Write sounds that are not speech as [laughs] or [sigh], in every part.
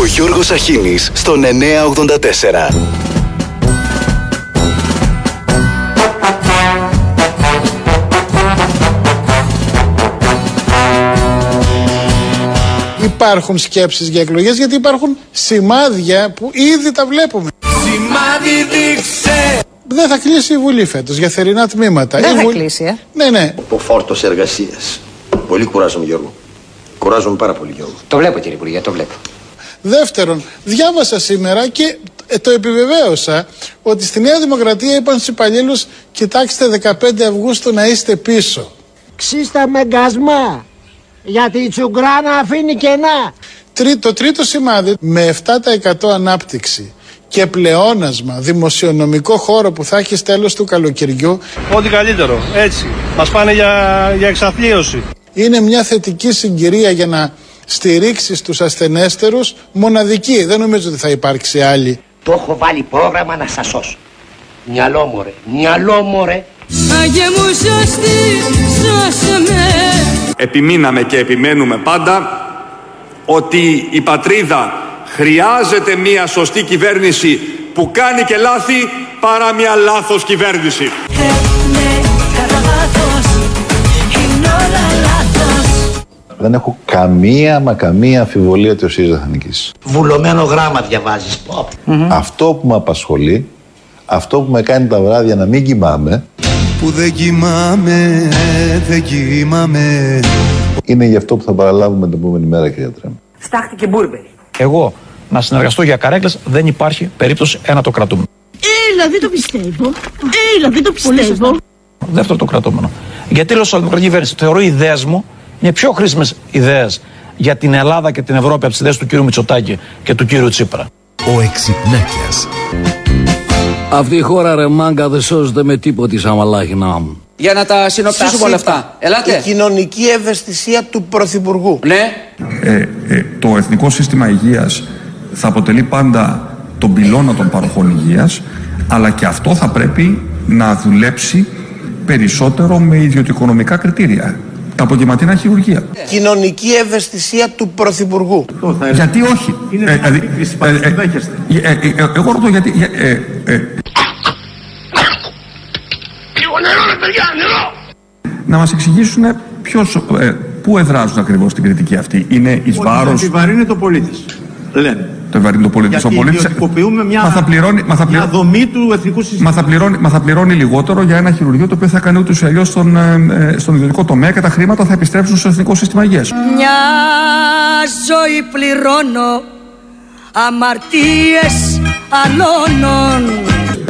Ο Γιώργος Αχίνης στον 984. Υπάρχουν σκέψεις για εκλογές γιατί υπάρχουν σημάδια που ήδη τα βλέπουμε. Σημάδι δείξε Δεν θα κλείσει η Βουλή φέτος για θερινά τμήματα. Δεν Η θα Βουλή- κλείσει, ε. Ναι, ναι. Ο φόρτος εργασίας. Πολύ κουράζομαι, Γιώργο. Κουράζομαι πάρα πολύ, Γιώργο. Το βλέπω κύριε Υπουργέ, το βλέπω. Δεύτερον, διάβασα σήμερα και ε, το επιβεβαίωσα ότι στη Νέα Δημοκρατία είπαν στους υπαλλήλους κοιτάξτε 15 Αυγούστου να είστε πίσω. Ξύστα με γκασμά. Γιατί η τσουγκράνα αφήνει κενά. Τρί- Το τρίτο σημάδι με 7% ανάπτυξη και πλεόνασμα δημοσιονομικό χώρο που θα έχει τέλος του καλοκαιριού Ό,τι καλύτερο. Έτσι. Μας πάνε για, για εξαθλίωση. είναι μια θετική συγκυρία για να στηρίξεις τους ασθενέστερους μοναδική. Δεν νομίζω ότι θα υπάρξει άλλη. Το έχω βάλει πρόγραμμα να σας σώσω. Μυαλό μωρέ, μυαλό μωρέ. Άγιε μου σώστη, σώσε με Επιμείναμε και επιμένουμε πάντα ότι η πατρίδα χρειάζεται μια σωστή κυβέρνηση που κάνει και λάθη παρά μια λάθος κυβέρνηση. Δεν έχω καμία μα καμία αμφιβολία ότι ο ΣΥΡΙΖΑ θα νικήσει. Βουλωμένο γράμμα διαβάζεις. Πω. Αυτό που με απασχολεί, αυτό που με κάνει τα βράδια να μην κοιμάμαι, Που δεν κοιμάμαι, δεν κοιμάμαι είναι γι' αυτό που θα παραλάβουμε την επόμενη μέρα, κυρία Τρέμ. Στάχτηκε μπουρμπερι. Εγώ να συνεργαστώ για καρέκλες δεν υπάρχει περίπτωση ένα το κρατούμενο. Έλα, δεν το πιστεύω. Έλα, δεν το πιστεύω. Δεύτερο το κρατούμενο. Γιατί λέω σοσιαλδημοκρατική κυβέρνηση. Θεωρώ οι ιδέες μου είναι πιο χρήσιμες ιδέες για την Ελλάδα και την Ευρώπη από τις ιδέες του κ. Μητσοτάκη και του κ. Τσίπρα. Ο Εξυπνάκιας. Αυτή η χώρα ρε μάγκα δεν σώζεται με τίποτη σαν μαλάχινά μου. Για να τα συνοψίσουμε όλα αυτά. Ελάτε. κοινωνική ευαισθησία του Πρωθυπουργού. Ναι. Ε, το Εθνικό Σύστημα Υγείας θα αποτελεί πάντα τον πυλώνα των παροχών υγείας αλλά και αυτό θα πρέπει να δουλέψει περισσότερο με ιδιωτικονομικά κριτήρια. Τα απογευματινά χειρουργία. Κοινωνική ευαισθησία του Πρωθυπουργού. Γιατί όχι; Είναι ε, δηλαδή, ε, ε, ε, ε, εγώ ρωτώ γιατί. ε, ε, ε, να μας εξηγήσουν ποιος, ε, πού εδράζουν ακριβώς την κριτική αυτή. Είναι εις βάρος... επιβαρύνει το πολίτης. Λένε. Το ευαρύνει το πολίτη. Ο πολίτης, μια, μα θα πληρώνει, μα θα πληρώνει, δομή του εθνικού συστήματος. μα θα πληρώνει, μα θα πληρώνει λιγότερο για ένα χειρουργείο το οποίο θα κάνει ούτως ή αλλιώς στον, ε, ε, στον ιδιωτικό τομέα και τα χρήματα θα επιστρέψουν στο εθνικό σύστημα υγείας. Μια ζωή πληρώνω αμαρτίες αλώνων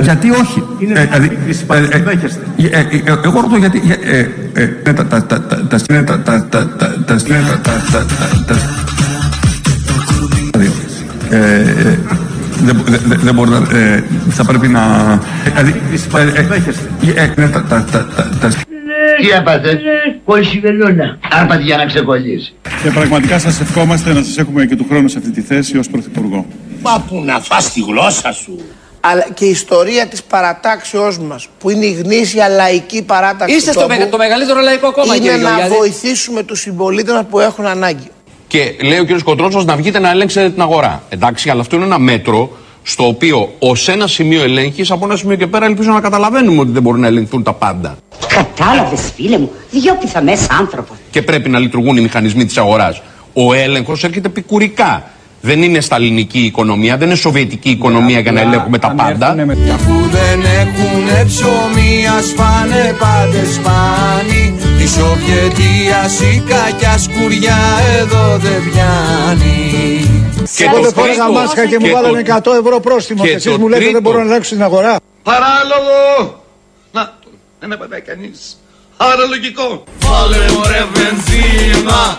Γιατί όχι. Είναι ε, δηλαδή, ε, ε, ε, ε, ε, εγώ ρωτώ γιατί. για- ε, ε, ε, τα- ε, ε, δεν μπο- δεν- δεν μπορεί να. ε, Θα πρέπει να. ε, Δηλαδή. ε, ε, ε, ε, τα- τα- τα- τα- τα- Τι έπαθες; Κόλληση βελόνα. Άρπατη για να ξεκολλήσεις. Και πραγματικά σας ευχόμαστε να σας έχουμε και του χρόνου σε αυτή τη θέση ως Πρωθυπουργό. Μα που να φας τη γλώσσα σου. Αλλά και η ιστορία της παρατάξεώς μας που είναι η γνήσια λαϊκή παράταξη Είστε του στο τόπου, μεγα- το μεγαλύτερο λαϊκό κόμμα, είναι κύριε να Γεωργιάδη. βοηθήσουμε τους συμπολίτες μας που έχουν ανάγκη. Και λέει ο κ. Κοντρότσος να βγείτε να ελέγξετε την αγορά. Εντάξει, αλλά αυτό είναι ένα μέτρο στο οποίο ως ένα σημείο ελέγχεις, από ένα σημείο και πέρα ελπίζω να καταλαβαίνουμε ότι δεν μπορούν να ελεγχθούν τα πάντα. Κατάλαβες, φίλε μου, δυο πιθανέ άνθρωπος. Και πρέπει να λειτουργούν οι μηχανισμοί της αγοράς. Ο έλεγχος έρχεται επικουρικά. Δεν είναι σταλινική οικονομία, δεν είναι σοβιετική οικονομία για να ελέγχουμε τα πάντα. Κι αφού δεν έχουνε ψωμί ας φάνε πάντες πάνι Τη Σοβιετίας η κακιά σκουριά εδώ δεν πιάνει Και Εγώ το δεν φόραγα τρίτο- μάσκα και μου και βάλανε το- 100 ευρώ πρόστιμο και και εσείς το μου λέτε δεν τρίτο- μπορώ να ελέγξω την αγορά. Παράλογο! Να, δεν έπαθε κανείς. Άρα λογικό. Βάλε μωρέ βενζίνα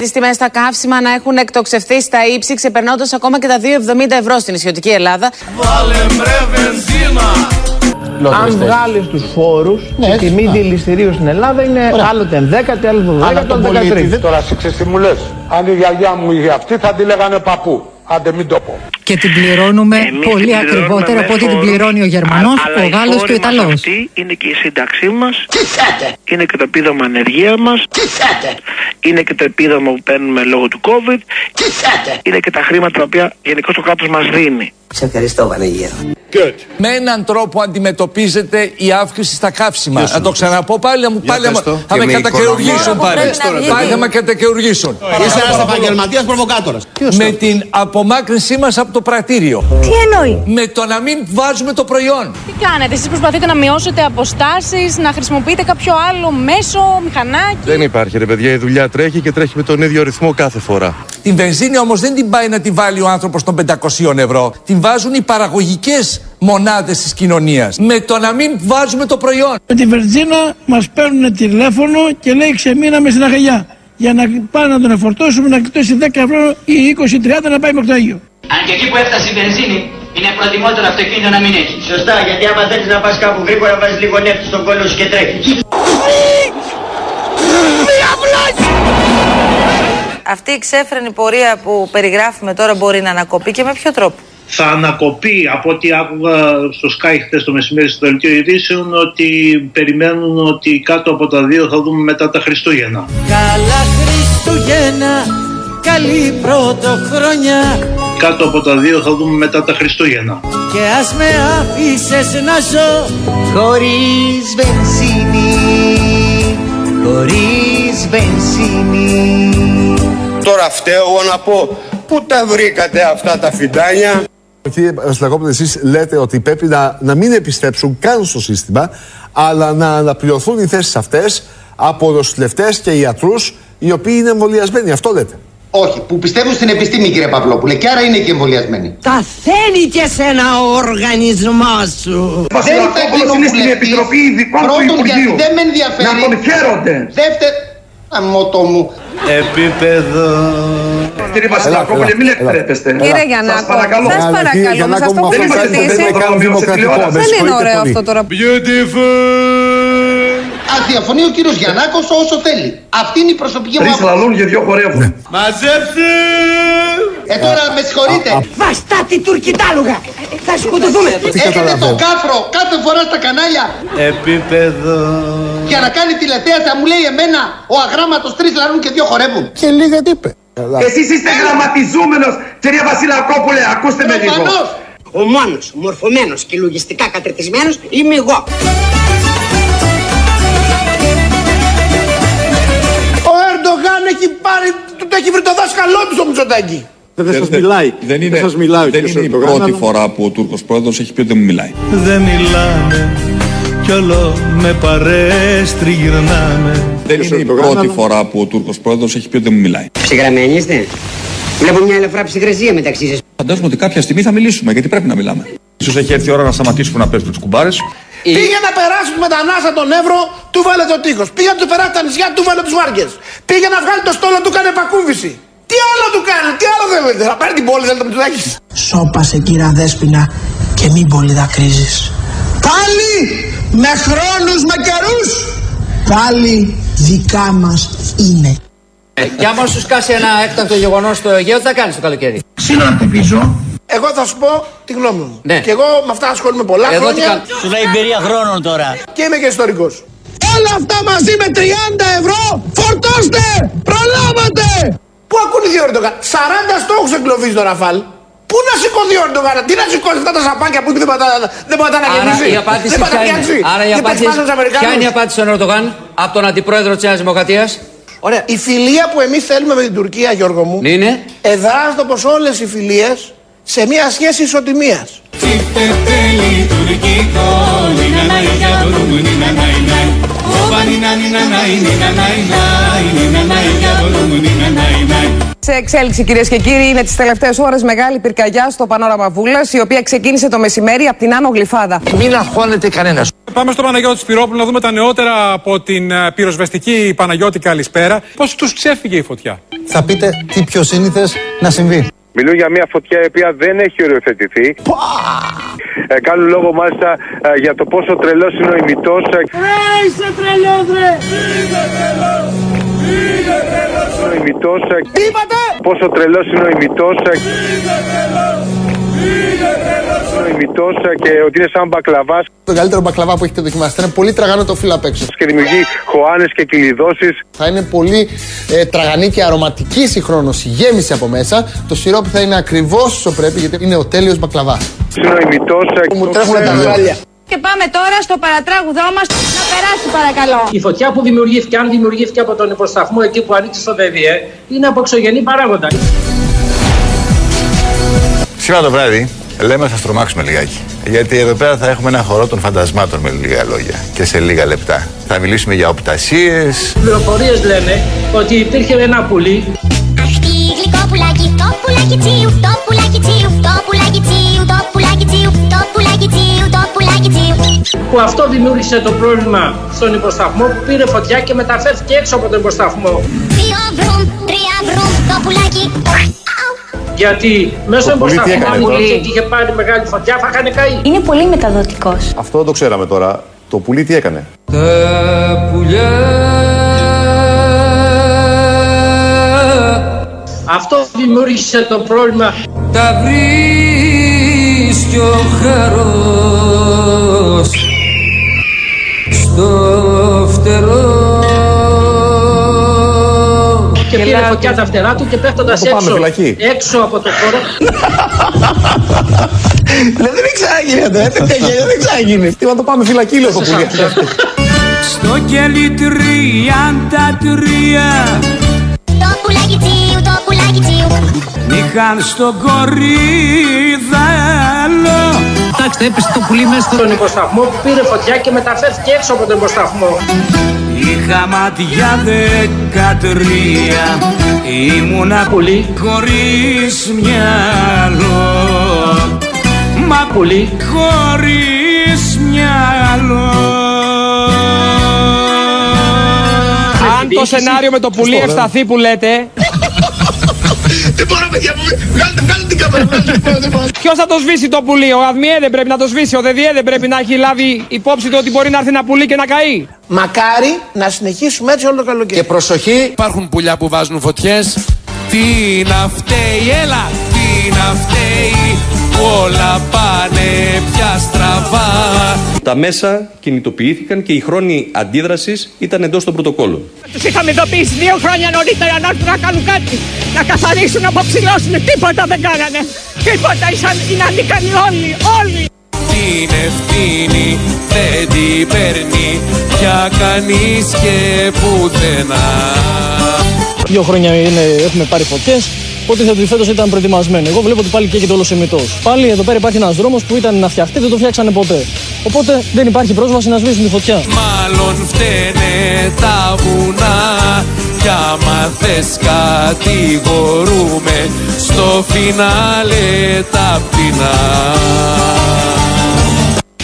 Τις τιμές στα καύσιμα να έχουν εκτοξευθεί στα ύψη, ξεπερνώντας ακόμα και τα 2,70 ευρώ στην νησιωτική Ελλάδα. Βάλε μωρέ βενζίνα Αν βγάλεις τους φόρους, η τιμή δηληστηρίου στην Ελλάδα είναι άλλοτε 10, άλλο 12, άλλο 13. Τώρα σε ξέρεις τι μου λες. Αν η γιαγιά μου είχε αυτή θα τη λέγανε παππού. Άντε μην το πω. Και την πληρώνουμε Εμείς πολύ την πληρώνουμε ακριβότερα με από ό,τι την φόρους, πληρώνει ο Γερμανός, α- αλλά ο οι Γάλλος φόροι και ο μας Ιταλός. αυτοί είναι και η σύνταξή μας. Είναι και το επίδομα ανεργία μας. Είναι και το επίδομα που παίρνουμε λόγω του COVID. Είναι και τα χρήματα τα οποία γενικώς το κράτος μας δίνει. Σε ευχαριστώ Βανεγέρο. Με έναν τρόπο αντιμετωπίζεται η αύξηση στα καύσιμα. Να το ξαναπώ πάλι, να μου πάλι πες να- το. θα Και με με κατακαιρουργήσουν οικονομία. πάλι. Πες τώρα, Πάλι παιδί. θα με κατακαιρουργήσουν. Είσαι ένας επαγγελματίας προβοκάτορας. Με την απομάκρυνσή μας από το πρατήριο. Τι εννοεί; Με το να μην βάζουμε το προϊόν. Τι κάνετε, εσείς προσπαθείτε να μειώσετε αποστάσεις, να χρησιμοποιείτε κάποιο άλλο μέσο, μηχανάκι; Δεν υπάρχει ρε παιδιά, η δουλειά τρέχει και τρέχει με τον ίδιο ρυθμό κάθε φορά. Την βενζίνη όμως δεν την πάει να τη βάλει ο άνθρωπος των 500 ευρώ. Την βάζουν οι παραγωγικές μονάδες της κοινωνίας. Με το να μην βάζουμε το προϊόν. Με τη βενζίνα μας παίρνουν τηλέφωνο και λέει ξεμείναμε στην Αγελιά. Για να πάμε να τον εφορτώσουμε να κοιτώσει 10 ευρώ ή 20-30 να πάει μέχρι το Αγίο. Αν και εκεί που έφτασε η βενζίνη, είναι προτιμότερο αυτοκίνητο να μην έχει. Σωστά, γιατί άμα θέλεις να πας κάπου γρήγορα βάζεις λίγο νεύτη στον κόλλο σου και τρέχεις. Αυτή η ξέφρενη πορεία που περιγράφουμε τώρα μπορεί να ανακοπεί και με ποιο τρόπο; Θα ανακοπεί από ό,τι άκουγα στο Sky χθες το μεσημέρι στο δελτίο ειδήσεων ότι περιμένουν ότι κάτω από τα δύο θα δούμε μετά τα Χριστούγεννα. Καλά Χριστούγεννα, καλή πρωτοχρονιά Κάτω από τα δύο θα δούμε μετά τα Χριστούγεννα. Και ας με άφησες να ζω Χωρίς βενζίνη, χωρίς βενζίνη. Τώρα φταίω εγώ να πω πού τα βρήκατε αυτά τα φιντάνια; Κύριε Βασιλακόπουλε, εσείς λέτε ότι πρέπει να, να μην επιστρέψουν καν στο σύστημα, αλλά να αναπληρωθούν οι θέσεις αυτές από νοσηλευτές και ιατρούς οι οποίοι είναι εμβολιασμένοι. Αυτό λέτε. Όχι, που πιστεύουν στην επιστήμη, κύριε Παυλόπουλε, και άρα είναι και εμβολιασμένοι. Τα θέλει και σε ένα οργανισμό σου Δεν θα γίνω είναι στην βουλευτής. Επιτροπή Ειδικών του Πρώτον, Υπουργείου. γιατί δεν με ενδιαφέρει. Να τον χαίρονται. Δεύτερον, αμότο μου. Επίπεδο. Κύριε Βασιλακόπουλε, μην εκτρέπεστε. Κύριε Γιαννάκο, Σας παρακαλώ. σας Αλλά, παρακαλώ, κύριε με Γιαννάκο, αυτό μου που αυτό έχετε δεν ζητήσει. είναι καν δημοκρατικό. Με Δεν είναι συγχωρείτε ωραίο πολύ. αυτό τώρα. Α διαφωνεί ο κύριο Γιαννάκο όσο θέλει. Αυτή είναι η προσωπική μου Τρεις άποψη. λαλούν και δυο χορεύουν. Μαζέψτε! Ε, τώρα με συγχωρείτε. Βαστάτη τουρκιτάλουγα Θα σκοτωθούμε Έχετε το κάφρο κάθε φορά στα κανάλια Επίπεδο. για να κάνει τηλεθέαση. Θα μου λέει εμένα ο αγράμματος τρεις λαρούν και δύο χορεύουν. Και λίγα τι είπε. Εσείς είστε γραμματιζούμενος, κυρία Βασιλακόπουλε, ακούστε με λίγο. Προφανώς. Ο μόνος μορφωμένος και λογιστικά κατρετισμένος είμαι εγώ Ο Ερντογάν έχει πάρει, του το έχει βρει το δάσκαλό του στο Μητσοτάκη. Δεν σας μιλάει. Δεν είναι, σας μιλάει ο δεν κύριος είναι η Ερντογάν, πρώτη αλλά- φορά που ο Τούρκος πρόεδρος έχει πει ότι δεν μου μιλάει. Δεν μιλάνε κι όλο με παρέες τριγυρνάνε Δεν είναι η πρώτη φορά που ο Τούρκος πρόεδρος έχει πει ότι δεν μου μιλάει. Ψυγραμμένοι είστε. Βλέπω μια ελαφρά ψυχραισία μεταξύ σας. Φαντάζομαι ότι κάποια στιγμή θα μιλήσουμε, γιατί πρέπει να μιλάμε. Ίσως έχει έρθει η ώρα να σταματήσουμε να παίζουμε τους κουμπάρες. Πήγε να περάσει με τα ανάσα τον Εύρο, του βάλε το τείχος. Πήγε να του περάσει τα νησιά, του βάλε τους βάρκες. Πήγε να βγάλει το στόλο, του έκανε πακούβηση. Τι άλλο του κάνει, τι άλλο θέλετε. Θα πάρει την πόλη, θέλετε με του Σώπασε κύρα Δέσποινα και μην πολύ δακρύζεις Πάλι με χρόνους, με καιρούς Πάλι δικά μας είναι Και άμα σου σκάσει ένα έκτακτο γεγονός στο Αιγαίο, τι θα κάνεις το καλοκαίρι; Συναντηπίζω. Εγώ θα σου πω τη γνώμη μου. Ναι. Και εγώ με αυτά ασχολούμαι πολλά Εδώ τι χρόνια. κάνω. Σου λέει εμπειρία χρόνων τώρα. Και είμαι και ιστορικός. Όλα αυτά μαζί με 30 ευρώ φορτώστε! Προλάβατε! Πού ακούνε οι Ερντογάν. 40 στόχους εγκλωβίζει το Ραφάλ. Πού να σηκωθεί ο Ερντογάν, τι να σηκώσει αυτά τα σαπάκια που δεν πατά δεν πατά να Άρα γεμίσει. η απάντηση δεν πατά ποια να είναι; φτιάξει. Άρα η Και απάντηση, πετυχάνε τους Αμερικάνους. ποια είναι η απάντηση στον Ερντογάν; Από τον αντιπρόεδρο της Νέας Δημοκρατίας; Ωραία. Η φιλία που εμείς θέλουμε με την Τουρκία, Γιώργο μου, Είναι. εδράζεται όπως όλες οι φιλίες σε μια σχέση ισοτιμίας. Σε εξέλιξη, κυρίες και κύριοι, είναι τις τελευταίες ώρες μεγάλη πυρκαγιά στο πανόραμα Βούλας, η οποία ξεκίνησε το μεσημέρι από την Άνω Γλυφάδα. Μην αγχώνεται κανένας. Πάμε στο Παναγιώτη Σπυρόπουλο να δούμε τα νεότερα από την ε, πυροσβεστική Παναγιώτη Καλησπέρα. Πώς τους ξέφυγε η φωτιά; Θα πείτε τι πιο σύνηθες να συμβεί. Μιλούν για μια φωτιά η οποία δεν έχει οριοθετηθεί. Ε, κάνουν λόγο μάλιστα ε, για το πόσο τρελός είναι ο ημιτός. Είσαι τρελός ρε! Ο ημιτός, ε, Τι είπατε! πόσο τρελός είναι ο ημιτός. Ο ημιτό και ότι είναι σαν μπακλαβάς. Το καλύτερο μπακλαβά που έχετε δοκιμάσει. Θα είναι πολύ τραγανό το φύλλο απ' έξω. Και δημιουργεί χωάνες και κυλιδώσει. Θα είναι πολύ ε, τραγανή και αρωματική συγχρόνως η γέμιση από μέσα. Το σιρόπι θα είναι ακριβώς όσο πρέπει γιατί είναι ο τέλειος μπακλαβάς. Είναι ο ημιτός. Μου τρέχουν τα χάλια. Και πάμε τώρα στο παρατράγουδό μας να περάσει παρακαλώ. Η φωτιά που δημιουργήθηκε, αν δημιουργήθηκε από τον υποσταθμό εκεί που ανοίξει στο ΔΔΕ, είναι από εξωγενή παράγοντα. Σήμερα το βράδυ λέμε θα στρομάξουμε λιγάκι. Γιατί εδώ πέρα θα έχουμε ένα χορό των φαντασμάτων με λίγα λόγια και σε λίγα λεπτά. Θα μιλήσουμε για οπτασίες. Πληροφορίες λένε ότι υπήρχε ένα πουλί Αχτί γλυκό πουλάκι, το πουλάκι τσίου, το πουλάκι τσίου, το πουλάκι τσίου, το πουλάκι τσίου, το πουλάκι τσίου, το πουλάκι τσίου. που αυτό δημιούργησε το πρόβλημα στον υποσταθμό που πήρε φωτιά και μεταφέρθηκε έξω από τον υποσταθμό. Δύο βρουμ, τρία βρουμ, το πουλάκι. Γιατί μέσα στον Το πουλί τι υποσταθμό έκανε αν τώρα; είχε, είχε πάρει μεγάλη φωτιά θα είχαν καεί. Είναι πολύ μεταδοτικός. Αυτό δεν το ξέραμε τώρα. Το πουλί τι έκανε. Τα πουλιά Αυτό δημιούργησε το πρόβλημα. τα βρίσκει ο χαρός στο φτερό Και πήρε φωτιά τα φτερά του και πέφτοντας Να το πάμε έξω, φυλακή. έξω από το χώρο. Δεν δεν ξαναγίνει αυτό, ε, τέτοια γέλια δεν ξαναγίνει. Τι να το πάμε φυλακή, λέω το πουλί. στο κελί τριάντα τρία Το πουλάκι τσίου, το πουλάκι τσίου. είχαν στον κορίδαλο Κοιτάξτε, έπεσε το πουλί μέσα στον υποσταθμό που πήρε φωτιά και μεταφέρθηκε έξω από τον υποσταθμό. Είχα ματιά δεκατρία Ήμουνα Πουλί. χωρίς μυαλό Μα Πουλί. χωρίς μυαλό Αν το σενάριο με το πουλί ευσταθεί που λέτε, Δεν μπορώ, παιδιά, βγάλτε, βγάλτε την κάμερα. δεν μπορώ. ποιος θα το σβήσει το πουλί, ο ΑΔΜΙΕ δεν πρέπει να το σβήσει, ο ΔΔΕ δεν πρέπει να έχει λάβει υπόψη του ότι μπορεί να έρθει ένα πουλί και να καεί. Μακάρι να συνεχίσουμε έτσι όλο το καλοκαίρι. Και προσοχή, Υπάρχουν πουλιά που βάζουν φωτιές Τι να φταίει, έλα, τι να φταίει Όλα πάνε πια στραβά Τα μέσα κινητοποιήθηκαν και η χρόνη αντίδρασης ήταν εντός των πρωτοκόλων. Τους είχαμε ειδοποιήσει δύο χρόνια νωρίτερα να έρθουν να κάνουν κάτι. Να καθαρίσουν, να αποψηλώσουν. Τίποτα δεν κάνανε. Τίποτα. Ήσαν, είναι ανίκανοι όλοι. Όλοι. Την ευθύνη δεν την παίρνει πια κανείς και πουθενά Δύο χρόνια είναι, έχουμε πάρει φωτιές. Οπότε ότι φέτος ήταν προετοιμασμένο. Εγώ βλέπω ότι πάλι καίγεται όλος εμιτό. Πάλι εδώ πέρα υπάρχει ένας δρόμος που ήταν να φτιαχτεί, δεν το φτιάξανε ποτέ. Οπότε δεν υπάρχει πρόσβαση να σβήσουν τη φωτιά. Μάλλον φταίνε τα βουνά Κι άμα θες κατηγορούμε Στο φινάλε τα πτηνά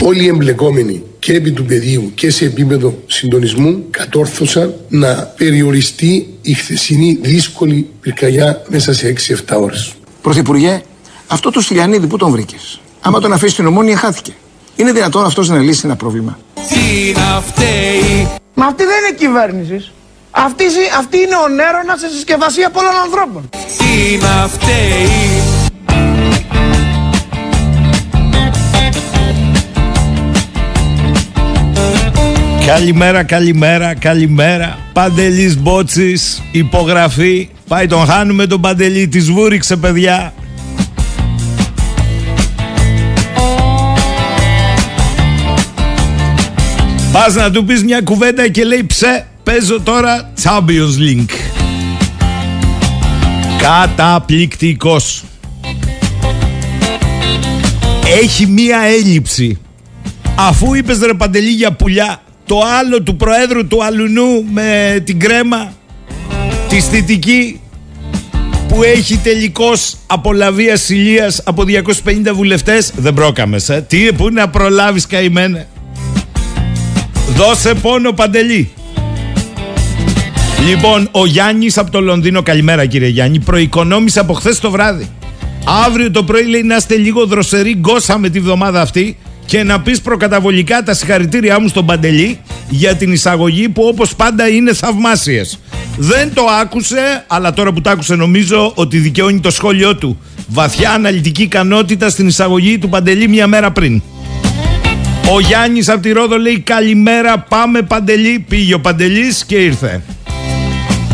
Όλοι οι εμπλεκόμενοι και επί του πεδίου και σε επίπεδο συντονισμού κατόρθωσαν να περιοριστεί η χθεσινή δύσκολη πυρκαγιά μέσα σε 6-7 ώρες. Πρωθυπουργέ, αυτό το Στυλιανίδη που τον βρήκες. Άμα τον αφήσεις στην ομόνια, χάθηκε. Είναι δυνατόν αυτός να λύσει ένα πρόβλημα; Τι να φταίει; Μα αυτή δεν είναι κυβέρνησης. Αυτή, αυτή είναι ο νέρονας σε συσκευασία πολλών ανθρώπων. Τι να φταίει; Καλημέρα, καλημέρα, καλημέρα. Παντελής Μπότσης, υπογραφή. Πάει τον χάνουμε τον Παντελή, της βούριξε παιδιά. Πας να του πεις μια κουβέντα και λέει ψε, παίζω τώρα Champions League. Καταπληκτικός. Έχει μία έλλειψη. Αφού είπες ρε Παντελή για πουλιά, το άλλο του Προέδρου του Αλουνού με την κρέμα, τη θητική που έχει τελικώς απολαβή ασυλίας από 250 βουλευτές, δεν πρόκαμες, ε. Τι, πού να προλάβεις καημένε. Δώσε πόνο Παντελή. Λοιπόν, ο Γιάννης από το Λονδίνο, καλημέρα κύριε Γιάννη, προοικονόμησε από χθες το βράδυ. Αύριο το πρωί λέει να είστε λίγο δροσεροί, γκώσαμε τη βδομάδα αυτή και να πεις προκαταβολικά τα συγχαρητήριά μου στον Παντελή για την εισαγωγή που όπως πάντα είναι θαυμάσιες. Δεν το άκουσε, αλλά τώρα που το άκουσε νομίζω ότι δικαιώνει το σχόλιο του. Βαθιά αναλυτική ικανότητα στην εισαγωγή του Παντελή μια μέρα πριν. Ο Γιάννης από τη Ρόδο λέει καλημέρα πάμε Παντελή. Πήγε ο Παντελής και ήρθε.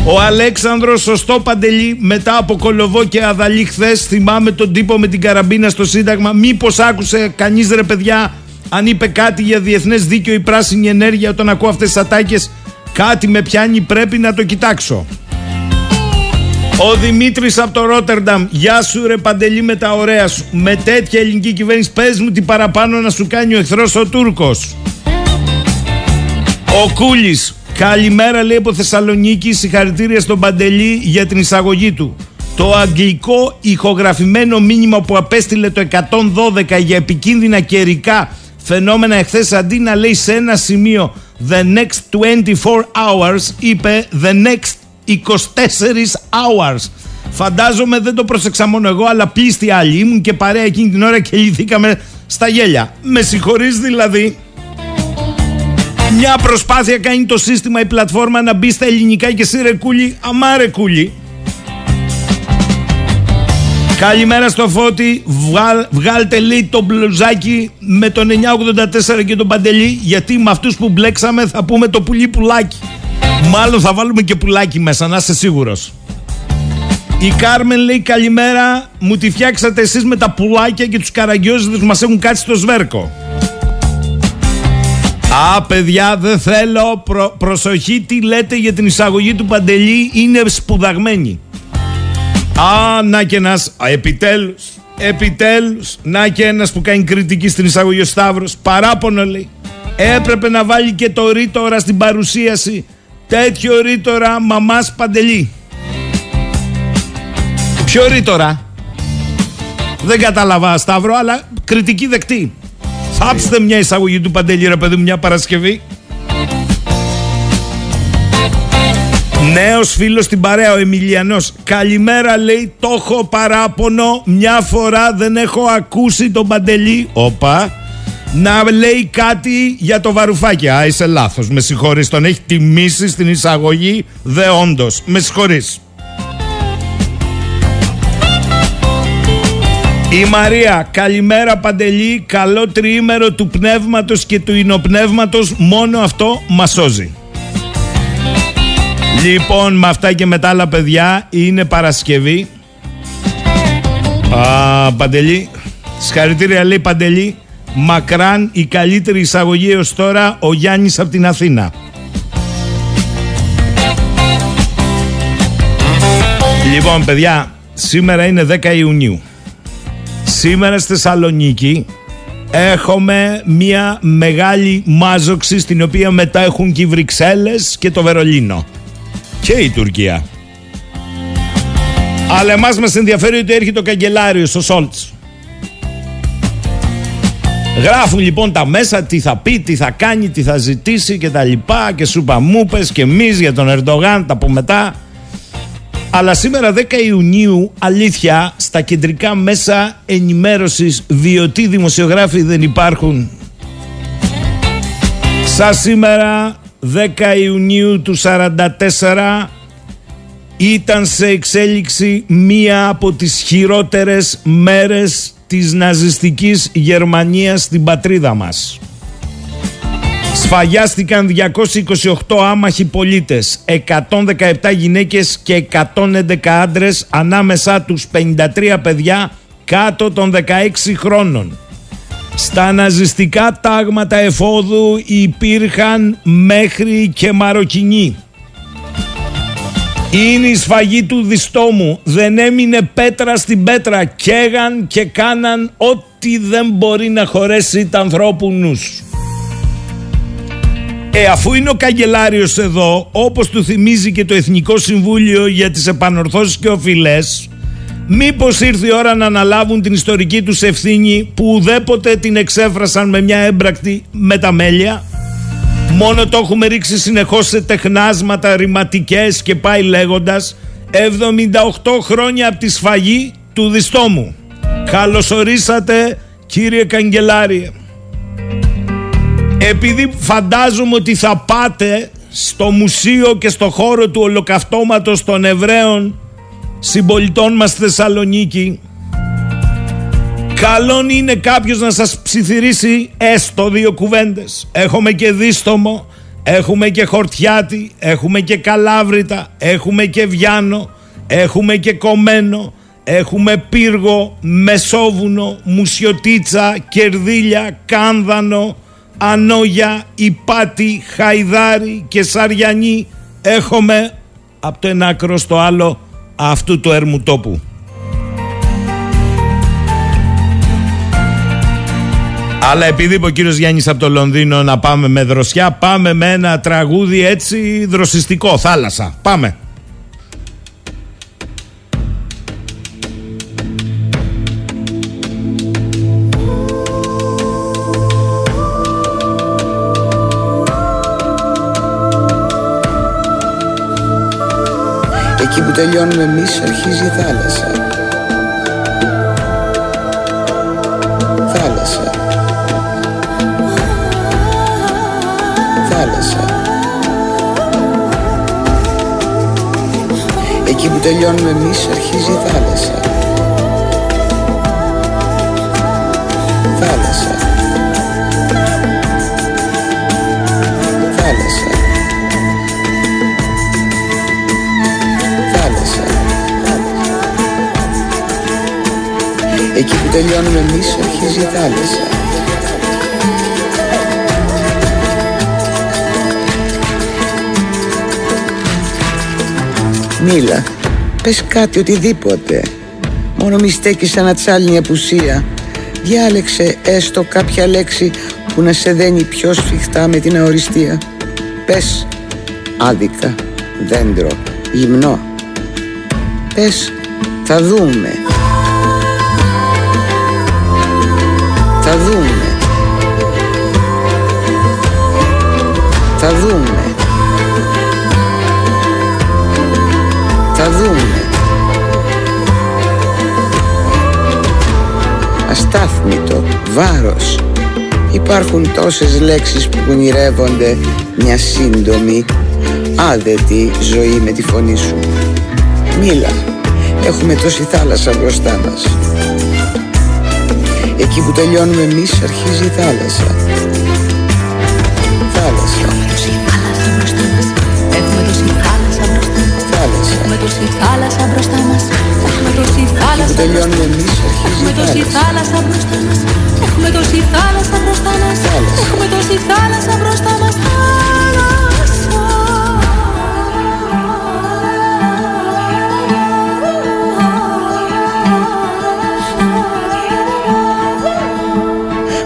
Ο Αλέξανδρος σωστό Παντελή μετά από κολοβό και αδαλή χθες θυμάμαι τον τύπο με την καραμπίνα στο Σύνταγμα. Μήπως άκουσε κανείς ρε παιδιά αν είπε κάτι για διεθνές δίκαιο ή πράσινη ενέργεια όταν ακούω αυτές τις ατάκες κάτι με πιάνει πρέπει να το κοιτάξω. Ο Δημήτρης από το Ρότερνταμ. Γεια σου, ρε Παντελή, με τα ωραία σου. Με τέτοια ελληνική κυβέρνηση, πες μου τι παραπάνω να σου κάνει ο εχθρός ο Τούρκος. Ο Κούλης. Καλημέρα, λέει από Θεσσαλονίκη. Συγχαρητήρια στον Παντελή για την εισαγωγή του. Το αγγλικό ηχογραφημένο μήνυμα που απέστειλε το 112 για επικίνδυνα καιρικά φαινόμενα εχθές αντί να λέει σε ένα σημείο The next 24 hours είπε The next 24 hours. Φαντάζομαι δεν το πρόσεξα μόνο εγώ, αλλά πλήστη άλλοι. Ήμουν και παρέα εκείνη την ώρα και λυθήκαμε στα γέλια. Με συγχωρείς δηλαδή. Μια προσπάθεια κάνει το σύστημα, η πλατφόρμα να μπει στα ελληνικά και εσύ ρε κούλι, αμά ρε κούλι. Καλημέρα στο Φώτη, Βγάλ, βγάλτε λέει το μπλουζάκι με τον 984 και τον Παντελή γιατί με αυτούς που μπλέξαμε θα πούμε το πουλί πουλάκι. Μάλλον θα βάλουμε και πουλάκι μέσα, να είσαι σίγουρος. Η Κάρμεν λέει καλημέρα, μου τη φτιάξατε εσείς με τα πουλάκια και τους καραγκιόζιδες που μας έχουν κάτσει στο σβέρκο. Α, παιδιά, δεν θέλω. Προ- προσοχή, τι λέτε για την εισαγωγή του Παντελή είναι σπουδαγμένη. Α, να και ένας, α, επιτέλους, επιτέλους, να και ένας που κάνει κριτική στην εισαγωγή ο Σταύρος, παράπονο λέει. Έπρεπε να βάλει και το ρήτορα στην παρουσίαση. Τέτοιο ρήτορα μαμάς Παντελή. Ποιο ρήτορα; Δεν κατάλαβα Σταύρο, αλλά κριτική δεκτή. Θάψτε μια εισαγωγή του Παντελή ρε παιδί μου μια Παρασκευή. Νέος φίλος στην παρέα ο Εμιλιανός Καλημέρα λέει το έχω παράπονο Μια φορά δεν έχω ακούσει τον Παντελή Όπα να λέει κάτι για το βαρουφάκι. Α, είσαι λάθος. Με συγχωρείς. Τον έχει τιμήσει στην εισαγωγή. Δε όντως. Με συγχωρείς. Η Μαρία, καλημέρα Παντελή, καλό τριήμερο του πνεύματος και του ινοπνεύματος, μόνο αυτό μας σώζει. Λοιπόν, με αυτά και με τα άλλα παιδιά, είναι Παρασκευή. Α, Παντελή, συγχαρητήρια λέει Παντελή, μακράν η καλύτερη εισαγωγή έως τώρα, ο Γιάννης από την Αθήνα. Λοιπόν, παιδιά, σήμερα είναι 10 Ιουνίου. Σήμερα στη Θεσσαλονίκη έχουμε μια μεγάλη μάζοξη στην οποία μετά έχουν και οι Βρυξέλλες και το Βερολίνο. Και η Τουρκία. Αλλά εμάς μας ενδιαφέρει ότι έρχεται ο καγκελάριος, ο Σόλτς. Γράφουν λοιπόν τα μέσα τι θα πει, τι θα κάνει, τι θα ζητήσει και τα λοιπά και σου είπα μου πες και εμείς για τον Ερντογάν, τα από μετά. Αλλά σήμερα 10 Ιουνίου, αλήθεια, στα κεντρικά μέσα ενημέρωσης, διότι δημοσιογράφοι δεν υπάρχουν. Σα σήμερα, 10 Ιουνίου του 44, ήταν σε εξέλιξη μία από τις χειρότερες μέρες της ναζιστικής Γερμανίας στην πατρίδα μας. Σφαγιάστηκαν 228 άμαχοι πολίτες, 117 γυναίκες και 111 άντρες, ανάμεσά τους 53 παιδιά κάτω των 16 χρόνων. Στα ναζιστικά τάγματα εφόδου υπήρχαν μέχρι και Μαροκινοί. Είναι η σφαγή του διστόμου. Δεν έμεινε πέτρα στην πέτρα. Καίγαν και κάναν ό,τι δεν μπορεί να χωρέσει τα ανθρώπους νους. Ε, αφού είναι ο καγκελάριος εδώ, όπως του θυμίζει και το Εθνικό Συμβούλιο για τις επανορθώσεις και οφειλές, μήπως ήρθε η ώρα να αναλάβουν την ιστορική τους ευθύνη που ουδέποτε την εξέφρασαν με μια έμπρακτη μεταμέλεια; Μόνο το έχουμε ρίξει συνεχώς σε τεχνάσματα ρηματικές και πάει λέγοντας 78 χρόνια από τη σφαγή του διστόμου. Καλωσορίσατε κύριε Καγκελάριε. Επειδή φαντάζομαι ότι θα πάτε στο μουσείο και στο χώρο του ολοκαυτώματος των Εβραίων συμπολιτών μας στη Θεσσαλονίκη Καλόν είναι κάποιος να σας ψιθυρίσει έστω δύο κουβέντες. Έχουμε και δίστομο, έχουμε και χορτιάτη, έχουμε και καλάβρητα, έχουμε και βιάνο, έχουμε και κομμένο, έχουμε πύργο, μεσόβουνο, μουσιοτίτσα, κερδίλια, κάνδανο, ανόγια, υπάτη, χαϊδάρι και σαριανή. Έχουμε από το ένα άκρο στο άλλο αυτού του ερμουτόπου. Αλλά επειδή είπε ο κύριος Γιάννης από το Λονδίνο να πάμε με δροσιά, πάμε με ένα τραγούδι έτσι δροσιστικό, θάλασσα. Πάμε. Τελειώνουμε εμείς αρχίζει η θάλασσα. Θάλασσα. Θάλασσα. Εκεί που τελειώνουμε εμείς αρχίζει η θάλασσα. Θάλασσα. Θάλασσα Εκεί που τελειώνουμε εμείς αρχίζει η θάλασσα. Μίλα, πες κάτι οτιδήποτε. Μόνο μη στέκεις σαν ατσάλινη απουσία. Διάλεξε έστω κάποια λέξη που να σε δένει πιο σφιχτά με την αοριστία. Πες άδικα, δέντρο, γυμνό Πες θα δούμε Θα δούμε. Θα δούμε. Θα δούμε. Αστάθμητο, βάρος. Υπάρχουν τόσες λέξεις που ονειρεύονται μια σύντομη, άδετη ζωή με τη φωνή σου. Μίλα, έχουμε τόση θάλασσα μπροστά μας Εκεί που τελειώνουμε εμείς αρχίζει η θάλασσα Θάλασσα Έχουμε τόση θάλασσα μπροστά μας. Θάλασσα Έχουμε τόση θάλασσα μπροστά μας. Έχουμε τόση Εκεί που θάλασσα τελειώνουμε εμείς Έχουμε αρχίζει η τόση θάλασσα θάλασσα μπροστά μας. Έχουμε τόση θάλασσα μπροστά μας. Έχουμε τόση θάλασσα μπροστά μας.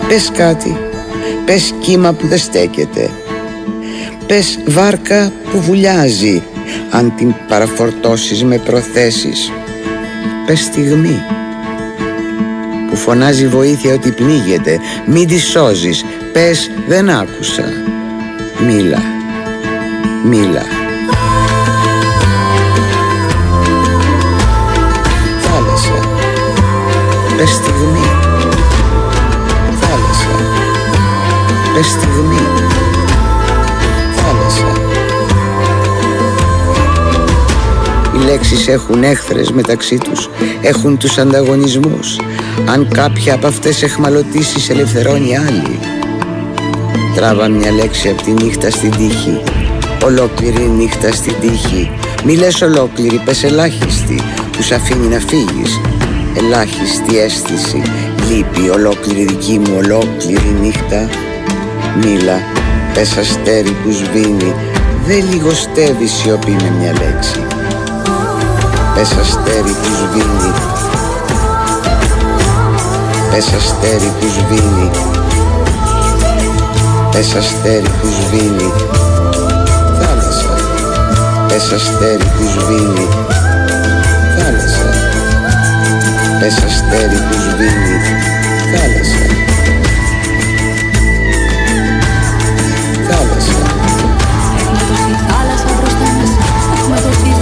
Πες κάτι. Πες κύμα που δεν στέκεται. Πες βάρκα που βουλιάζει Αν την παραφορτώσεις με προθέσεις. Πες στιγμή Που φωνάζει βοήθεια ότι πνίγεται Μην τη σώζεις. Πες δεν άκουσα. Μίλα Μίλα. Θάλασσα. Πες στιγμή Πες στιγμή. Θάλασσα. Οι λέξεις έχουν έχθρες μεταξύ τους Έχουν τους ανταγωνισμούς. Αν κάποια από αυτές εχμαλωτήσεις ελευθερώνει άλλη Τράβα μια λέξη από τη νύχτα στην τύχη. Ολόκληρη νύχτα στην τύχη. Μη λες ολόκληρη, πες ελάχιστη. Που σ' αφήνει να φύγεις. Ελάχιστη αίσθηση. Λείπει ολόκληρη δική μου ολόκληρη νύχτα Μίλα, πες αστέρι που σβήνει Δεν λιγοστεύει σιωπή με μια λέξη. Πες αστέρι που σβήνει. Πες αστέρι που σβήνει. Πες αστέρι που σβήνει. Θάλασσα. Πες αστέρι που σβήνει. Θάλασσα. Πες αστέρι που σβήνει. Θάλασσα Θάλασσα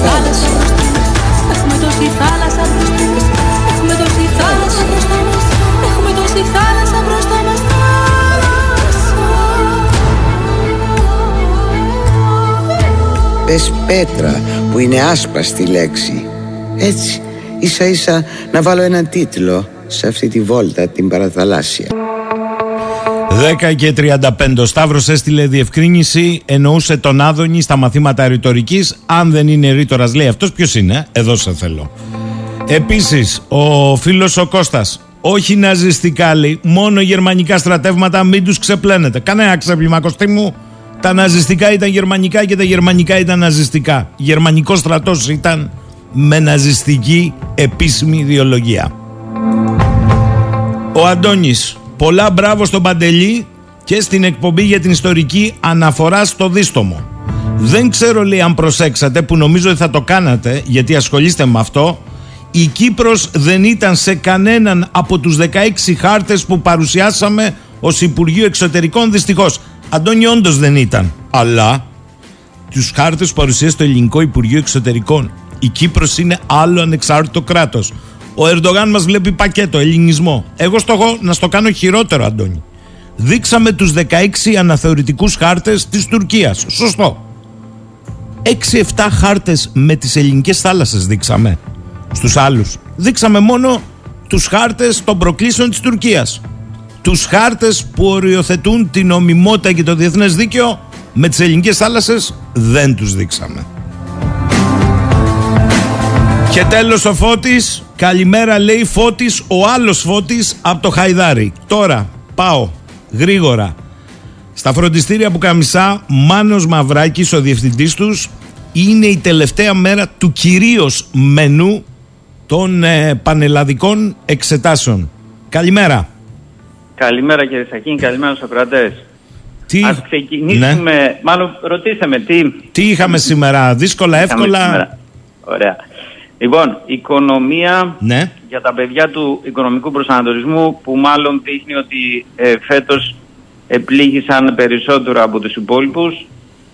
θάλασσα μπροστά μας. Έχουμε τόση θάλασσα μπροστά μας. Έχουμε τόση θάλασσα μπροστά μας. Έχουμε τόση θάλασσα μπροστά μας. Θάλασσα. Πες πέτρα που είναι άσπαστη λέξη Έτσι ίσα ίσα να βάλω έναν τίτλο σε αυτή τη βόλτα την παραθαλάσσια 10 και 35. Ο Σταύρος έστειλε διευκρίνηση. Εννοούσε τον Άδωνη στα μαθήματα ρητορικής. Αν δεν είναι ρήτορας, λέει αυτός, ποιος είναι; Εδώ σε θέλω. Επίσης, ο φίλος ο Κώστας όχι ναζιστικά λέει, μόνο γερμανικά στρατεύματα, μην τους ξεπλένετε. Κανένα ξέπλυμα, Κωστή μου. Τα ναζιστικά ήταν γερμανικά και τα γερμανικά ήταν ναζιστικά. Γερμανικός στρατός ήταν με ναζιστική επίσημη ιδεολογία. Ο Αντώνης, πολλά μπράβο στον Παντελή και στην εκπομπή για την ιστορική αναφορά στο δίστομο. Δεν ξέρω λέει αν προσέξατε που νομίζω ότι θα το κάνατε γιατί ασχολείστε με αυτό η Κύπρος δεν ήταν σε κανέναν από τους 16 χάρτες που παρουσιάσαμε ως Υπουργείο Εξωτερικών δυστυχώς. Αντώνη όντως δεν ήταν. Αλλά τους χάρτες που παρουσίασε το Ελληνικό Υπουργείο Εξωτερικών η Κύπρος είναι άλλο ανεξάρτητο κράτος. Ο Ερντογάν μας βλέπει πακέτο, ελληνισμό. Εγώ στο έχω να στο κάνω χειρότερο Αντώνη. Δείξαμε τους 16 αναθεωρητικούς χάρτες της Τουρκίας. Σωστό. 6-7 χάρτες με τις ελληνικές θάλασσες δείξαμε στους άλλους. Δείξαμε μόνο τους χάρτες των προκλήσεων της Τουρκίας. Τους χάρτες που οριοθετούν την ομιμότητα και το διεθνές δίκαιο με τις ελληνικές θάλασσες δεν τους δείξαμε. Και τέλος ο Φώτης, καλημέρα λέει Φώτης, ο άλλος Φώτης από το Χαϊδάρι. Τώρα πάω γρήγορα. Στα φροντιστήρια που καμισά, Μάνος Μαυράκης, ο διευθυντής τους, είναι η τελευταία μέρα του κυρίως μενού των ε, πανελλαδικών εξετάσεων. Καλημέρα. Καλημέρα κύριε Σακίνη, καλημέρα στους ακροατές. Τι... Ας ξεκινήσουμε, μάλλον ρωτήσαμε τι... Τι είχαμε σήμερα, δύσκολα, είχαμε εύκολα; σήμερα. Ωραία. Λοιπόν, οικονομία Ναι. για τα παιδιά του οικονομικού προσανατολισμού που μάλλον δείχνει ότι ε, φέτος επλήγησαν περισσότερο από τους υπόλοιπους.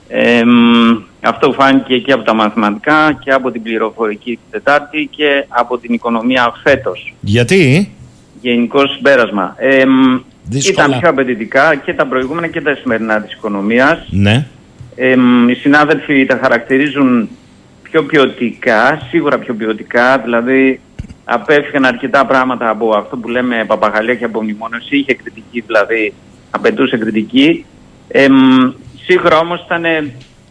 Ε, μ, αυτό φάνηκε και από τα μαθηματικά και από την πληροφορική την Τετάρτη και από την οικονομία φέτος. Γιατί; Γενικός συμπέρασμα. Ε, μ, Δύσκολα. ήταν πιο απαιτητικά και τα προηγούμενα και τα σημερινά της οικονομίας. Ναι. Ε, μ, οι συνάδελφοι τα χαρακτηρίζουν πιο ποιοτικά, σίγουρα πιο ποιοτικά, δηλαδή απέφυγαν αρκετά πράγματα από αυτό που λέμε παπαγαλία και απομνημόνωση, είχε κριτική δηλαδή, απαιτούσε κριτική. Ε, μ, σίγουρα όμως ήταν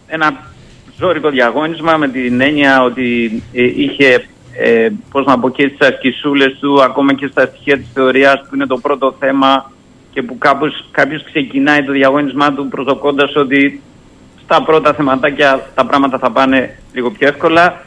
ένα ζώρικο διαγώνισμα με την έννοια ότι ε, είχε, ε, πώς να πω, και στις ασκησούλες του, ακόμα και στα στοιχεία της θεωρίας που είναι το πρώτο θέμα και που κάπως, κάποιος ξεκινάει το διαγώνισμά του προσδοκώντας ότι στα πρώτα θεματάκια τα πράγματα θα πάνε λίγο πιο εύκολα.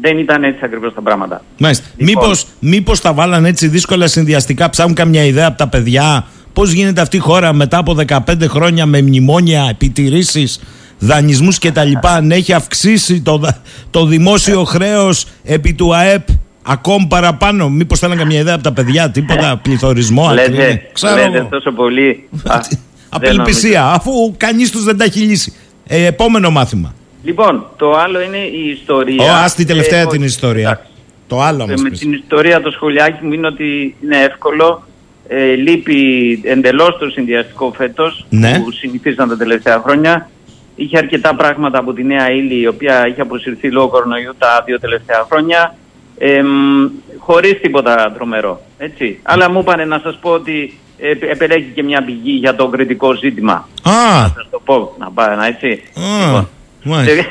Δεν ήταν έτσι ακριβώς τα πράγματα. Μάλιστα. Λοιπόν. Μήπως, μήπως τα βάλαν έτσι δύσκολα συνδυαστικά, ψάχνουν καμιά ιδέα από τα παιδιά. Πώς γίνεται αυτή η χώρα μετά από 15 χρόνια με μνημόνια, επιτηρήσεις, δανεισμούς κτλ. Αν έχει αυξήσει το, δα- το δημόσιο χρέος επί του ΑΕΠ ακόμη παραπάνω; Μήπως θέλαν καμιά ιδέα από τα παιδιά, τίποτα, πληθωρισμό, ακρίνη. Λέτε, Ξέρω λέτε εγώ. τόσο πολύ. Α, δεν Απελπισία, νομίζω. αφού κανείς τους δεν τα έχει λύσει. Ε, επόμενο μάθημα. Λοιπόν, το άλλο είναι η ιστορία. Ω, ας τη τελευταία Ε, την όχι, ιστορία. εντάξει. Το άλλο Ε, μας με πεις. την ιστορία το σχολιάκι μου είναι ότι είναι εύκολο. Ε, λείπει εντελώς το συνδυαστικό φέτος Ναι. που συνηθίζαν τα τελευταία χρόνια. Είχε αρκετά πράγματα από τη Νέα Ήλη η οποία είχε αποσυρθεί λόγω κορονοϊού τα δύο τελευταία χρόνια. Ε, μ, χωρίς τίποτα τρομερό. Έτσι. Αλλά μου είπανε να σας πω ότι ε, επελέγει και μια πηγή για το κριτικό ζήτημα. Α, Να σας το πω, να πάει, να έτσι. α, μάλιστα.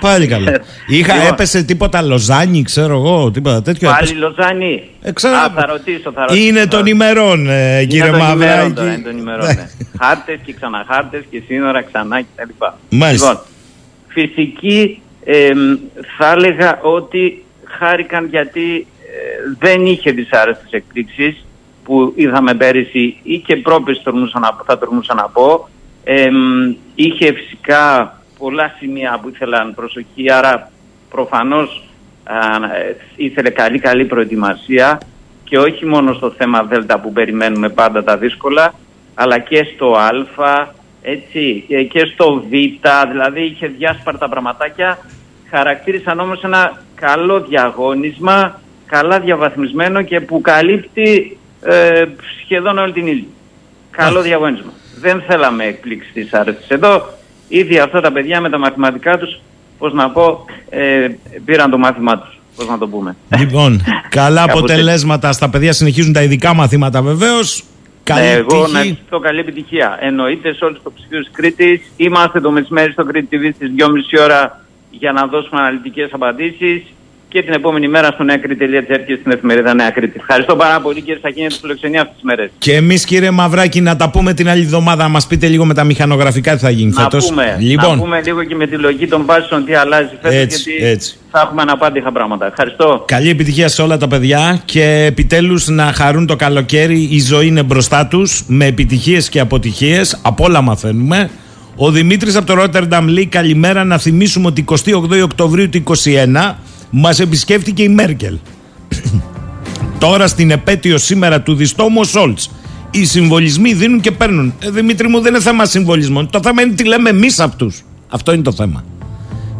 Πάλι καλά. Είχα, Λοιπόν. έπεσε τίποτα Λοζάνι, ξέρω εγώ, τίποτα τέτοιο. Πάλι έπεσε. Λοζάνη. Ε, ξέρω. Α, θα ρωτήσω, θα ρωτήσω. Είναι των ημερών, ε, Είναι κύριε των ημερών Μαυράκη. τώρα, Είναι των ημερών, ναι. [laughs] Χάρτες και ξαναχάρτες και σύνορα ξανά κτλ. Μάλιστα. Λοιπόν, φυσική εμ, θα έλεγα ότι χάρηκαν γιατί ε, δεν είχε δυσάρεστες εκπλήξεις που είδαμε πέρυσι ή και πρόπες τολμούσα να- θα τολμούσα να πω. Εμ, είχε φυσικά πολλά σημεία που ήθελαν προσοχή, άρα προφανώς α, ε, ήθελε καλή καλή προετοιμασία και όχι μόνο στο θέμα Δέλτα που περιμένουμε πάντα τα δύσκολα, αλλά και στο Α, έτσι, ε, και στο Β, δηλαδή είχε διάσπαρτα πραγματάκια, χαρακτήρισαν όμως ένα καλό διαγώνισμα, καλά διαβαθμισμένο και που καλύπτει ε, σχεδόν όλη την ύλη. Καλό διαγώνισμα. Δεν θέλαμε εκπλήξεις της άρεσης. Εδώ ήδη αυτά τα παιδιά με τα μαθηματικά τους πώς να πω, ε, πήραν το μάθημά τους, πώς να το πούμε. Λοιπόν, καλά Κάπως αποτελέσματα στα παιδιά συνεχίζουν τα ειδικά μαθήματα βεβαίως. Καλή Ναι, εγώ τύχη. να ευχηθώ καλή επιτυχία. Εννοείται σε όλους τους ψηφίους Κρήτης. Είμαστε το μεσημέρι στο Κρήτη TV στις 2.30 ώρα για να δώσουμε αναλυτικές απαντήσεις και την επόμενη μέρα στο νεακρήτη.gr και στην εφημερίδα Νέα Κρήτη. Ευχαριστώ πάρα πολύ κύριε Σακίνη για τη φιλοξενία αυτές τις μέρες. Και εμείς, κύριε Μαυράκη, να τα πούμε την άλλη εβδομάδα. Να μας πείτε λίγο με τα μηχανογραφικά τι θα γίνει Να φέτος. πούμε, Λοιπόν, να πούμε λίγο και με τη λογική των βάσεων τι αλλάζει φέτος Έτσι, γιατί έτσι. θα έχουμε αναπάντηχα πράγματα. Ευχαριστώ. καλή επιτυχία σε όλα τα παιδιά και επιτέλους να χαρούν το καλοκαίρι. Η ζωή είναι μπροστά τους με επιτυχίες και αποτυχίες. Από όλα μαθαίνουμε. Ο Δημήτρης από το Ρότερνταμ λέει καλημέρα να θυμίσουμε ότι 28 Οκτωβρίου του 2021 μας επισκέφτηκε η Μέρκελ. [clears throat] Τώρα στην επέτειο σήμερα του διστόμου Σόλτς. Οι συμβολισμοί δίνουν και παίρνουν. Ε, Δημήτρη μου, δεν είναι θέμα συμβολισμών. Το θέμα είναι τι λέμε εμείς αυτού. Αυτό είναι το θέμα.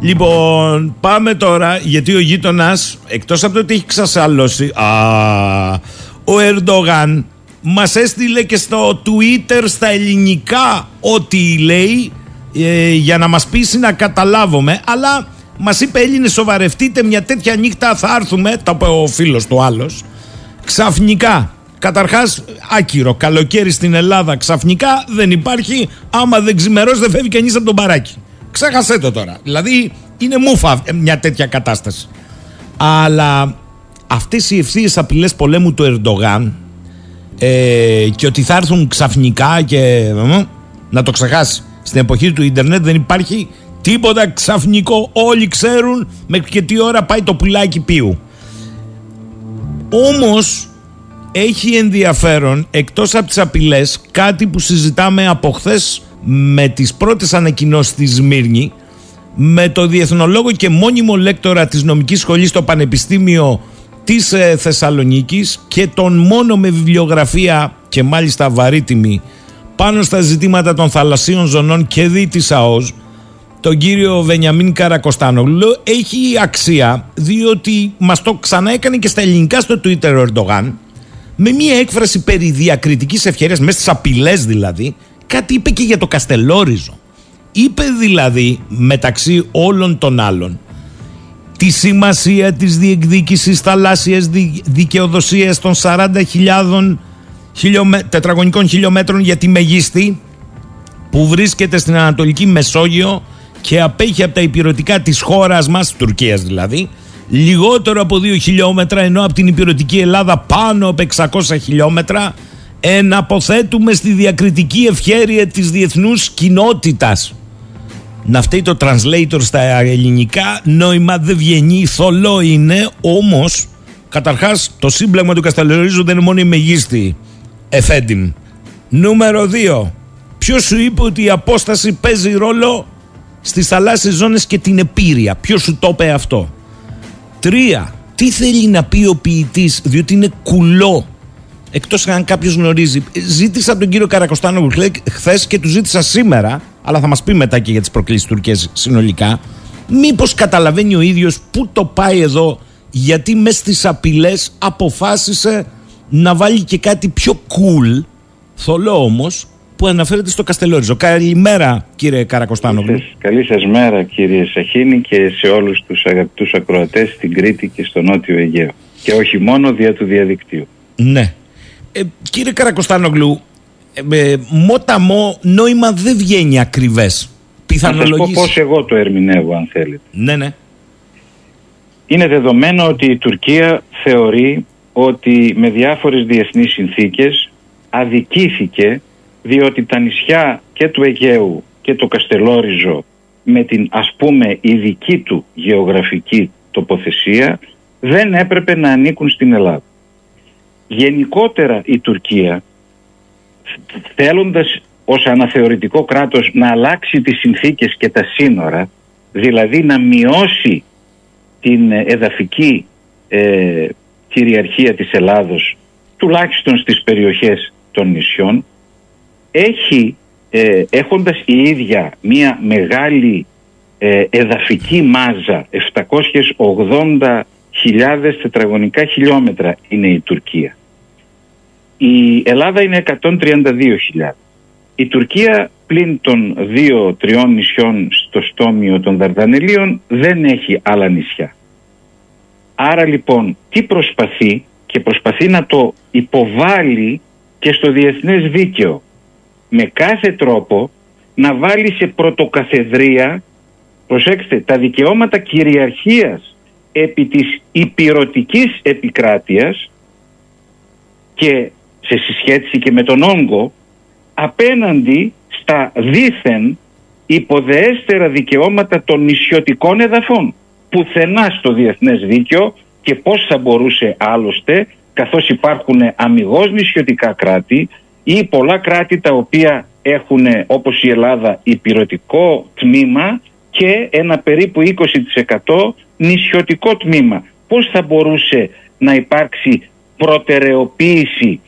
Λοιπόν, πάμε τώρα γιατί ο γείτονας, εκτός από το ότι έχει ξασαλώσει, α, ο Ερντογάν μας έστειλε και στο Twitter στα ελληνικά ό,τι λέει ε, για να μας πείσει να καταλάβουμε. Αλλά μας είπε Έλληνες σοβαρευτείτε μια τέτοια νύχτα θα έρθουμε, το είπε ο φίλος του άλλος, ξαφνικά. Καταρχάς άκυρο, καλοκαίρι στην Ελλάδα ξαφνικά δεν υπάρχει, άμα δεν ξημερώσει δεν φεύγει κανείς από τον παράκι. Ξέχασέ το τώρα. Δηλαδή είναι μούφα ε, μια τέτοια κατάσταση. Αλλά αυτές οι ευθείες απειλές πολέμου του Ερντογάν ε, και ότι θα έρθουν ξαφνικά και ε, να το ξεχάσει. Στην εποχή του ίντερνετ δεν υπάρχει τίποτα ξαφνικό. Όλοι ξέρουν μέχρι και τι ώρα πάει το πουλάκι πίου. Όμως έχει ενδιαφέρον εκτός από τις απειλές κάτι που συζητάμε από χθες με τις πρώτες ανακοινώσεις της Σμύρνη με το διεθνολόγο και μόνιμο λέκτορα της νομικής σχολής στο Πανεπιστήμιο της ε, Θεσσαλονίκης και τον μόνο με βιβλιογραφία και μάλιστα βαρύτιμη πάνω στα ζητήματα των θαλασσίων ζωνών και δι της ΑΟΣ τον κύριο Βενιαμίν Καρακοστάνογλου έχει αξία διότι μας το ξαναέκανε και στα ελληνικά στο Twitter ο Ερντογάν με μια έκφραση περί διακριτικής ευκαιρίας μέσα στις απειλές δηλαδή κάτι είπε και για το Καστελόριζο. Είπε δηλαδή μεταξύ όλων των άλλων τη σημασία της διεκδίκησης θαλάσσιας δι- δικαιοδοσίας των 40.000 χιλιομέ- τετραγωνικών χιλιόμετρων για τη μεγίστη που βρίσκεται στην Ανατολική Μεσόγειο και απέχει από τα υπηρετικά της χώρας μας, Τουρκίας δηλαδή, λιγότερο από 2 χιλιόμετρα, ενώ από την υπηρετική Ελλάδα πάνω από 600 χιλιόμετρα, εναποθέτουμε στη διακριτική ευχέρεια της διεθνούς κοινότητας. Να φταίει το translator στα ελληνικά, νόημα δεν βγαίνει, θολό είναι, όμως, καταρχάς το σύμπλεγμα του Κασταλερίζου δεν είναι μόνο η μεγίστη, εφέντιμ. Νούμερο 2. Ποιος σου είπε ότι η απόσταση παίζει ρόλο; Στις θαλάσσιες ζώνες και την επίρρεια. Ποιος σου το είπε αυτό; Τρία. Τι θέλει να πει ο ποιητής, διότι είναι κουλό. Εκτός αν κάποιος γνωρίζει. Ζήτησα από τον κύριο Καρακοστάνο χθες και του ζήτησα σήμερα, αλλά θα μας πει μετά και για τις προκλήσεις Τουρκία συνολικά. Μήπως καταλαβαίνει ο ίδιος πού το πάει εδώ, γιατί μες στις απειλές αποφάσισε να βάλει και κάτι πιο cool, θολό όμως, που αναφέρεται στο Καστελόριζο. Καλημέρα, κύριε Καρακοστάνογλου. Καλή σας μέρα κύριε Σαχίνη και σε όλους τους αγαπητούς ακροατές στην Κρήτη και στο Νότιο Αιγαίο. Και όχι μόνο δια του διαδικτύου. Ναι. Ε, κύριε Καρακοστάνογλου, ε, ε, μόταμο νόημα δεν βγαίνει ακριβές. Να σας πω Πιθανολογείς. πώς εγώ το ερμηνεύω αν θέλετε. Ναι, ναι. Είναι δεδομένο ότι η Τουρκία θεωρεί ότι με διάφορες διεθνείς συνθήκες αδικήθηκε διότι τα νησιά και του Αιγαίου και το Καστελόριζο με την ας πούμε ειδική του γεωγραφική τοποθεσία δεν έπρεπε να ανήκουν στην Ελλάδα. Γενικότερα η Τουρκία θέλοντας ως αναθεωρητικό κράτος να αλλάξει τις συνθήκες και τα σύνορα δηλαδή να μειώσει την ε, εδαφική ε, κυριαρχία της Ελλάδος τουλάχιστον στις περιοχές των νησιών έχει ε, έχοντας η ίδια μια μεγάλη ε, εδαφική μάζα 780.000 τετραγωνικά χιλιόμετρα είναι η Τουρκία η Ελλάδα είναι 132.000 Η Τουρκία πλην των δύο-τριών νησιών στο στόμιο των Δαρδανελίων δεν έχει άλλα νησιά. Άρα λοιπόν τι προσπαθεί και προσπαθεί να το υποβάλει και στο διεθνές δίκαιο με κάθε τρόπο να βάλει σε πρωτοκαθεδρία προσέξτε τα δικαιώματα κυριαρχίας επί της υπηρωτικής επικράτειας και σε συσχέτιση και με τον όγκο απέναντι στα δήθεν υποδεέστερα δικαιώματα των νησιωτικών εδαφών. Πουθενά στο διεθνές δίκαιο και πώς θα μπορούσε άλλωστε καθώς υπάρχουν αμυγός νησιωτικά κράτη ή πολλά κράτη τα οποία έχουν όπως η Ελλάδα υπηρετικό τμήμα και ένα περίπου 20% νησιωτικό τμήμα. Πώς θα μπορούσε να υπάρξει προτεραιοποίηση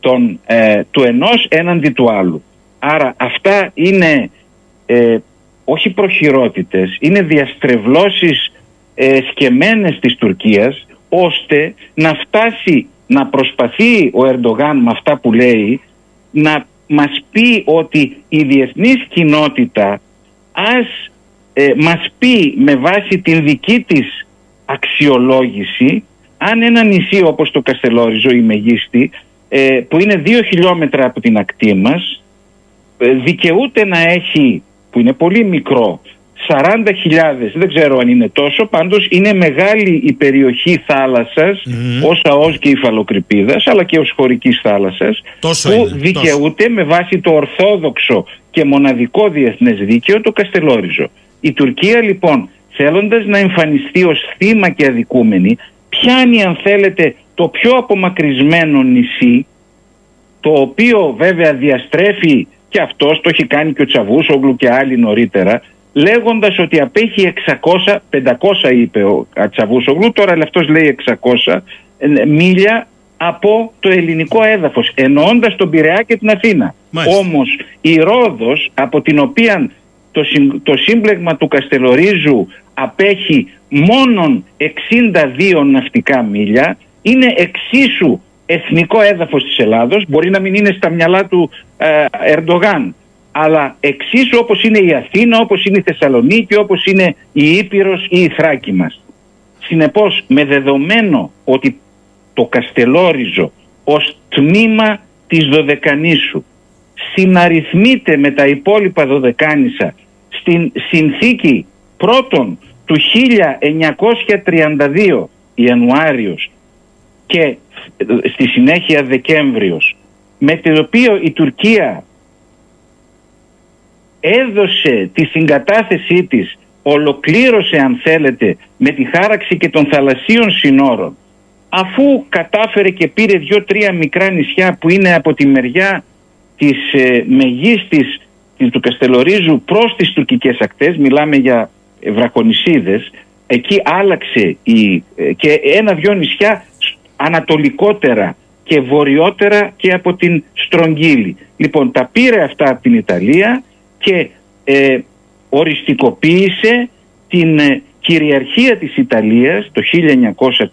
των, ε, του ενός έναντι του άλλου; Άρα αυτά είναι ε, όχι προχειρότητες, είναι διαστρεβλώσεις ε, σκεμμένες της Τουρκίας ώστε να φτάσει να προσπαθεί ο Ερντογάν με αυτά που λέει να μας πει ότι η διεθνής κοινότητα ας ε, μας πει με βάση την δική της αξιολόγηση αν ένα νησί όπως το Καστελόριζο η Μεγίστη ε, που είναι δύο χιλιόμετρα από την ακτή μας ε, δικαιούται να έχει που είναι πολύ μικρό 40.000 δεν ξέρω αν είναι τόσο πάντως είναι μεγάλη η περιοχή θάλασσας mm. ως ΑΟΣ και υφαλοκρηπίδας αλλά και ως χωρικής θάλασσας Τόσο που είναι, δικαιούται με βάση το ορθόδοξο και μοναδικό διεθνές δίκαιο το Καστελόριζο. Η Τουρκία λοιπόν θέλοντας να εμφανιστεί ως θύμα και αδικούμενη πιάνει αν θέλετε το πιο απομακρυσμένο νησί το οποίο βέβαια διαστρέφει και αυτός το έχει κάνει και ο Τσαβούσογλου και άλλοι νωρίτερα λέγοντας ότι απέχει 600, 500 είπε ο Τσαβούσογλου τώρα αλλά αυτός λέει 600 ε, μίλια από το ελληνικό έδαφος εννοώντας τον Πειραιά και την Αθήνα. Μάλιστα. Όμως η Ρόδος από την οποία το, συμ- το σύμπλεγμα του Καστελορίζου απέχει μόνον 62 ναυτικά μίλια είναι εξίσου εθνικό έδαφος της Ελλάδος μπορεί να μην είναι στα μυαλά του ε, Ερντογάν αλλά εξίσου όπως είναι η Αθήνα, όπως είναι η Θεσσαλονίκη, όπως είναι η Ήπειρος ή η Θράκη μας. Συνεπώς με δεδομένο ότι το Καστελόριζο ως τμήμα της Δωδεκανήσου συναριθμείται με τα υπόλοιπα Δωδεκάνησα στην συνθήκη πρώτον του 1932 Ιανουάριος και ε, στη συνέχεια Δεκέμβριος με το οποίο η Τουρκία έδωσε τη συγκατάθεσή της ολοκλήρωσε αν θέλετε με τη χάραξη και των θαλασσίων συνόρων αφού κατάφερε και πήρε δύο-τρία μικρά νησιά που είναι από τη μεριά της ε, μεγίστης της, του Καστελορίζου προς τις τουρκικές ακτές, μιλάμε για ε, βραχονισίδες, εκεί άλλαξε η, ε, και ένα-δυο νησιά σ- ανατολικότερα και βορειότερα και από την Στρογγύλη. Λοιπόν, τα πήρε αυτά από την Ιταλία και ε, οριστικοποίησε την ε, κυριαρχία της Ιταλίας το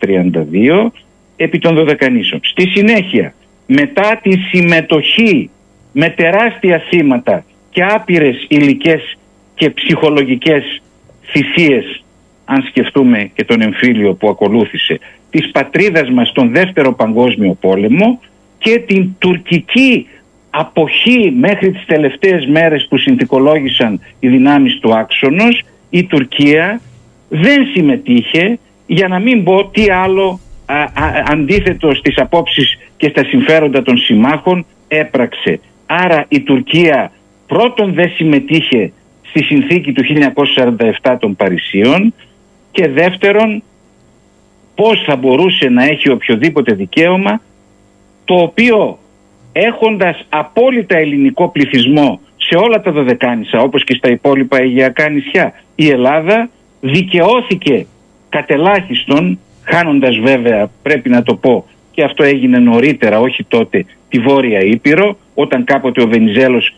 1932 επί των Δωδεκανήσων. Στη συνέχεια, μετά τη συμμετοχή με τεράστια θύματα και άπειρες υλικές και ψυχολογικές θυσίες αν σκεφτούμε και τον εμφύλιο που ακολούθησε της πατρίδας μας στον δεύτερο παγκόσμιο πόλεμο και την τουρκική αποχή μέχρι τις τελευταίες μέρες που συνθηκολόγησαν οι δυνάμεις του άξονος η Τουρκία δεν συμμετείχε για να μην πω τι άλλο α, α, αντίθετο στις απόψεις και στα συμφέροντα των συμμάχων έπραξε. Άρα η Τουρκία πρώτον δεν συμμετείχε στη συνθήκη του 1947 των Παρισίων και δεύτερον πώς θα μπορούσε να έχει οποιοδήποτε δικαίωμα το οποίο έχοντας απόλυτα ελληνικό πληθυσμό σε όλα τα Δωδεκάνησα όπως και στα υπόλοιπα Αιγαιακά νησιά η Ελλάδα δικαιώθηκε κατελάχιστον χάνοντας βέβαια πρέπει να το πω και αυτό έγινε νωρίτερα όχι τότε τη Βόρεια Ήπειρο όταν κάποτε ο Βενιζέλος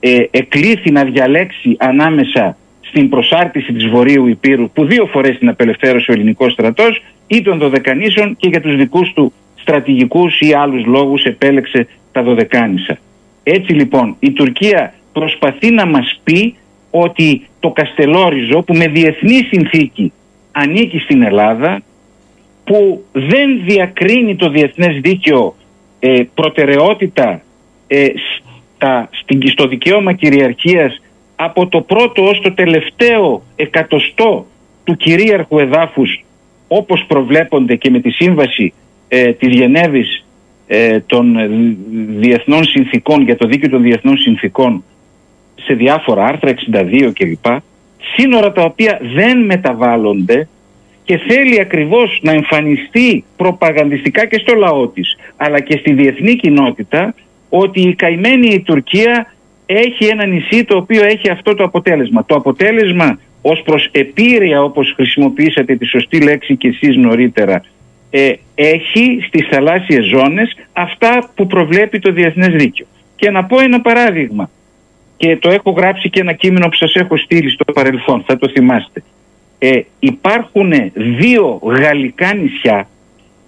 ε, εκλήθη να διαλέξει ανάμεσα στην προσάρτηση της Βορείου Υπήρου που δύο φορές την απελευθέρωσε ο ελληνικός στρατός ή των Δωδεκανήσων και για τους δικούς του στρατηγικούς ή άλλους λόγους επέλεξε τα Δωδεκάνησα. Έτσι λοιπόν η Τουρκία προσπαθεί να μας πει ότι το Καστελόριζο που με διεθνή συνθήκη ανήκει στην Ελλάδα που δεν διακρίνει το διεθνές δίκαιο ε, προτεραιότητα ε, στα, στην, στο δικαίωμα κυριαρχίας από το πρώτο ως το τελευταίο εκατοστό του κυρίαρχου εδάφους όπως προβλέπονται και με τη σύμβαση ε, της Γενέβης ε, των ε, διεθνών συνθήκων για το δίκαιο των διεθνών συνθήκων σε διάφορα άρθρα 62 κλπ. Σύνορα τα οποία δεν μεταβάλλονται και θέλει ακριβώς να εμφανιστεί προπαγανδιστικά και στο λαό της αλλά και στη διεθνή κοινότητα ότι η καημένη η Τουρκία έχει ένα νησί το οποίο έχει αυτό το αποτέλεσμα. Το αποτέλεσμα ως προς επίρρεια όπως χρησιμοποιήσατε τη σωστή λέξη και εσείς νωρίτερα ε, έχει στις θαλάσσιες ζώνες αυτά που προβλέπει το διεθνές δίκαιο. Και να πω ένα παράδειγμα και το έχω γράψει και ένα κείμενο που σας έχω στείλει στο παρελθόν, θα το θυμάστε. Ε, υπάρχουν δύο γαλλικά νησιά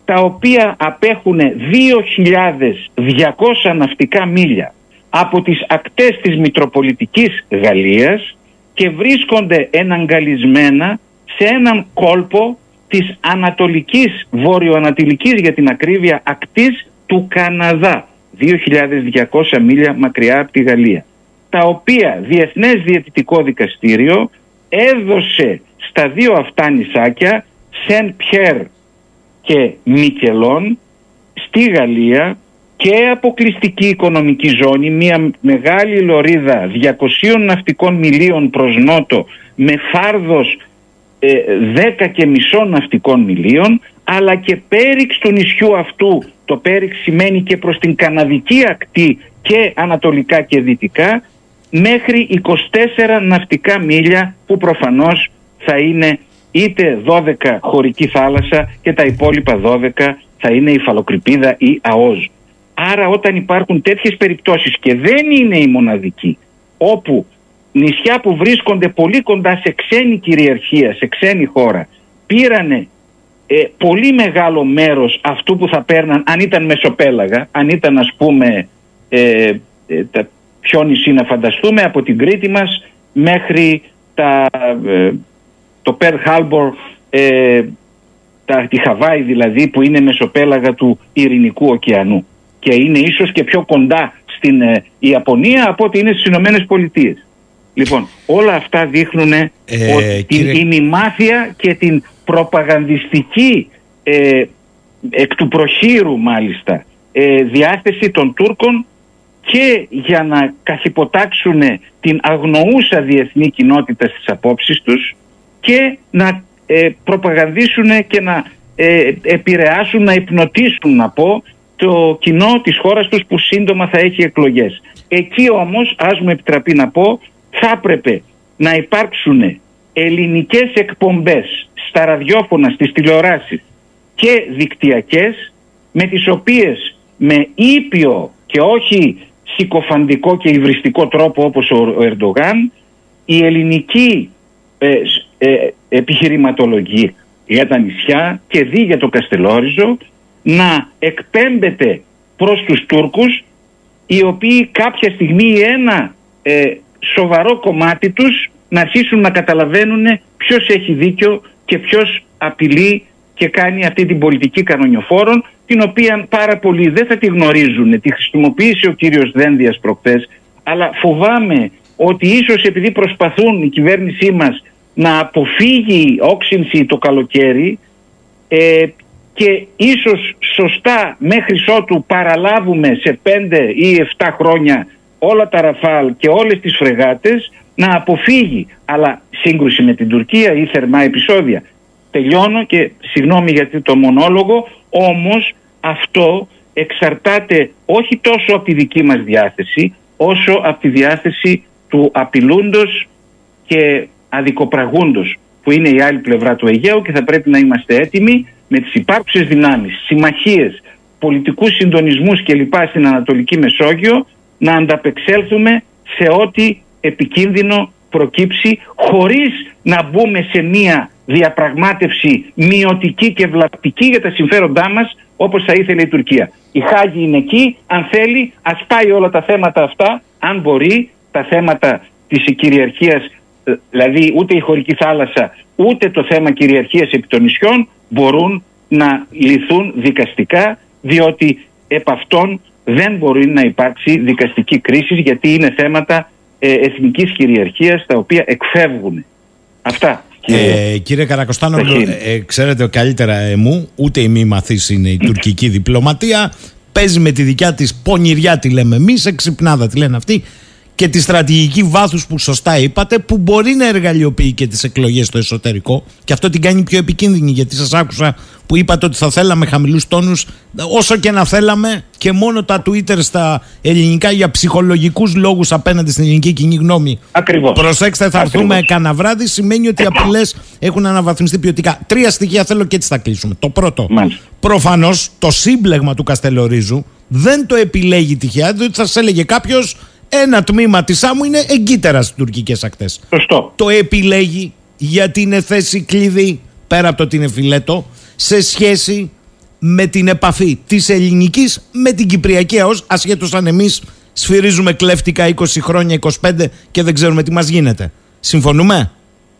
τα οποία απέχουν 2.200 ναυτικά μίλια από τις ακτές της Μητροπολιτικής Γαλλίας και βρίσκονται εναγκαλισμένα σε έναν κόλπο της ανατολικής, βορειοανατολικής για την ακρίβεια ακτής του Καναδά 2.200 μίλια μακριά από τη Γαλλία τα οποία Διεθνές Διαιτητικό Δικαστήριο έδωσε στα δύο αυτά νησάκια Σεν Πιέρ και Μικελόν στη Γαλλία και αποκλειστική οικονομική ζώνη, μια μεγάλη λωρίδα 200 ναυτικών μιλίων προς νότο με φάρδος ε, 10 και μισό ναυτικών μιλίων αλλά και πέριξ του νησιού αυτού το πέριξ σημαίνει και προς την καναδική ακτή και ανατολικά και δυτικά μέχρι 24 ναυτικά μίλια που προφανώς θα είναι είτε 12 χωρική θάλασσα και τα υπόλοιπα 12 θα είναι η φαλοκρηπίδα ή αόζ. Άρα όταν υπάρχουν τέτοιες περιπτώσεις και δεν είναι η μοναδική όπου νησιά που βρίσκονται πολύ κοντά σε ξένη κυριαρχία, σε ξένη χώρα πήρανε ε, πολύ μεγάλο μέρος αυτού που θα παίρναν αν ήταν μεσοπέλαγα, αν ήταν ας πούμε ε, ε, τα, ποιο νησί να φανταστούμε από την Κρήτη μας μέχρι τα, ε, το Περ Χάλμπορ ε, τα, τη Χαβάη δηλαδή που είναι μεσοπέλαγα του Ειρηνικού ωκεανού και είναι ίσως και πιο κοντά στην ε, Ιαπωνία από ότι είναι στις Ηνωμένες Πολιτείες. Λοιπόν, όλα αυτά δείχνουν ε, ότι κύριε... την ημιμάθεια και την προπαγανδιστική ε, εκ του προχείρου μάλιστα διάθεση των Τούρκων και για να καχυποτάξουν την αγνοούσα διεθνή κοινότητα στις απόψεις τους και να ε, προπαγανδίσουν και να ε, επηρεάσουν, να υπνοτίσουν να πω το κοινό της χώρας τους που σύντομα θα έχει εκλογές. Εκεί όμως, ας μου επιτραπεί να πω, θα έπρεπε να υπάρξουν ελληνικές εκπομπές στα ραδιόφωνα, στις τηλεοράσεις και δικτυακές με τις οποίες με ήπιο και όχι συκοφαντικό και υβριστικό τρόπο όπως ο Ερντογάν η ελληνική ε, ε, επιχειρηματολογία για τα νησιά και δι για το Καστελόριζο να εκπέμπεται προς τους Τούρκους οι οποίοι κάποια στιγμή ένα ε, σοβαρό κομμάτι τους να αρχίσουν να καταλαβαίνουν ποιος έχει δίκιο και ποιος απειλεί και κάνει αυτή την πολιτική κανονιοφόρων την οποία πάρα πολλοί δεν θα τη γνωρίζουν. Τη χρησιμοποίησε ο κύριος Δένδιας προχθές αλλά φοβάμαι ότι ίσως επειδή προσπαθούν η κυβέρνησή μας να αποφύγει όξυνση το καλοκαίρι ε, και ίσως σωστά μέχρι ότου παραλάβουμε σε 5 ή 7 χρόνια όλα τα ραφάλ και όλες τις φρεγάτες να αποφύγει αλλά σύγκρουση με την Τουρκία ή θερμά επεισόδια. Τελειώνω και συγγνώμη γιατί το μονόλογο όμως αυτό εξαρτάται όχι τόσο από τη δική μας διάθεση όσο από τη διάθεση του απειλούντος και αδικοπραγούντος που είναι η άλλη πλευρά του Αιγαίου και θα πρέπει να είμαστε έτοιμοι με τις υπάρχουσες δυνάμεις, συμμαχίες, πολιτικούς συντονισμούς κλπ. στην Ανατολική Μεσόγειο να ανταπεξέλθουμε σε ό,τι επικίνδυνο προκύψει χωρίς να μπούμε σε μία διαπραγμάτευση μειωτική και βλαπτική για τα συμφέροντά μας όπως θα ήθελε η Τουρκία. Η Χάγη είναι εκεί, αν θέλει ας πάει όλα τα θέματα αυτά, αν μπορεί τα θέματα της κυριαρχίας, ε, δηλαδή ούτε η χωρική θάλασσα, ούτε το θέμα κυριαρχίας επί των νησιών μπορούν να λυθούν δικαστικά, διότι επ' αυτών δεν μπορεί να υπάρξει δικαστική κρίση γιατί είναι θέματα ε, εθνικής κυριαρχίας τα οποία εκφεύγουν. Αυτά. Ε, κύριε Καρακοστάνογλου, Ταχύν. ε, ξέρετε καλύτερα εμού, ούτε η μη μαθής είναι η τουρκική διπλωματία. Παίζει με τη δικιά της πονηριά, τη λέμε εμείς, εξυπνάδα τη λένε αυτοί, και τη στρατηγική βάθους που σωστά είπατε, που μπορεί να εργαλειοποιεί και τις εκλογές στο εσωτερικό. Και αυτό την κάνει πιο επικίνδυνη, γιατί σας άκουσα που είπατε ότι θα θέλαμε χαμηλούς τόνους, όσο και να θέλαμε, και μόνο τα Twitter στα ελληνικά για ψυχολογικούς λόγους απέναντι στην ελληνική κοινή γνώμη. Ακριβώς. Προσέξτε, θα έρθουμε Ακριβώς. κανένα βράδυ, σημαίνει ότι οι απειλές έχουν αναβαθμιστεί ποιοτικά. Τρία στοιχεία θέλω και έτσι θα κλείσουμε. Το πρώτο. Προφανώς το σύμπλεγμα του Καστελορίζου δεν το επιλέγει τυχαία, διότι θα σα έλεγε κάποιος ένα τμήμα της άμμου είναι εγκύτερα στις τουρκικές ακτές. Σωστό. Το επιλέγει γιατί είναι θέση κλειδί, πέρα από το ότι είναι φιλέτο, σε σχέση με την επαφή της ελληνικής με την κυπριακή ΑΟΣ, ασχέτως αν εμείς σφυρίζουμε κλέφτικα 20 χρόνια, 25 και δεν ξέρουμε τι μας γίνεται. Συμφωνούμε;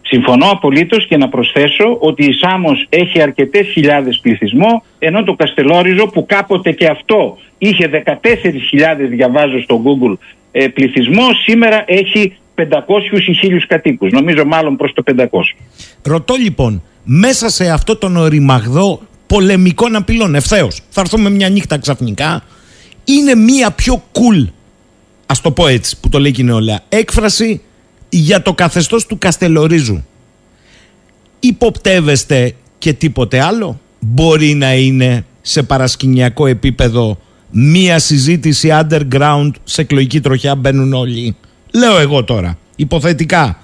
Συμφωνώ απολύτως και να προσθέσω ότι η Σάμος έχει αρκετές χιλιάδες πληθυσμό ενώ το Καστελόριζο που κάποτε και αυτό είχε 14.000 διαβάζω στο Google ε, πληθυσμό σήμερα έχει 500 ή 1000 κατοίκους. Νομίζω μάλλον προς το 500. Ρωτώ λοιπόν, μέσα σε αυτό τον οριμαγδό πολεμικών απειλών, ευθέως, θα έρθουμε μια νύχτα ξαφνικά, είναι μια πιο cool, ας το πω έτσι, που το λέει και η νεολαία, έκφραση για το καθεστώς του Καστελορίζου. Υποπτεύεστε και τίποτε άλλο. Μπορεί να είναι σε παρασκηνιακό επίπεδο μία συζήτηση underground σε εκλογική τροχιά μπαίνουν όλοι. Λέω εγώ τώρα, υποθετικά,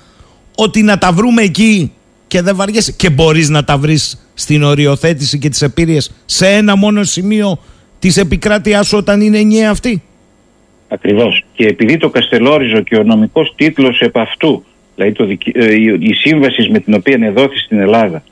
ότι να τα βρούμε εκεί και δεν βαριέσαι και μπορείς να τα βρεις στην οριοθέτηση και τις επίρειες σε ένα μόνο σημείο της επικράτειάς σου όταν είναι ενιαία αυτή. Ακριβώς. Και επειδή το Καστελόριζο και ο νομικός τίτλος επ' αυτού, δηλαδή το, δικαι- ε, η, η σύμβασης με την οποία εδόθη στην Ελλάδα,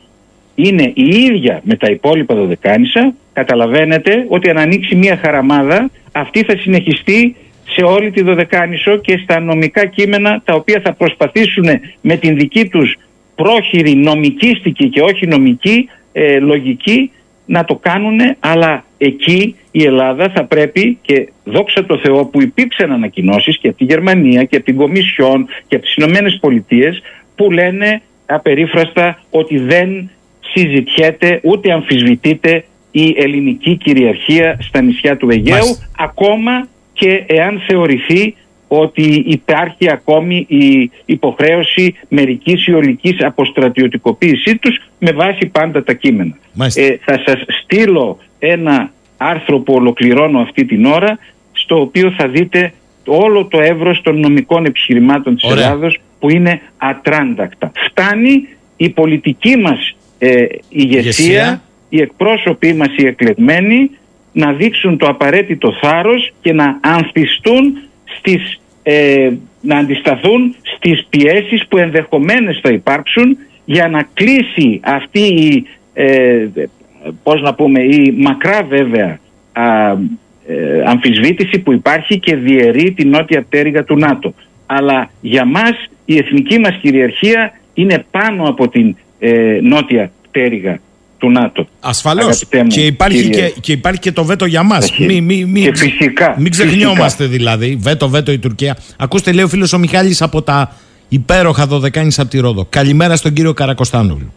είναι η ίδια με τα υπόλοιπα δωδεκάνησα, καταλαβαίνετε ότι αν ανοίξει μια χαραμάδα, αυτή θα συνεχιστεί σε όλη τη Δωδεκάνησο και στα νομικά κείμενα τα οποία θα προσπαθήσουν με την δική τους πρόχειρη νομικίστικη και όχι νομική ε, λογική να το κάνουν αλλά εκεί η Ελλάδα θα πρέπει και δόξα τω Θεώ που υπήρξαν ανακοινώσεις και από τη Γερμανία και από την Κομισιόν και από τις Ηνωμένες Πολιτείες που λένε απερίφραστα ότι δεν συζητιέται ούτε αμφισβητείται η ελληνική κυριαρχία στα νησιά του Αιγαίου Μάλιστα. ακόμα και εάν θεωρηθεί ότι υπάρχει ακόμη η υποχρέωση μερικής ή ολικής αποστρατιωτικοποίησής τους με βάση πάντα τα κείμενα. Ε, θα σας στείλω ένα άρθρο που ολοκληρώνω αυτή την ώρα στο οποίο θα δείτε όλο το εύρος των νομικών επιχειρημάτων της Ωραία. Ελλάδος που είναι ατράντακτα. Φτάνει η πολιτική μας ε, ηγεσία, Ηγεσία. οι εκπρόσωποι μας οι εκλεγμένοι να δείξουν το απαραίτητο θάρρος και να ανθιστούν στις, ε, να αντισταθούν στις πιέσεις που ενδεχομένως θα υπάρξουν για να κλείσει αυτή η, ε, πώς να πούμε, η μακρά βέβαια α, ε, αμφισβήτηση που υπάρχει και διαιρεί την νότια πτέρυγα του ΝΑΤΟ. Αλλά για μας η εθνική μας κυριαρχία είναι πάνω από την ε, νότια πτέρυγα του ΝΑΤΟ. Ασφαλώς. Αγαπητέ μου, Και, υπάρχει κύριε. και, και υπάρχει και το βέτο για μας. Έχει. Μη, μη, μη, Και φυσικά, Μην ξεχνιόμαστε δηλαδή. Βέτο, βέτο η Τουρκία. Ακούστε, λέει ο φίλος ο Μιχάλης από τα υπέροχα δωδεκάνησα από τη Ρόδο. Καλημέρα στον κύριο Καρακοστάνογλου.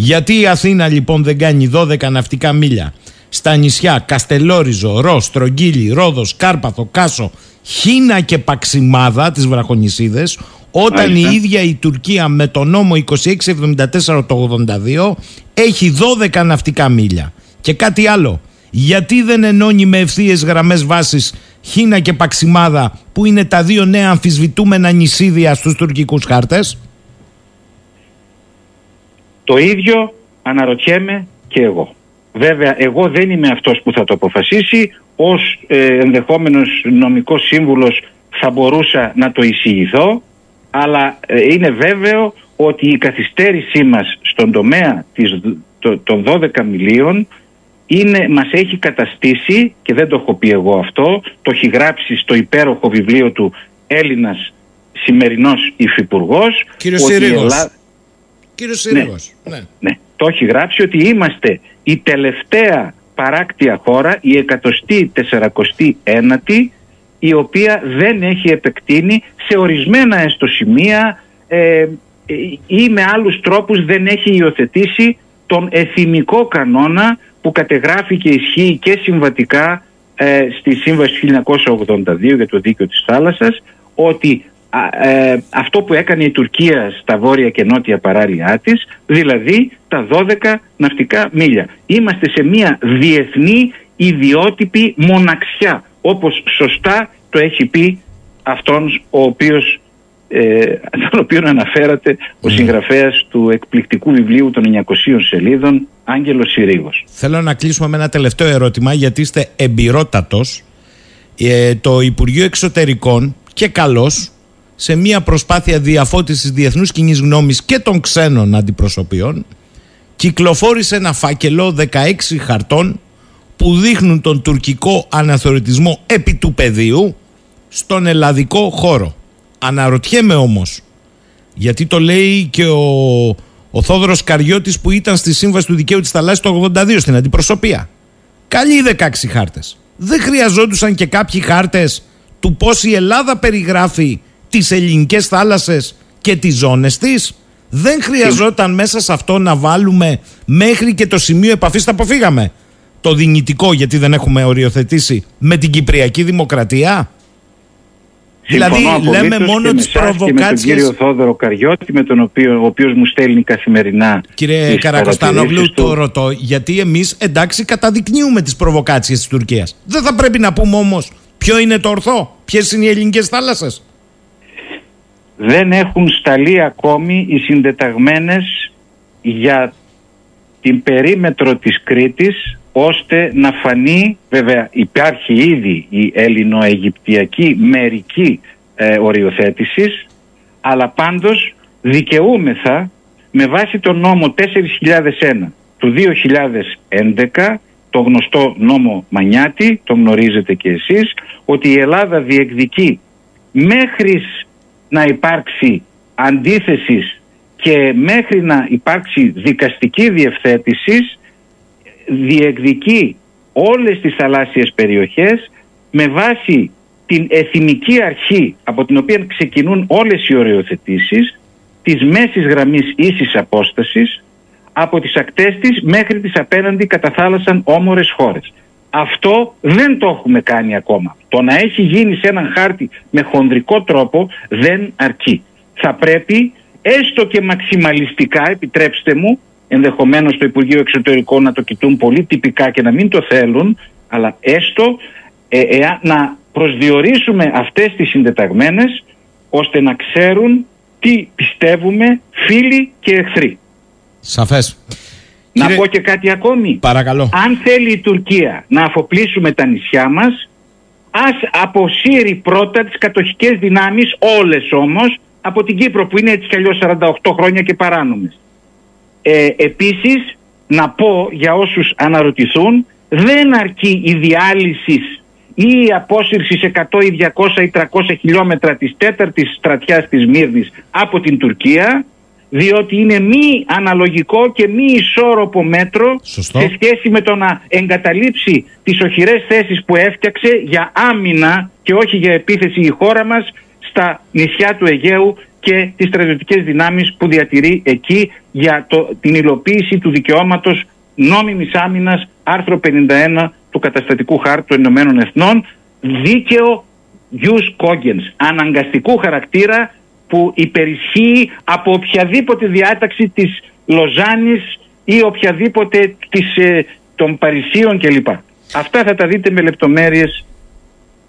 Γιατί η Αθήνα λοιπόν δεν κάνει 12 ναυτικά μίλια; Στα νησιά Καστελόριζο, Ρος, Στρογγύλι, Ρόδος, Κάρπαθο, Κάσο, Χίνα και Παξιμάδα, τις βραχονισίδες, όταν Μάλιστα. η ίδια η Τουρκία με το νόμο 2674 το 82 έχει 12 ναυτικά μίλια. Και κάτι άλλο. Γιατί δεν ενώνει με ευθείες γραμμές βάσης Χίνα και Παξιμάδα, που είναι τα δύο νέα αμφισβητούμενα νησίδια στους τουρκικούς χάρτες; Το ίδιο αναρωτιέμαι και εγώ. Βέβαια, εγώ δεν είμαι αυτός που θα το αποφασίσει. Ως ε, ενδεχόμενος νομικός σύμβουλος θα μπορούσα να το εισηγηθώ. Αλλά ε, είναι βέβαιο ότι η καθυστέρησή μας στον τομέα της, δ- το- των 12 μιλίων είναι, μας έχει καταστήσει και δεν το έχω πει εγώ αυτό το έχει γράψει στο υπέροχο βιβλίο του Έλληνας σημερινός υφυπουργός Κύριο ότι η Συρίγος. Ελλάδα- Κύριος Συρίγος. Ναι. ναι, το έχει γράψει ότι είμαστε η τελευταία παράκτια χώρα, η 149η, η οποία δεν έχει επεκτείνει σε ορισμένα έστω σημεία ε, ε, ή με άλλους τρόπους δεν έχει υιοθετήσει τον εθιμικό κανόνα που κατεγράφει και ισχύει και συμβατικά ε, στη Σύμβαση του 1982 για το δίκαιο της θάλασσας ότι α, ε, αυτό που έκανε η Τουρκία στα βόρεια και νότια παράλια της, δηλαδή τα 12 ναυτικά μίλια. Είμαστε σε μια διεθνή ιδιότυπη μοναξιά, όπως σωστά το έχει πει αυτόν ο οποίος ε, τον οποίο αναφέρατε ο συγγραφέας του εκπληκτικού βιβλίου των 900 σελίδων Άγγελος Συρίγος. Θέλω να κλείσουμε με ένα τελευταίο ερώτημα γιατί είστε εμπειρότατος. Ε, το Υπουργείο Εξωτερικών και καλώς σε μια προσπάθεια διαφώτισης διεθνούς κοινής γνώμης και των ξένων αντιπροσωπείων κυκλοφόρησε ένα φάκελο 16 χαρτών που δείχνουν τον τουρκικό αναθεωρητισμό επί του πεδίου στον ελλαδικό χώρο. Αναρωτιέμαι όμως, γιατί το λέει και ο, ο Θόδωρος Καριώτης που ήταν στη Σύμβαση του Δικαίου της Θαλάσσης το 82 στην αντιπροσωπεία. Καλοί οι 16 χάρτες. Δεν χρειαζόντουσαν και κάποιοι χάρτες του πώς η Ελλάδα περιγράφει τις ελληνικές θάλασσες και τις ζώνες της. Δεν χρειαζόταν μέσα σε αυτό να βάλουμε μέχρι και το σημείο επαφής, τα αποφύγαμε. Το δυνητικό γιατί δεν έχουμε οριοθετήσει με την Κυπριακή Δημοκρατία. Δηλαδή Συμφωνώ λέμε απολύτως μόνο και με τις εσάς Και με τον προβοκάτσιες κύριο Θόδωρο Καριώτη, με τον οποίο, ο οποίος μου στέλνει καθημερινά Κύριε τις Καρακοστανόγλου, παρατηρήσεις το του. ρωτώ γιατί εμείς εντάξει καταδεικνύουμε τις προβοκάτσιες της Τουρκίας. Δεν θα πρέπει να πούμε όμως ποιο είναι το ορθό, ποιες είναι οι ελληνικές θάλασσες. Δεν έχουν σταλεί ακόμη οι συντεταγμένες για την περίμετρο της Κρήτης ώστε να φανεί, βέβαια υπάρχει ήδη η ελληνοαιγυπτιακή μερική ε, οριοθέτησης αλλά πάντως δικαιούμεθα με βάση τον νόμο 4001 του 2011 το γνωστό νόμο Μανιάτη, το γνωρίζετε και εσείς, ότι η Ελλάδα διεκδικεί μέχρι να υπάρξει αντίθεσης και μέχρι να υπάρξει δικαστική διευθέτησης διεκδικεί όλες τις θαλάσσιες περιοχές με βάση την εθνική αρχή από την οποία ξεκινούν όλες οι οριοθετήσεις της μέσης γραμμής ίσης απόστασης από τις ακτές της μέχρι τις απέναντι κατά θάλασσαν όμορες χώρες. Αυτό δεν το έχουμε κάνει ακόμα. Το να έχει γίνει σε έναν χάρτη με χονδρικό τρόπο δεν αρκεί. Θα πρέπει έστω και μαξιμαλιστικά, επιτρέψτε μου, ενδεχομένως το Υπουργείο Εξωτερικών να το κοιτούν πολύ τυπικά και να μην το θέλουν, αλλά έστω ε, εάν- να προσδιορίσουμε αυτές τις συντεταγμένες ώστε να ξέρουν τι πιστεύουμε φίλοι και εχθροί. Σαφές. Να πω και κάτι ακόμη. Παρακαλώ. Αν θέλει η Τουρκία να αφοπλίσουμε τα νησιά μας, ας αποσύρει πρώτα τις κατοχικές δυνάμεις, όλες όμως, από την Κύπρο που είναι έτσι κι αλλιώς 48 χρόνια και παράνομες. Ε, επίσης, να πω για όσους αναρωτηθούν, δεν αρκεί η διάλυσης ή η απόσυρση σε 100 ή 200 ή 300 χιλιόμετρα της τέταρτης στρατιάς της Μύρνης από την Τουρκία, διότι είναι μη αναλογικό και μη ισόρροπο μέτρο σε σχέση με το να εγκαταλείψει τις οχυρές θέσεις που έφτιαξε για άμυνα και όχι για επίθεση η χώρα μας στα νησιά του Αιγαίου και τις στρατιωτικές δυνάμεις που διατηρεί εκεί για το, την υλοποίηση του δικαιώματος νόμιμης άμυνας άρθρο 51 του καταστατικού χάρτη των Ηνωμένων Εθνών δίκαιο jus cogens αναγκαστικού χαρακτήρα που υπερισχύει από οποιαδήποτε διάταξη της Λοζάνης ή οποιαδήποτε της, ε, των Παρισίων κλπ. Αυτά θα τα δείτε με λεπτομέρειες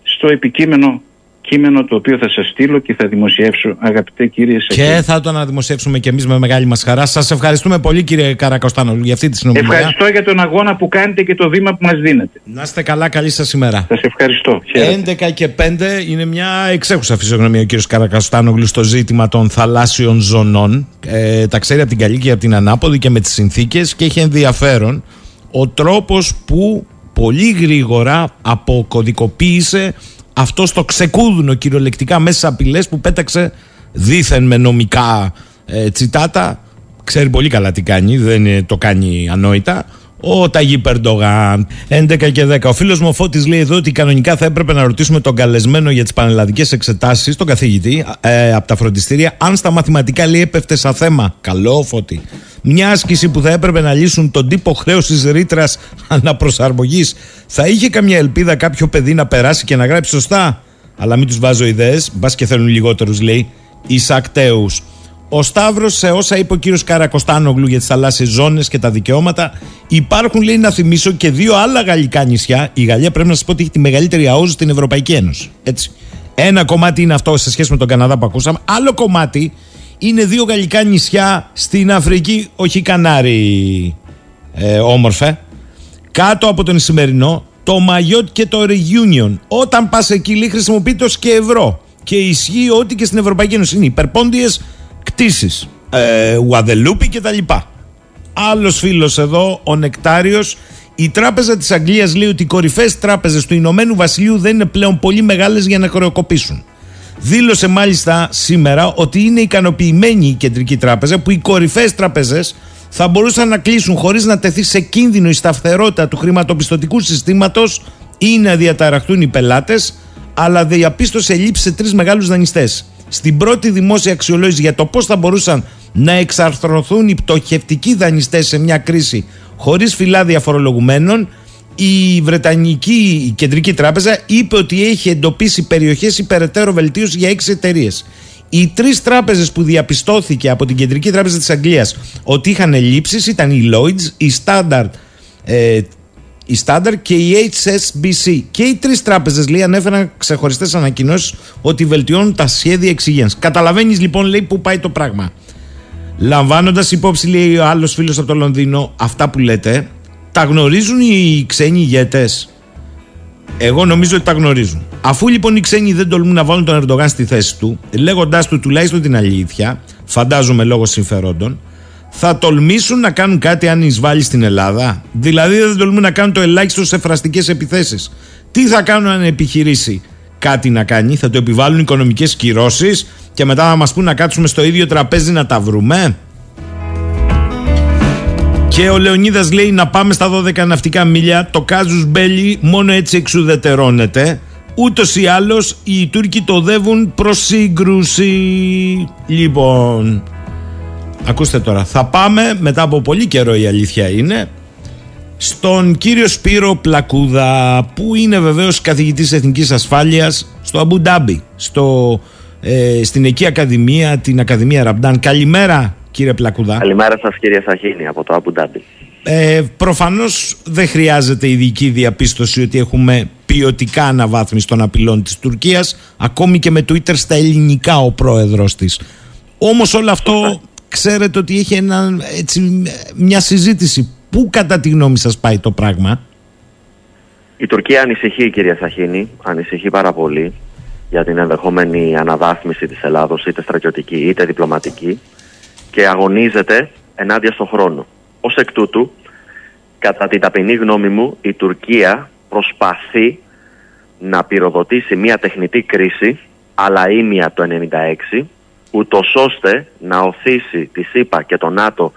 στο επικείμενο κείμενο το οποίο θα σας στείλω και θα δημοσιεύσω αγαπητέ κύριε Σακέλη. Και θα το αναδημοσιεύσουμε και εμείς με μεγάλη μας χαρά. Σας ευχαριστούμε πολύ, κύριε Καρακοστάνογλου, για αυτή τη συνομιλία. Ευχαριστώ για τον αγώνα που κάνετε και το βήμα που μας δίνετε. Να είστε καλά, καλή σας ημέρα. Σας ευχαριστώ. Χαίρετε. 11 και 5 είναι μια εξέχουσα φυσιογνωμία ο κύριος Καρακαστάνογλου στο ζήτημα των θαλάσσιων ζωνών. Ε, τα ξέρει από την καλή και από την ανάποδη και με τις συνθήκες και έχει ενδιαφέρον ο τρόπος που πολύ γρήγορα αποκωδικοποίησε αυτό στο ξεκούδουνο κυριολεκτικά μέσα σε απειλές που πέταξε δήθεν με νομικά ε, τσιτάτα. Ξέρει πολύ καλά τι κάνει, δεν ε, το κάνει ανόητα ο Ταγί Περντογάν. 11 και 10. Ο φίλος μου ο Φώτης λέει εδώ ότι κανονικά θα έπρεπε να ρωτήσουμε τον καλεσμένο για τις πανελλαδικές εξετάσεις, τον καθηγητή, ε, από τα φροντιστήρια, αν στα μαθηματικά λέει έπεφτε σαν θέμα. Καλό, Φώτη. Μια άσκηση που θα έπρεπε να λύσουν τον τύπο χρέωσης ρήτρας [laughs] αναπροσαρμογής. Θα είχε καμιά ελπίδα κάποιο παιδί να περάσει και να γράψει σωστά. Αλλά μην τους βάζω ιδέες, μπας και θέλουν λιγότερους, λέει. Ισακτέους. Ο Σταύρος, σε όσα είπε ο κύριος Καρακοστάνογλου για τις θαλάσσιες ζώνες και τα δικαιώματα, υπάρχουν, λέει, να θυμίσω και δύο άλλα γαλλικά νησιά. Η Γαλλία πρέπει να σας πω ότι έχει τη μεγαλύτερη ΑΟΖ στην Ευρωπαϊκή Ένωση. Έτσι. Ένα κομμάτι είναι αυτό σε σχέση με τον Καναδά που ακούσαμε. Άλλο κομμάτι είναι δύο γαλλικά νησιά στην Αφρική, όχι Κανάρι ε, όμορφε. Κάτω από τον Ισημερινό, το Μαγιότ και το Reunion. Όταν πας εκεί, λέει, χρησιμοποιεί το και ευρώ. Και ισχύει ότι και στην Ευρωπαϊκή Ένωση είναι υπερπόντιες κτίσεις, ε, Γουαδελούπη κτλ. Άλλος φίλος εδώ, ο Νεκτάριος, η τράπεζα της Αγγλίας λέει ότι οι κορυφαίες τράπεζες του Ηνωμένου Βασιλείου δεν είναι πλέον πολύ μεγάλες για να χρεοκοπήσουν. Δήλωσε μάλιστα σήμερα ότι είναι ικανοποιημένη η κεντρική τράπεζα που οι κορυφαίες τράπεζες θα μπορούσαν να κλείσουν χωρίς να τεθεί σε κίνδυνο η σταθερότητα του χρηματοπιστωτικού συστήματος ή να διαταραχτούν οι πελάτες, αλλά διαπίστωσε λήψη σε τρεις μεγάλους δανειστές στην πρώτη δημόσια αξιολόγηση για το πώς θα μπορούσαν να εξαρθρωθούν οι πτωχευτικοί δανειστές σε μια κρίση χωρίς φυλάδια φορολογουμένων, η Βρετανική Κεντρική Τράπεζα είπε ότι έχει εντοπίσει περιοχές υπεραιτέρω βελτίωση για έξι εταιρείες. Οι τρεις τράπεζες που διαπιστώθηκε από την Κεντρική Τράπεζα της Αγγλίας ότι είχαν ελλείψεις ήταν η Lloyds, η Standard ε, η Standard και η HSBC. Και οι τρεις τράπεζες λέει ανέφεραν ξεχωριστές ανακοινώσεις ότι βελτιώνουν τα σχέδια εξυγένσης. Καταλαβαίνεις λοιπόν λέει που πάει το πράγμα. Λαμβάνοντας υπόψη, λέει ο άλλος φίλος από το Λονδίνο, αυτά που λέτε, τα γνωρίζουν οι ξένοι ηγέτες; Εγώ νομίζω ότι τα γνωρίζουν. Αφού λοιπόν οι ξένοι δεν τολμούν να βάλουν τον Ερντογάν στη θέση του, λέγοντάς του τουλάχιστον την αλήθεια, φαντάζομαι λόγω συμφερόντων, θα τολμήσουν να κάνουν κάτι αν εισβάλλει στην Ελλάδα; Δηλαδή δεν τολμούν να κάνουν το ελάχιστο σε φραστικές επιθέσεις. Τι θα κάνουν αν επιχειρήσει κάτι να κάνει, θα το επιβάλλουν οικονομικές κυρώσεις και μετά θα μας πούν να κάτσουμε στο ίδιο τραπέζι να τα βρούμε; Και ο Λεωνίδας λέει να πάμε στα 12 ναυτικά μίλια, το casus belli μόνο έτσι εξουδετερώνεται. Ούτως ή άλλως οι Τούρκοι οδεύουν προς σύγκρουση. Λοιπόν, Ακούστε τώρα, θα πάμε μετά από πολύ καιρό η αλήθεια είναι στον κύριο Σπύρο Πλακούδα που είναι βεβαίως καθηγητής εθνικής ασφάλειας στο Άμπου Ντάμπι, στο, ε, στην εκεί Ακαδημία, την Ακαδημία Ραμπντάν. Καλημέρα κύριε Πλακούδα. Καλημέρα σας κύριε Σαχίνη από το Αμπουντάμπι. Ε, προφανώς δεν χρειάζεται ειδική διαπίστωση ότι έχουμε ποιοτικά αναβάθμιση των απειλών της Τουρκίας ακόμη και με Twitter στα ελληνικά ο πρόεδρος της. Όμως όλο αυτό ξέρετε ότι έχει ένα, έτσι, μια συζήτηση. Πού κατά τη γνώμη σας πάει το πράγμα; Η Τουρκία ανησυχεί κυρία Σαχίνη, ανησυχεί πάρα πολύ για την ενδεχόμενη αναβάθμιση της Ελλάδος είτε στρατιωτική είτε διπλωματική και αγωνίζεται ενάντια στον χρόνο. Ως εκ τούτου, κατά την ταπεινή γνώμη μου, η Τουρκία προσπαθεί να πυροδοτήσει μια τεχνητή κρίση αλλά ήμια το 1996 ούτως ώστε να οθήσει τη ΣΥΠΑ και το ΝΑΤΟ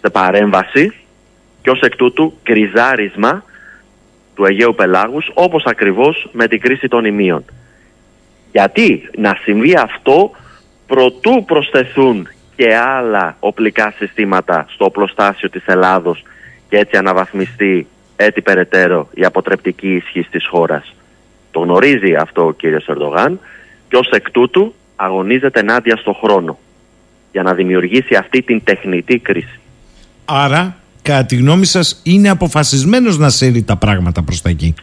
σε παρέμβαση και ως εκ τούτου κρυζάρισμα του Αιγαίου Πελάγους όπως ακριβώς με την κρίση των ημείων. Γιατί να συμβεί αυτό προτού προσθεθούν και άλλα οπλικά συστήματα στο οπλοστάσιο της Ελλάδος και έτσι αναβαθμιστεί έτσι περαιτέρω η αποτρεπτική ισχύ της χώρας. Το γνωρίζει αυτό ο κύριος Ερντογάν και ως εκ τούτου αγωνίζεται ενάντια στο χρόνο για να δημιουργήσει αυτή την τεχνητή κρίση. Άρα, κατά τη γνώμη σας, είναι αποφασισμένος να σέρει τα πράγματα προς τα εκεί.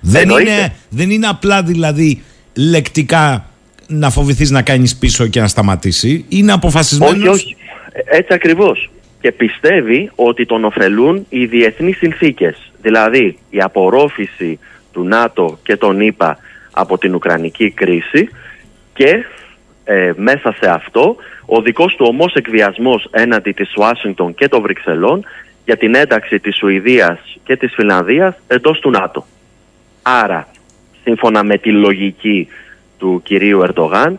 Δεν είναι, δεν είναι απλά δηλαδή λεκτικά να φοβηθείς να κάνεις πίσω και να σταματήσει. Είναι αποφασισμένος... Όχι, όχι. Έτσι ακριβώς. Και πιστεύει ότι τον ωφελούν οι διεθνείς συνθήκες. Δηλαδή η απορρόφηση του ΝΑΤΟ και των ΗΠΑ από την Ουκρανική κρίση και ε, μέσα σε αυτό ο δικός του ομός εκβιασμός έναντι της Ουάσιγκτον και των Βρυξελών για την ένταξη της Σουηδίας και της Φιλανδίας εντός του ΝΑΤΟ. Άρα, σύμφωνα με τη λογική του κυρίου Ερντογάν,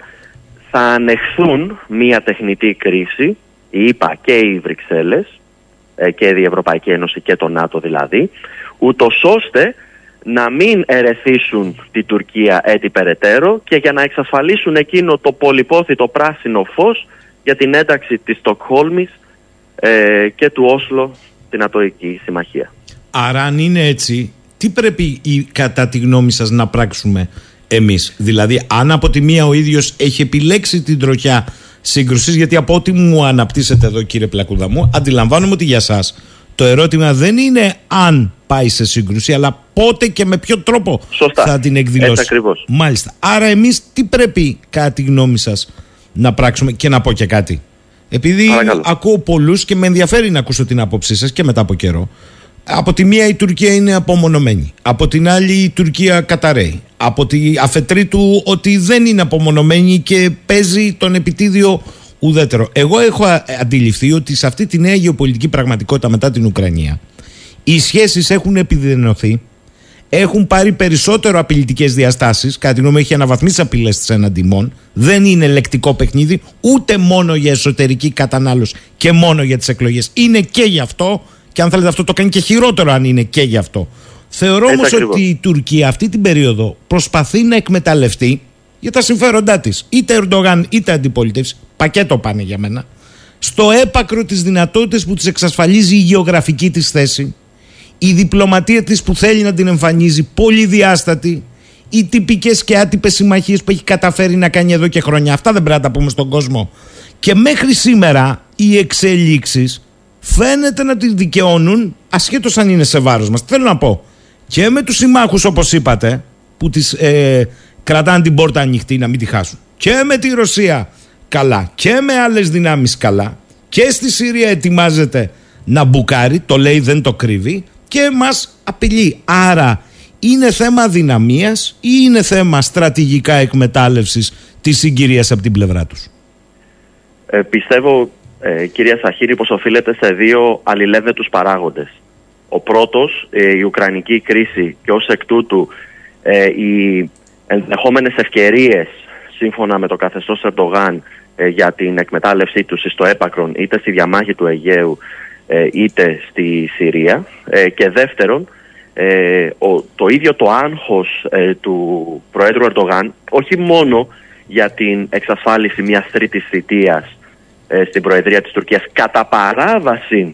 θα ανεχθούν μία τεχνητή κρίση, η ΙΠΑ και οι Βρυξέλλες, ε, και η Ευρωπαϊκή Ένωση και το ΝΑΤΟ δηλαδή, ούτως ώστε να μην ερεθίσουν την Τουρκία έτσι περαιτέρω και για να εξασφαλίσουν εκείνο το πολυπόθητο πράσινο φως για την ένταξη της Στοκχόλμης ε, και του Όσλο στην Ατοική Συμμαχία. Άρα αν είναι έτσι, τι πρέπει η, κατά τη γνώμη σας να πράξουμε εμείς; Δηλαδή αν από τη μία ο ίδιος έχει επιλέξει την τροχιά σύγκρουσης, γιατί από ό,τι μου αναπτύσσετε εδώ κύριε Πλακούδα μου, αντιλαμβάνομαι ότι για σας το ερώτημα δεν είναι αν πάει σε σύγκρουση, αλλά πότε και με ποιο τρόπο θα την εκδηλώσει. Έτσι ακριβώς. Μάλιστα. Άρα εμείς τι πρέπει κατά τη γνώμη σας να πράξουμε; Και να πω και κάτι. Επειδή Παρακαλώ. ακούω πολλούς και με ενδιαφέρει να ακούσω την άποψή σας και μετά από καιρό. Από τη μία η Τουρκία είναι απομονωμένη. Από την άλλη η Τουρκία καταραίει. Από τη αφετρή του ότι δεν είναι απομονωμένη και παίζει τον επιτίδιο ουδέτερο. Εγώ έχω α- αντιληφθεί ότι σε αυτή τη νέα γεωπολιτική πραγματικότητα μετά την Ουκρανία οι σχέσεις έχουν επιδεινωθεί έχουν πάρει περισσότερο απειλητικές διαστάσεις. Κατά τη γνώμη μου, έχει αναβαθμίσει απειλές της εναντιμών. Δεν είναι λεκτικό παιχνίδι, ούτε μόνο για εσωτερική κατανάλωση και μόνο για τις εκλογές. Είναι και γι' αυτό, και αν θέλετε, αυτό το κάνει και χειρότερο αν είναι και γι' αυτό. Θεωρώ Έτσι όμως ακριβώς. ότι η Τουρκία αυτή την περίοδο προσπαθεί να εκμεταλλευτεί για τα συμφέροντά της. Είτε Ερντογάν είτε αντιπολίτευση, πακέτο πάνε για μένα, στο έπακρο τις δυνατότητες που τη εξασφαλίζει η γεωγραφική της θέση, η διπλωματία της που θέλει να την εμφανίζει πολυδιάστατη, οι τυπικές και άτυπες συμμαχίες που έχει καταφέρει να κάνει εδώ και χρόνια. Αυτά δεν πρέπει να τα πούμε στον κόσμο. Και μέχρι σήμερα οι εξελίξεις φαίνεται να τις δικαιώνουν ασχέτως αν είναι σε βάρος μας. Θέλω να πω και με τους συμμάχους όπως είπατε που τις ε, κρατάνε την πόρτα ανοιχτή να μην τη χάσουν και με τη Ρωσία καλά και με άλλες δυνάμεις καλά και στη Συρία ετοιμάζεται να μπουκάρει, το λέει δεν το κρύβει και μας απειλεί. Άρα είναι θέμα δυναμίας ή είναι θέμα στρατηγικά εκμετάλλευσης της συγκυρίας από την πλευρά τους; Ε, πιστεύω, ε, κυρία Σαχύρη, πως οφείλεται σε δύο αλληλεύθετους παράγοντες. Ο πρώτος, ε, η Ουκρανική κρίση και ως εκ τούτου ε, οι ενδεχόμενες ευκαιρίες σύμφωνα με το καθεστώς Ερντογάν ε, για την εκμετάλλευσή τους στο έπακρον είτε στη διαμάχη του Αιγαίου ε, είτε στη Συρία. Ε, και δεύτερον ε, ο, το ίδιο το άγχος ε, του Προέδρου Ερντογάν όχι μόνο για την εξασφάλιση μιας τρίτης θητείας ε, στην Προεδρία της Τουρκίας κατά παράβαση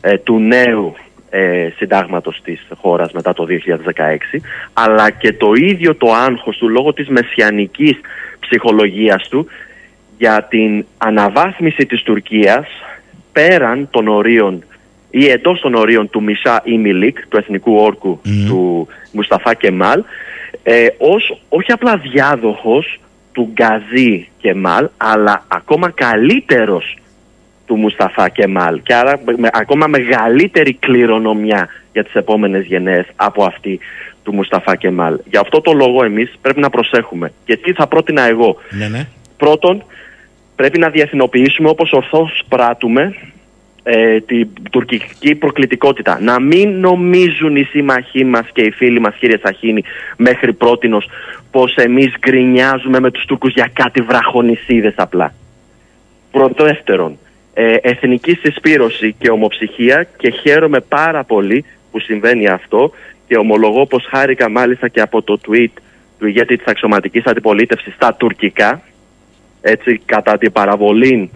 ε, του νέου ε, συντάγματος της χώρας μετά το 2016 αλλά και το ίδιο το άγχος του λόγω της μεσιανικής ψυχολογίας του για την αναβάθμιση της Τουρκίας πέραν των ορίων ή εντός των ορίων του Μισά Ιμιλίκ, του εθνικού όρκου του Μουσταφά Κεμάλ, ε, ως όχι απλά διάδοχος του Γκαζί Κεμάλ, αλλά ακόμα καλύτερος του Μουσταφά Κεμάλ και άρα με, ακόμα μεγαλύτερη κληρονομιά για τις επόμενες γενναίες από αυτή του Μουσταφά Κεμάλ. Γι' αυτό το λόγο εμείς πρέπει να προσέχουμε. Και τι θα πρότεινα εγώ. Ναι, ναι. Πρώτον, πρέπει να διεθνοποιήσουμε όπως ορθώς πράττουμε ε, την τουρκική προκλητικότητα. Να μην νομίζουν οι σύμμαχοί μας και οι φίλοι μας κύριε Σαχίνη μέχρι πρότινος πως εμείς γκρινιάζουμε με τους Τούρκους για κάτι βραχονισίδες απλά. Πρωτδεύτερον, ε, εθνική συσπήρωση και ομοψυχία και χαίρομαι πάρα πολύ που συμβαίνει αυτό και ομολογώ πως χάρηκα μάλιστα και από το tweet του ηγέτη της αξιωματικής αντιπολίτευσης στα τουρκικά έτσι κατά την παραβολή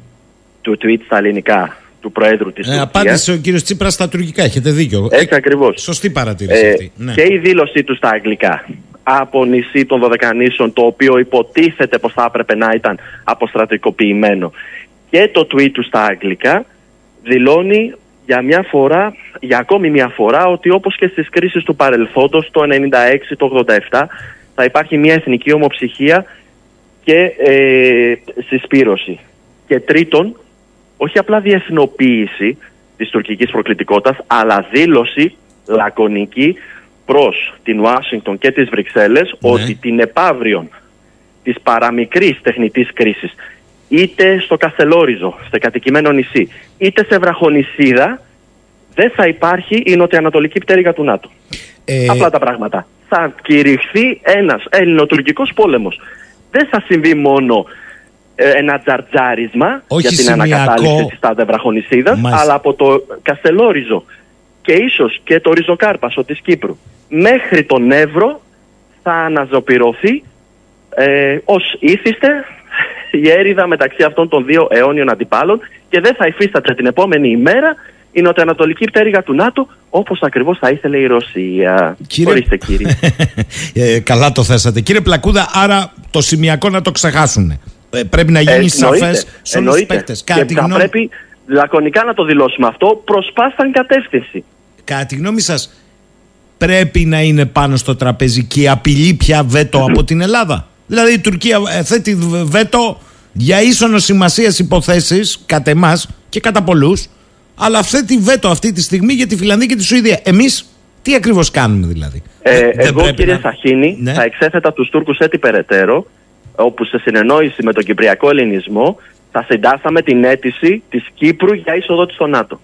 του tweet στα ελληνικά του Προέδρου της Ε, Τουρκίας. απάντησε ο κύριος Τσίπρας στα τουρκικά, έχετε δίκιο. Έτσι ακριβώς. Σωστή παρατήρηση Ε, αυτή. Ναι. Και η δήλωσή του στα αγγλικά από νησί των Δωδεκανήσων το οποίο υποτίθεται πως θα έπρεπε να ήταν αποστρατικοποιημένο και το tweet του στα αγγλικά δηλώνει για μια φορά, για ακόμη μια φορά ότι όπως και στις κρίσεις του παρελθόντος το 96, το 87 θα υπάρχει μια εθνική ομοψυχία και ε, συσπήρωση. Και τρίτον, όχι απλά διεθνοποίηση της τουρκικής προκλητικότητας, αλλά δήλωση λακωνική προς την Ουάσιγκτον και τις Βρυξέλλες ότι την επαύριον της παραμικρής τεχνητής κρίσης είτε στο Καστελόριζο, στο κατοικημένο νησί, είτε σε βραχονισίδα δεν θα υπάρχει η νοτιοανατολική πτέρυγα του ΝΑΤΟ. Ε, Απλά τα πράγματα. Θα κηρυχθεί ένας ελληνοτουρκικός πόλεμος. Δεν θα συμβεί μόνο ε, ένα τζαρτζάρισμα Όχι για την σημειακό. ανακατάληψη της τάδε βραχονισίδας, Μάλιστα. αλλά από το Καστελόριζο και ίσως και το Ριζοκάρπασο της Κύπρου μέχρι τον Εύρο θα αναζωπηρωθεί ε, ως ήθιστε η έρηδα μεταξύ αυτών των δύο αιώνιων αντιπάλων και δεν θα υφίσταται την επόμενη ημέρα η νοτιοανατολική πτέρυγα του ΝΑΤΟ όπως ακριβώς θα ήθελε η Ρωσία. Κύριε- Ορίστε κύριε. [laughs] ε, καλά το θέσατε. Κύριε Πλακούδα, άρα το σημειακό να το ξεχάσουν. Ε, πρέπει να γίνει Ε, σαφές εννοείται, σε όλους τους εννοείται. παίκτες. Και Κατά τη θα γνώμη, πρέπει λακωνικά να το δηλώσουμε αυτό προς πάσαν κατεύθυνση. κατά τη γνώμη σας, πρέπει να είναι πάνω στο τραπέζι και η απειλή πια βέτο από την Ελλάδα; Δηλαδή η Τουρκία ε, θέτει βέτο για ίσονο σημασίας υποθέσεις κατά εμάς και κατά πολλούς, αλλά θέτει βέτο αυτή τη στιγμή για τη Φιλανδία και τη Σουηδία. Εμείς τι ακριβώς κάνουμε δηλαδή; Ε, Δεν- δεν εγώ πρέπει κύριε να- Σαχίνη Ναι. θα εξέθετα τους Τούρκους έτσι περαιτέρω όπου σε συνεννόηση με τον Κυπριακό Ελληνισμό θα συντάσαμε την αίτηση της Κύπρου για είσοδο της στο ΝΑΤΟ.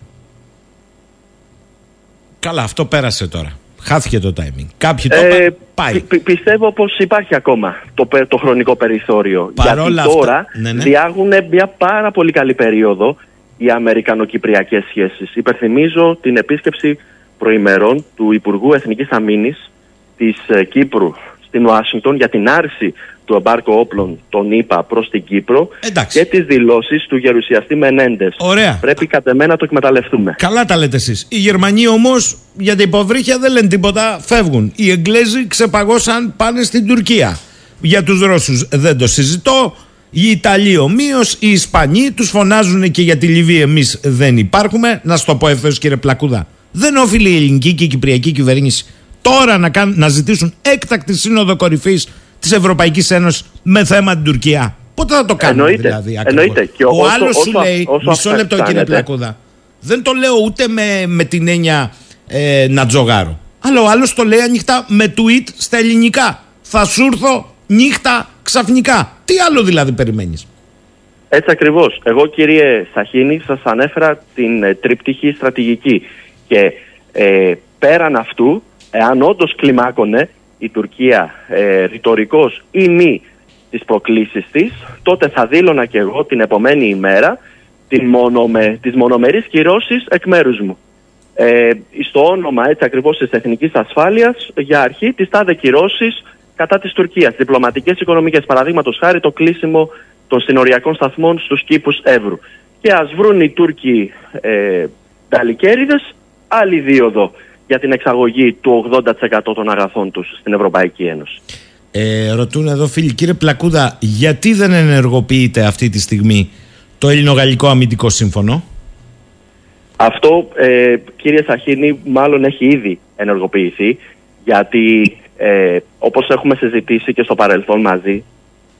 Καλά, αυτό πέρασε τώρα. Χάθηκε το timing. Κάποιοι το Ε, είπαν, πάει. πι- πι- πιστεύω πως υπάρχει ακόμα το, πε- το χρονικό περιθώριο. Παρόλα γιατί αυτά- τώρα ναι, ναι. διάγουν μια πάρα πολύ καλή περίοδο οι Αμερικανοκυπριακές σχέσεις. Υπερθυμίζω την επίσκεψη προημερών του Υπουργού Εθνικής Αμήνης της ε, Κύπρου στην Ουάσιγκτον για την άρση του εμπάρκου όπλων των ΗΠΑ προς την Κύπρο και τις δηλώσεις του γερουσιαστή Μενέντες. Ωραία. Πρέπει κατ' εμέ να το εκμεταλλευτούμε. Καλά τα λέτε εσείς. Οι Γερμανοί όμως για τα υποβρύχια δεν λένε τίποτα, φεύγουν. Οι Εγγλέζοι ξεπαγώσαν, πάνε στην Τουρκία. Για τους Ρώσους δεν το συζητώ. Οι Ιταλοί ομοίως, οι Ισπανοί τους φωνάζουν και για τη Λιβύη. Εμείς δεν υπάρχουμε. Να σου το πω ευθέως, κύριε Πλακούδα. Δεν όφιλε η ελληνική και η κυπριακή κυβέρνηση τώρα να, κάνουν, να ζητήσουν έκτακτη σύνοδο κορυφής της Ευρωπαϊκής Ένωσης με θέμα την Τουρκία. Πότε θα το κάνουν Εννοείται. δηλαδή ακριβώς; Εννοείται. Και Ο όσο- άλλος σου όσο- λέει, όσο μισό λεπτό κύριε αυξάνεται. Πλακούδα, δεν το λέω ούτε με, με την έννοια ε, να τζογάρω. Αλλά ο άλλος το λέει ανοιχτά με tweet στα ελληνικά. Θα σου έρθω νύχτα ξαφνικά. Τι άλλο δηλαδή περιμένεις; Έτσι ακριβώς. Εγώ κύριε Σαχίνη σας ανέφερα την ε, τριπτυχή στρατηγική και ε, πέραν αυτού, εάν όντως κλιμάκωνε η Τουρκία ε, ρητορικός ή μη τις προκλήσεις της, τότε θα δήλωνα και εγώ την επομένη ημέρα την μονομε, τις μονομερείς κυρώσεις εκ μέρους μου. Ε, στο όνομα έτσι ακριβώς της εθνικής ασφάλειας για αρχή τις τάδε κυρώσεις κατά της Τουρκίας. Διπλωματικές οικονομικές παραδείγματος χάρη το κλείσιμο των συνοριακών σταθμών στους κήπους Εύρου. Και ας βρουν οι Τούρκοι ε, ταλικέριδες άλλη δίωδο για την εξαγωγή του 80% των αγαθών τους στην Ευρωπαϊκή Ένωση. Ε, ρωτούν εδώ φίλοι, κύριε Πλακούδα, γιατί δεν ενεργοποιείται αυτή τη στιγμή το Ελληνογαλλικό Αμυντικό Σύμφωνο; Αυτό, ε, κύριε Σαχίνη, μάλλον έχει ήδη ενεργοποιηθεί, γιατί ε, όπως έχουμε συζητήσει και στο παρελθόν μαζί,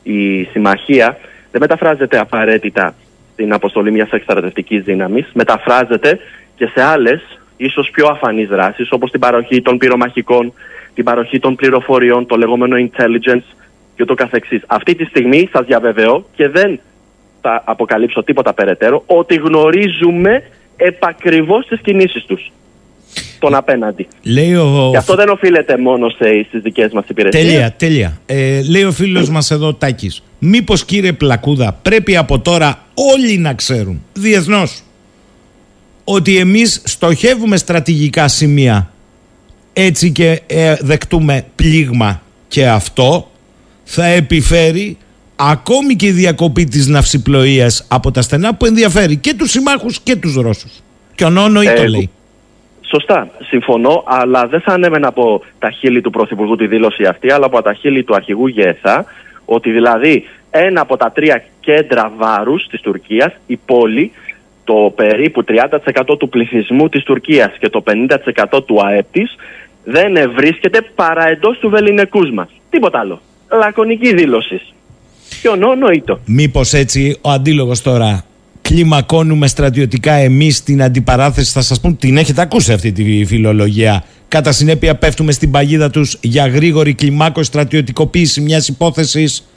η συμμαχία δεν μεταφράζεται απαραίτητα στην αποστολή μιας εξτρατευτικής δύναμης, μεταφράζεται και σε άλλες, ίσως πιο αφανείς δράσεις, όπως την παροχή των πυρομαχικών, την παροχή των πληροφοριών, το λεγόμενο intelligence και το καθεξής. Αυτή τη στιγμή σας διαβεβαιώ και δεν θα αποκαλύψω τίποτα περαιτέρω, ότι γνωρίζουμε επακριβώς τις κινήσεις τους. Τον απέναντι. Λέει ο... Και αυτό δεν οφείλεται μόνο σε, στις δικές μας υπηρεσίες. Τέλεια, τέλεια. Ε, λέει ο φίλος μας εδώ, Τάκης. Μήπως κύριε Πλακούδα, πρέπει από τώρα όλοι να ξέρουν διεθνώς ότι εμείς στοχεύουμε στρατηγικά σημεία έτσι και ε, δεκτούμε πλήγμα και αυτό θα επιφέρει ακόμη και η διακοπή της ναυσιπλοείας από τα στενά που ενδιαφέρει και τους συμμάχους και τους Ρώσους. Και ο Νόνο ή το Ε, λέει. Σωστά, συμφωνώ, αλλά δεν θα ανέμενα από τα χείλη του Πρωθυπουργού τη δήλωση αυτή, αλλά από τα χείλη του αρχηγού ΓΕΘΑ, ότι δηλαδή ένα από τα τρία κέντρα βάρους της Τουρκίας, η πόλη, το περίπου 30% του πληθυσμού της Τουρκίας και το 50% του ΑΕΠ της, δεν βρίσκεται παρά εντός του βεληνικούς μας. Τίποτα άλλο. Λακωνική δήλωση. Και ο νοήτο. Μήπως έτσι ο αντίλογος τώρα κλιμακώνουμε στρατιωτικά εμείς την αντιπαράθεση θα σας πούν την έχετε ακούσει αυτή τη φιλολογία κατά συνέπεια πέφτουμε στην παγίδα τους για γρήγορη κλιμάκωση στρατιωτικοποίηση μιας υπόθεσης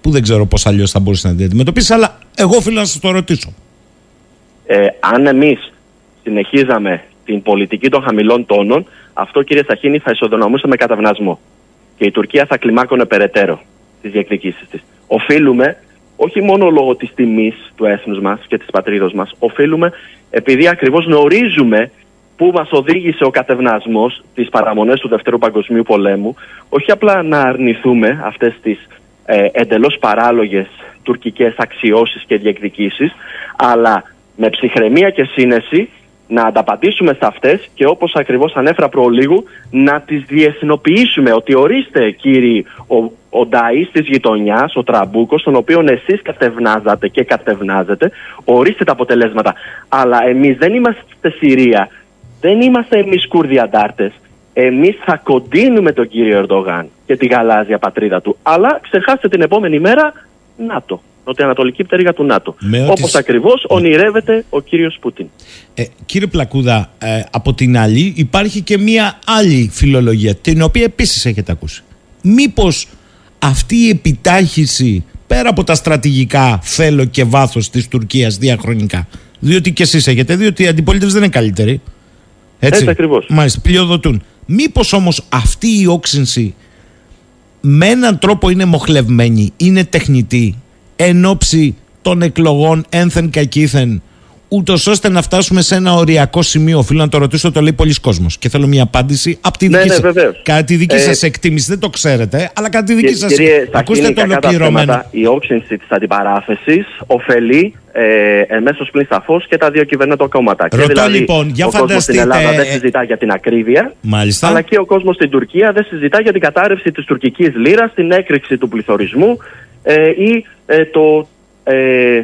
που δεν ξέρω πώς αλλιώς θα μπορούσε να την αντιμετωπίσει αλλά εγώ οφείλω να σας το ρωτήσω ε, αν εμείς συνεχίζαμε την πολιτική των χαμηλών τόνων, αυτό κύριε Σαχίνη θα ισοδυναμούσε με καταυνασμό. Και η Τουρκία θα κλιμάκωνε περαιτέρω τις διεκδικήσεις της. Οφείλουμε, όχι μόνο λόγω της τιμής του έθνους μας και της πατρίδα μας, οφείλουμε επειδή ακριβώς γνωρίζουμε πού μας οδήγησε ο κατευνασμός τι παραμονές του Δευτέρου Παγκοσμίου Πολέμου, όχι απλά να αρνηθούμε αυτές τις ε, εντελώς παράλογες τουρκικές αξιώσεις και διεκδικήσεις, αλλά με ψυχραιμία και σύνεση να ανταπαντήσουμε σε αυτές και όπως ακριβώς ανέφερα προλίγου να τις διεθνοποιήσουμε ότι ορίστε κύριοι ο, ο Νταΐς της γειτονιάς, ο Τραμπούκος, τον οποίο εσείς κατευνάζατε και κατευνάζετε, ορίστε τα αποτελέσματα. Αλλά εμείς δεν είμαστε Συρία, δεν είμαστε εμείς Κούρδοι αντάρτες. Εμείς θα κοντίνουμε τον κύριο Ερντογάν και τη γαλάζια πατρίδα του. Αλλά ξεχάστε την επόμενη μέρα, ΝΑΤΟ νοτιοανατολική πτέρυγα του ΝΑΤΟ. Με Όπως ό,τι- ακριβώς ονειρεύεται ο κύριος Πούτιν. Ε, κύριε Πλακούδα, ε, από την άλλη υπάρχει και μία άλλη φιλολογία, την οποία επίσης έχετε ακούσει. Μήπως αυτή η επιτάχυση, πέρα από τα στρατηγικά φέλο και βάθος της Τουρκίας διαχρονικά, διότι και εσείς έχετε δει ότι η αντιπολίτευση δεν είναι καλύτερη. Έτσι ακριβώς. Μάλιστα, πλειοδοτούν. Μήπως όμως αυτή η όξυνση με έναν τρόπο είναι μοχλευμένη, είναι τεχνητή, εν ώψη των εκλογών ένθεν κακήθεν, ούτως ώστε να φτάσουμε σε ένα οριακό σημείο. Οφείλω να το ρωτήσω, το λέει πολλοί κόσμος. Και θέλω μια απάντηση από τη Ναι, δική ναι, σας- βεβαίως. Κατά τη δική Ε, σας εκτίμηση, δεν το ξέρετε, αλλά κατά τη δική Κύριε- σας. Κύριε Ακούστε Σαχίνη, το κακά τα ολοκληρωμένο. ψέματα, η όξυνση της αντιπαράθεσης ωφελεί ε, εμέσως πλην σαφώ και τα δύο κυβερνώτα κόμματα. Και Ρωτώ δηλαδή, λοιπόν, για ο κόσμος στην φανταστείτε, Ελλάδα δεν ε, συζητά για την ακρίβεια, Μάλιστα. αλλά και ο κόσμος στην Τουρκία δεν συζητά για την κατάρρευση της τουρκικής λίρας, την έκρηξη του πληθωρισμού ε, ή ε, το ε,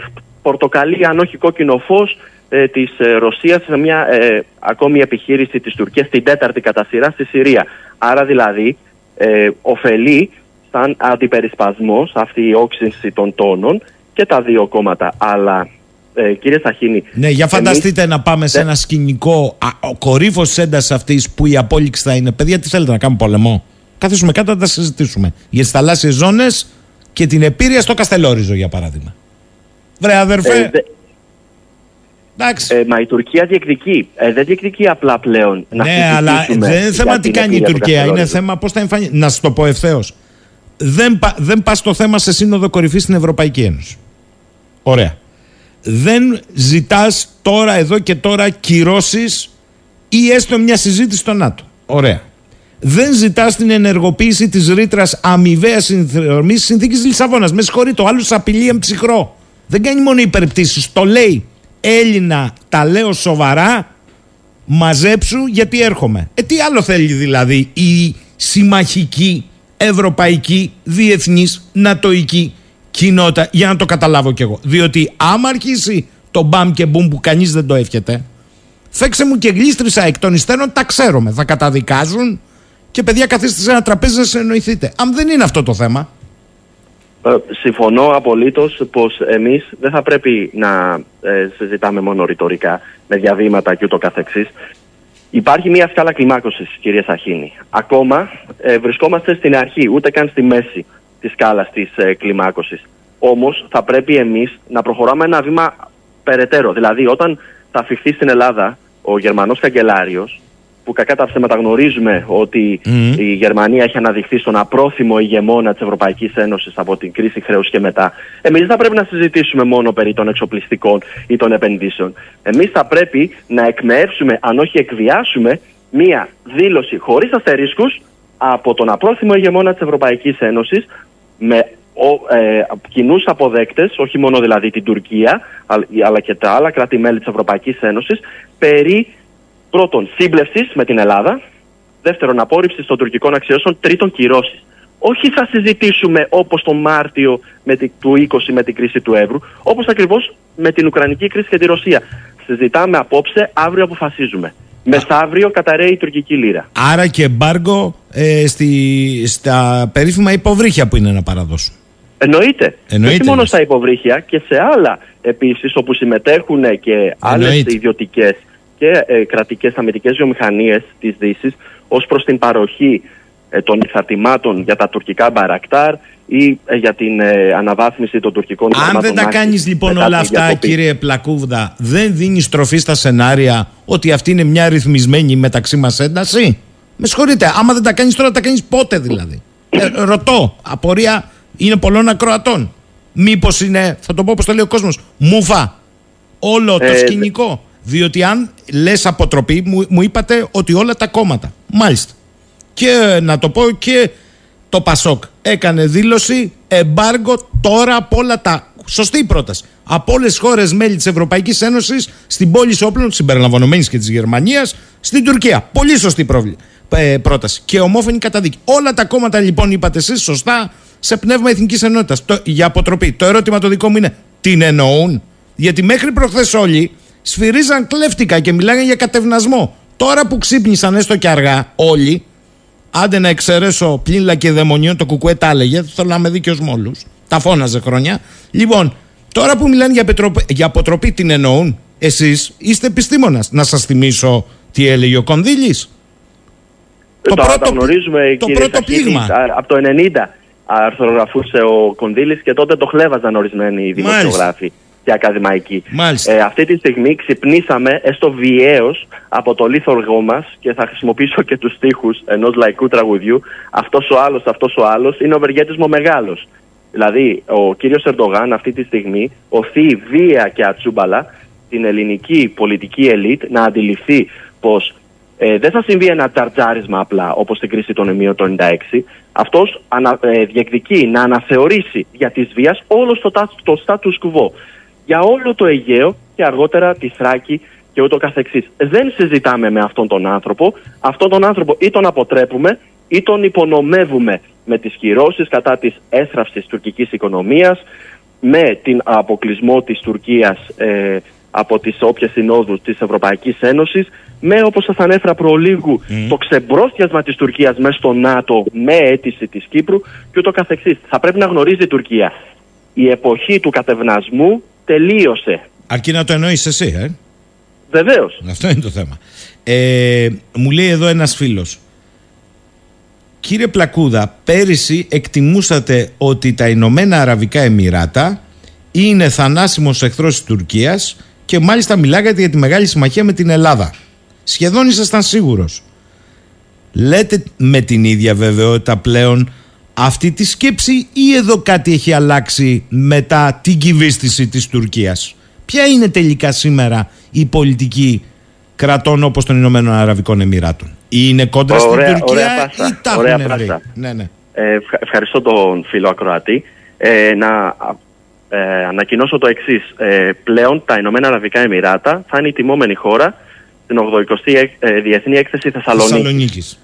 πορτοκαλί, αν όχι κόκκινο φως ε, της ε, Ρωσίας σε μια ε, ακόμη επιχείρηση της Τουρκίας, την τέταρτη κατά σειρά στη Συρία. Άρα δηλαδή ε, ωφελεί σαν αντιπερισπασμός αυτή η όξυνση των τόνων και τα δύο κόμματα. Αλλά ε, κύριε Σαχίνη. Ναι, για φανταστείτε να πάμε σε ένα σκηνικό, α, ο κορύφος της έντασης αυτής που η απόλυξη θα είναι. Παιδιά, τι θέλετε να κάνουμε πολεμό. Καθίσουμε κάτω να τα συζητήσουμε. Για τις θαλάσσιες ζώνες και την επίρρεια στο Καστελόριζο, για παράδειγμα. Βρε, αδερφέ. Ε, δε- Ε, μα η Τουρκία διεκδικεί. Ε, δεν διεκδικεί απλά πλέον να ναι, αλλά συζητήσουμε δεν είναι θέμα για τι την κάνει η επίρρεια του Τουρκία. Είναι Καστελόριζου. θέμα πώς θα εμφανίσει. Να σου το πω ευθέως. Δεν, πα, δεν πας στο θέμα σε σύνοδο κορυφής στην Ευρωπαϊκή Ένωση. Ωραία. Δεν ζητάς τώρα, εδώ και τώρα, κυρώσεις ή έστω μια συζήτηση στο ΝΑΤΟ. Ωραία. Δεν ζητάς την ενεργοποίηση της ρήτρας αμοιβαίας συνδρομή συνθήκης Λισαβόνας. Με συγχωρείτε, ο άλλος απειλεί εμψυχρό. Δεν κάνει μόνο υπερπτήσεις. Το λέει Έλληνα, τα λέω σοβαρά, μαζέψου γιατί έρχομαι. Ε, τι άλλο θέλει δηλαδή η συμμαχική, ευρωπαϊκή, διεθνής, νατοική κοινότητα για να το καταλάβω κι εγώ. Διότι άμα αρχίσει το μπαμ και μπουμ που κανείς δεν το εύχεται, φέξε μου και γλίστρισα εκ των υστέρων, τα ξέρουμε. Θα καταδικάζουν και παιδιά καθίστε σε ένα τραπέζι να συνεννοηθείτε. Αν δεν είναι αυτό το θέμα. Ε, συμφωνώ απολύτως πως εμείς δεν θα πρέπει να ε, συζητάμε μόνο ρητορικά με διαβήματα και ούτω καθεξής. Υπάρχει μια σκάλα κλιμάκωσης, κύριε Σαχίνη. Ακόμα ε, βρισκόμαστε στην αρχή, ούτε καν στη μέση της σκάλας της ε, κλιμάκωσης. Όμως θα πρέπει εμείς να προχωράμε ένα βήμα περαιτέρω. Δηλαδή, όταν θα αφηχθεί στην Ελλάδα ο Γερμανός καγκελάριος, που κακά τα ψέματα γνωρίζουμε ότι η Γερμανία έχει αναδειχθεί στον απρόθυμο ηγεμόνα της Ευρωπαϊκής Ένωσης από την κρίση χρέους και μετά. Εμείς δεν θα πρέπει να συζητήσουμε μόνο περί των εξοπλιστικών ή των επενδύσεων. Εμείς θα πρέπει να εκμεύσουμε, αν όχι εκβιάσουμε, μία δήλωση χωρίς αστερίσκους από τον απρόθυμο ηγεμόνα της Ευρωπαϊκής Ένωσης με ο, ε, κοινούς αποδέκτες, όχι μόνο δηλαδή την Τουρκία, αλλά- αλλά και τα άλλα κράτη-μέλη της Ευρωπαϊκής Ένωσης, περί πρώτον σύμπλευσης με την Ελλάδα, δεύτερον απόρριψη των τουρκικών αξιώσεων, τρίτον κυρώσεις. Όχι θα συζητήσουμε όπως τον Μάρτιο με τη, του 20 με την κρίση του Εύρου, όπως ακριβώς με την Ουκρανική κρίση και τη Ρωσία. Συζητάμε απόψε, αύριο αποφασίζουμε. Μεθαύριο καταραίει η τουρκική λίρα. Άρα και εμπάργκο ε, στη, στα περίφημα υποβρύχια που είναι να παραδώσουν. Εννοείται. Εννοείται, Όχι μόνο λες. στα υποβρύχια και σε άλλα επίσης όπου συμμετέχουν και άλλες Εννοείται. Ιδιωτικέ και ε, κρατικές αμυντικές βιομηχανίες της Δύσης ως προς την παροχή ε, των εξαρτημάτων για τα τουρκικά μπαρακτάρ ή ε, για την ε, αναβάθμιση των τουρκικών Αν δεν τα διπλωμάτων κάνεις άξης λοιπόν μετά όλα την αυτά, διακοπή. κύριε Πλακούβδα, δεν δίνεις τροφή στα σενάρια ότι αυτή είναι μια ρυθμισμένη μεταξύ μας ένταση; Με συγχωρείτε, άμα δεν τα κάνεις τώρα, τα κάνεις πότε δηλαδή; Ε, ρωτώ, απορία είναι πολλών ακροατών. Μήπως είναι, θα το πω όπως το λέει ο κόσμος, μουφα. Όλο το Ε, σκηνικό. Διότι αν λες αποτροπή, μου, μου είπατε ότι όλα τα κόμματα. Μάλιστα. Και ε, να το πω και το Πασόκ έκανε δήλωση εμπάργκο τώρα από όλα τα. Σωστή η πρόταση. Από όλες τις χώρες μέλη της Ευρωπαϊκής Ένωσης στην πόλη όπλων, συμπεριλαμβανομένης και της Γερμανίας, στην Τουρκία. Πολύ σωστή πρόβλη- ε, πρόταση. Και ομόφωνη καταδίκη. Όλα τα κόμματα λοιπόν, είπατε εσείς σωστά, σε πνεύμα εθνικής ενότητας. Για αποτροπή. Το ερώτημα το δικό μου είναι, την εννοούν; Γιατί μέχρι προχθές όλοι σφυρίζαν κλέφτικα και μιλάγαν για κατευνασμό. Τώρα που ξύπνησαν έστω και αργά όλοι, Άντε να εξαιρέσω πλήνλα και δαιμονιών, το κουκουέ τα έλεγε. Θέλω να είμαι δίκαιο με όλου. Τα φώναζε χρόνια. Λοιπόν, τώρα που μιλάνε για, πετροπ- για αποτροπή, την εννοούν. Εσείς είστε επιστήμονας. Να σας θυμίσω τι έλεγε ο Κονδύλης. Το, Το το, πρώτο- γνωρίζουμε, το κύριε πρώτο Σαχίνη, πλήγμα. α, Από το 90 αρθρογραφούσε ο Κονδύλης και τότε το χλέβαζαν ορισμένοι δημοσιογράφοι και ακαδημαϊκοί. Μάλιστα. Ε, αυτή τη στιγμή ξυπνήσαμε έστω βιαίως από το λίθοργό μας και θα χρησιμοποιήσω και τους στίχους ενός λαϊκού τραγουδιού αυτός ο άλλος, αυτός ο άλλος είναι ο Βεργέτης μου ο μεγάλος. Δηλαδή ο κύριος Ερντογάν αυτή τη στιγμή οθεί βία και ατσούμπαλα την ελληνική πολιτική ελίτ να αντιληφθεί πως ε, δεν θα συμβεί ένα ταρτζάρισμα απλά όπω στην κρίση των ΕΜΗων το 96. Αυτό ε, διεκδικεί να αναθεωρήσει για τη βία όλο το, τα- το status quo. Για όλο το Αιγαίο και αργότερα τη Θράκη και ούτω καθεξής. Δεν συζητάμε με αυτόν τον άνθρωπο. Αυτόν τον άνθρωπο ή τον αποτρέπουμε ή τον υπονομεύουμε με τις κυρώσεις κατά της έθραυσης τουρκικής οικονομίας, με την αποκλεισμό της Τουρκίας ε, από τις όποιες συνόδους της Ευρωπαϊκής Ένωσης, με όπως σας ανέφερα προλίγου το ξεμπρόστιασμα της Τουρκίας μέσα στο ΝΑΤΟ με αίτηση της Κύπρου και ούτω καθεξής. Θα πρέπει να γνωρίζει η Τουρκία. Η εποχή του κατευνασμού τελείωσε. Αρκεί να το εννοείς εσύ, ε; Βεβαίως. Αυτό είναι το θέμα. Ε, μου λέει εδώ ένας φίλος. Κύριε Πλακούδα, πέρυσι εκτιμούσατε ότι τα Ηνωμένα Αραβικά Εμμυράτα είναι θανάσιμος εχθρός της Τουρκίας και μάλιστα μιλάγατε για τη μεγάλη συμμαχία με την Ελλάδα. Σχεδόν ήσασταν σίγουρος. Λέτε με την ίδια βεβαιότητα πλέον αυτή τη σκέψη ή εδώ κάτι έχει αλλάξει μετά την κυβίστηση της Τουρκίας; Ποια είναι τελικά σήμερα η πολιτική κρατών όπως των Ηνωμένων Αραβικών Εμμυράτων; Ή είναι κόντρα στην Ωραία- Τουρκία ωραία πάσα. ή τα Ωραία έχουν βρει; πάσα. Ναι, ναι. Ε, ευχα- ευχαριστώ τον φίλο Ακροατή. Ε, να ε, ανακοινώσω το εξής. Ε, πλέον τα Ηνωμένα Αραβικά Εμμυράτα θα είναι η τιμόμενη χώρα στην 80η έκ- ε, Διεθνή Έκθεση Θεσσαλονίκης. Θεσσαλονίκης.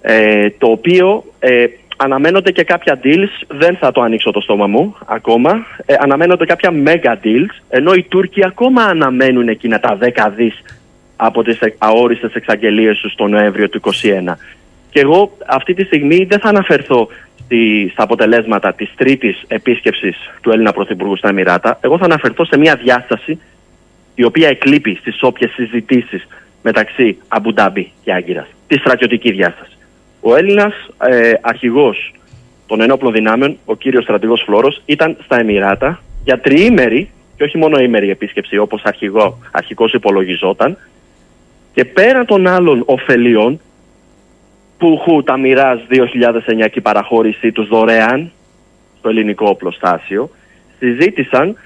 Ε, το οποίο ε, αναμένονται και κάποια deals, δεν θα το ανοίξω το στόμα μου ακόμα, ε, αναμένονται κάποια mega deals, ενώ οι Τούρκοι ακόμα αναμένουν εκείνα τα 10 δις από τις ε- αόριστες εξαγγελίες τους το Νοέμβριο του 2021. Και εγώ αυτή τη στιγμή δεν θα αναφερθώ στη, στα αποτελέσματα της τρίτης επίσκεψης του Έλληνα Πρωθυπουργού στα Εμμυράτα. Εγώ θα αναφερθώ σε μια διάσταση η οποία εκλείπει στις όποιες συζητήσεις μεταξύ Αμπουντάμπη και Άγκυρας. Τη στρατιωτική διάσταση. Ο Έλληνας ε, αρχηγός των ενόπλων δυνάμεων, ο κύριος στρατηγός Φλόρος, ήταν στα Εμμυράτα για τριήμερη και όχι μόνο ήμερη επίσκεψη όπως αρχηγό, αρχικώς υπολογιζόταν. Και πέραν των άλλων ωφελιών που χου τα μοιράζ 2009 και η παραχώρησή τους δωρεάν στο ελληνικό οπλοστάσιο συζήτησαν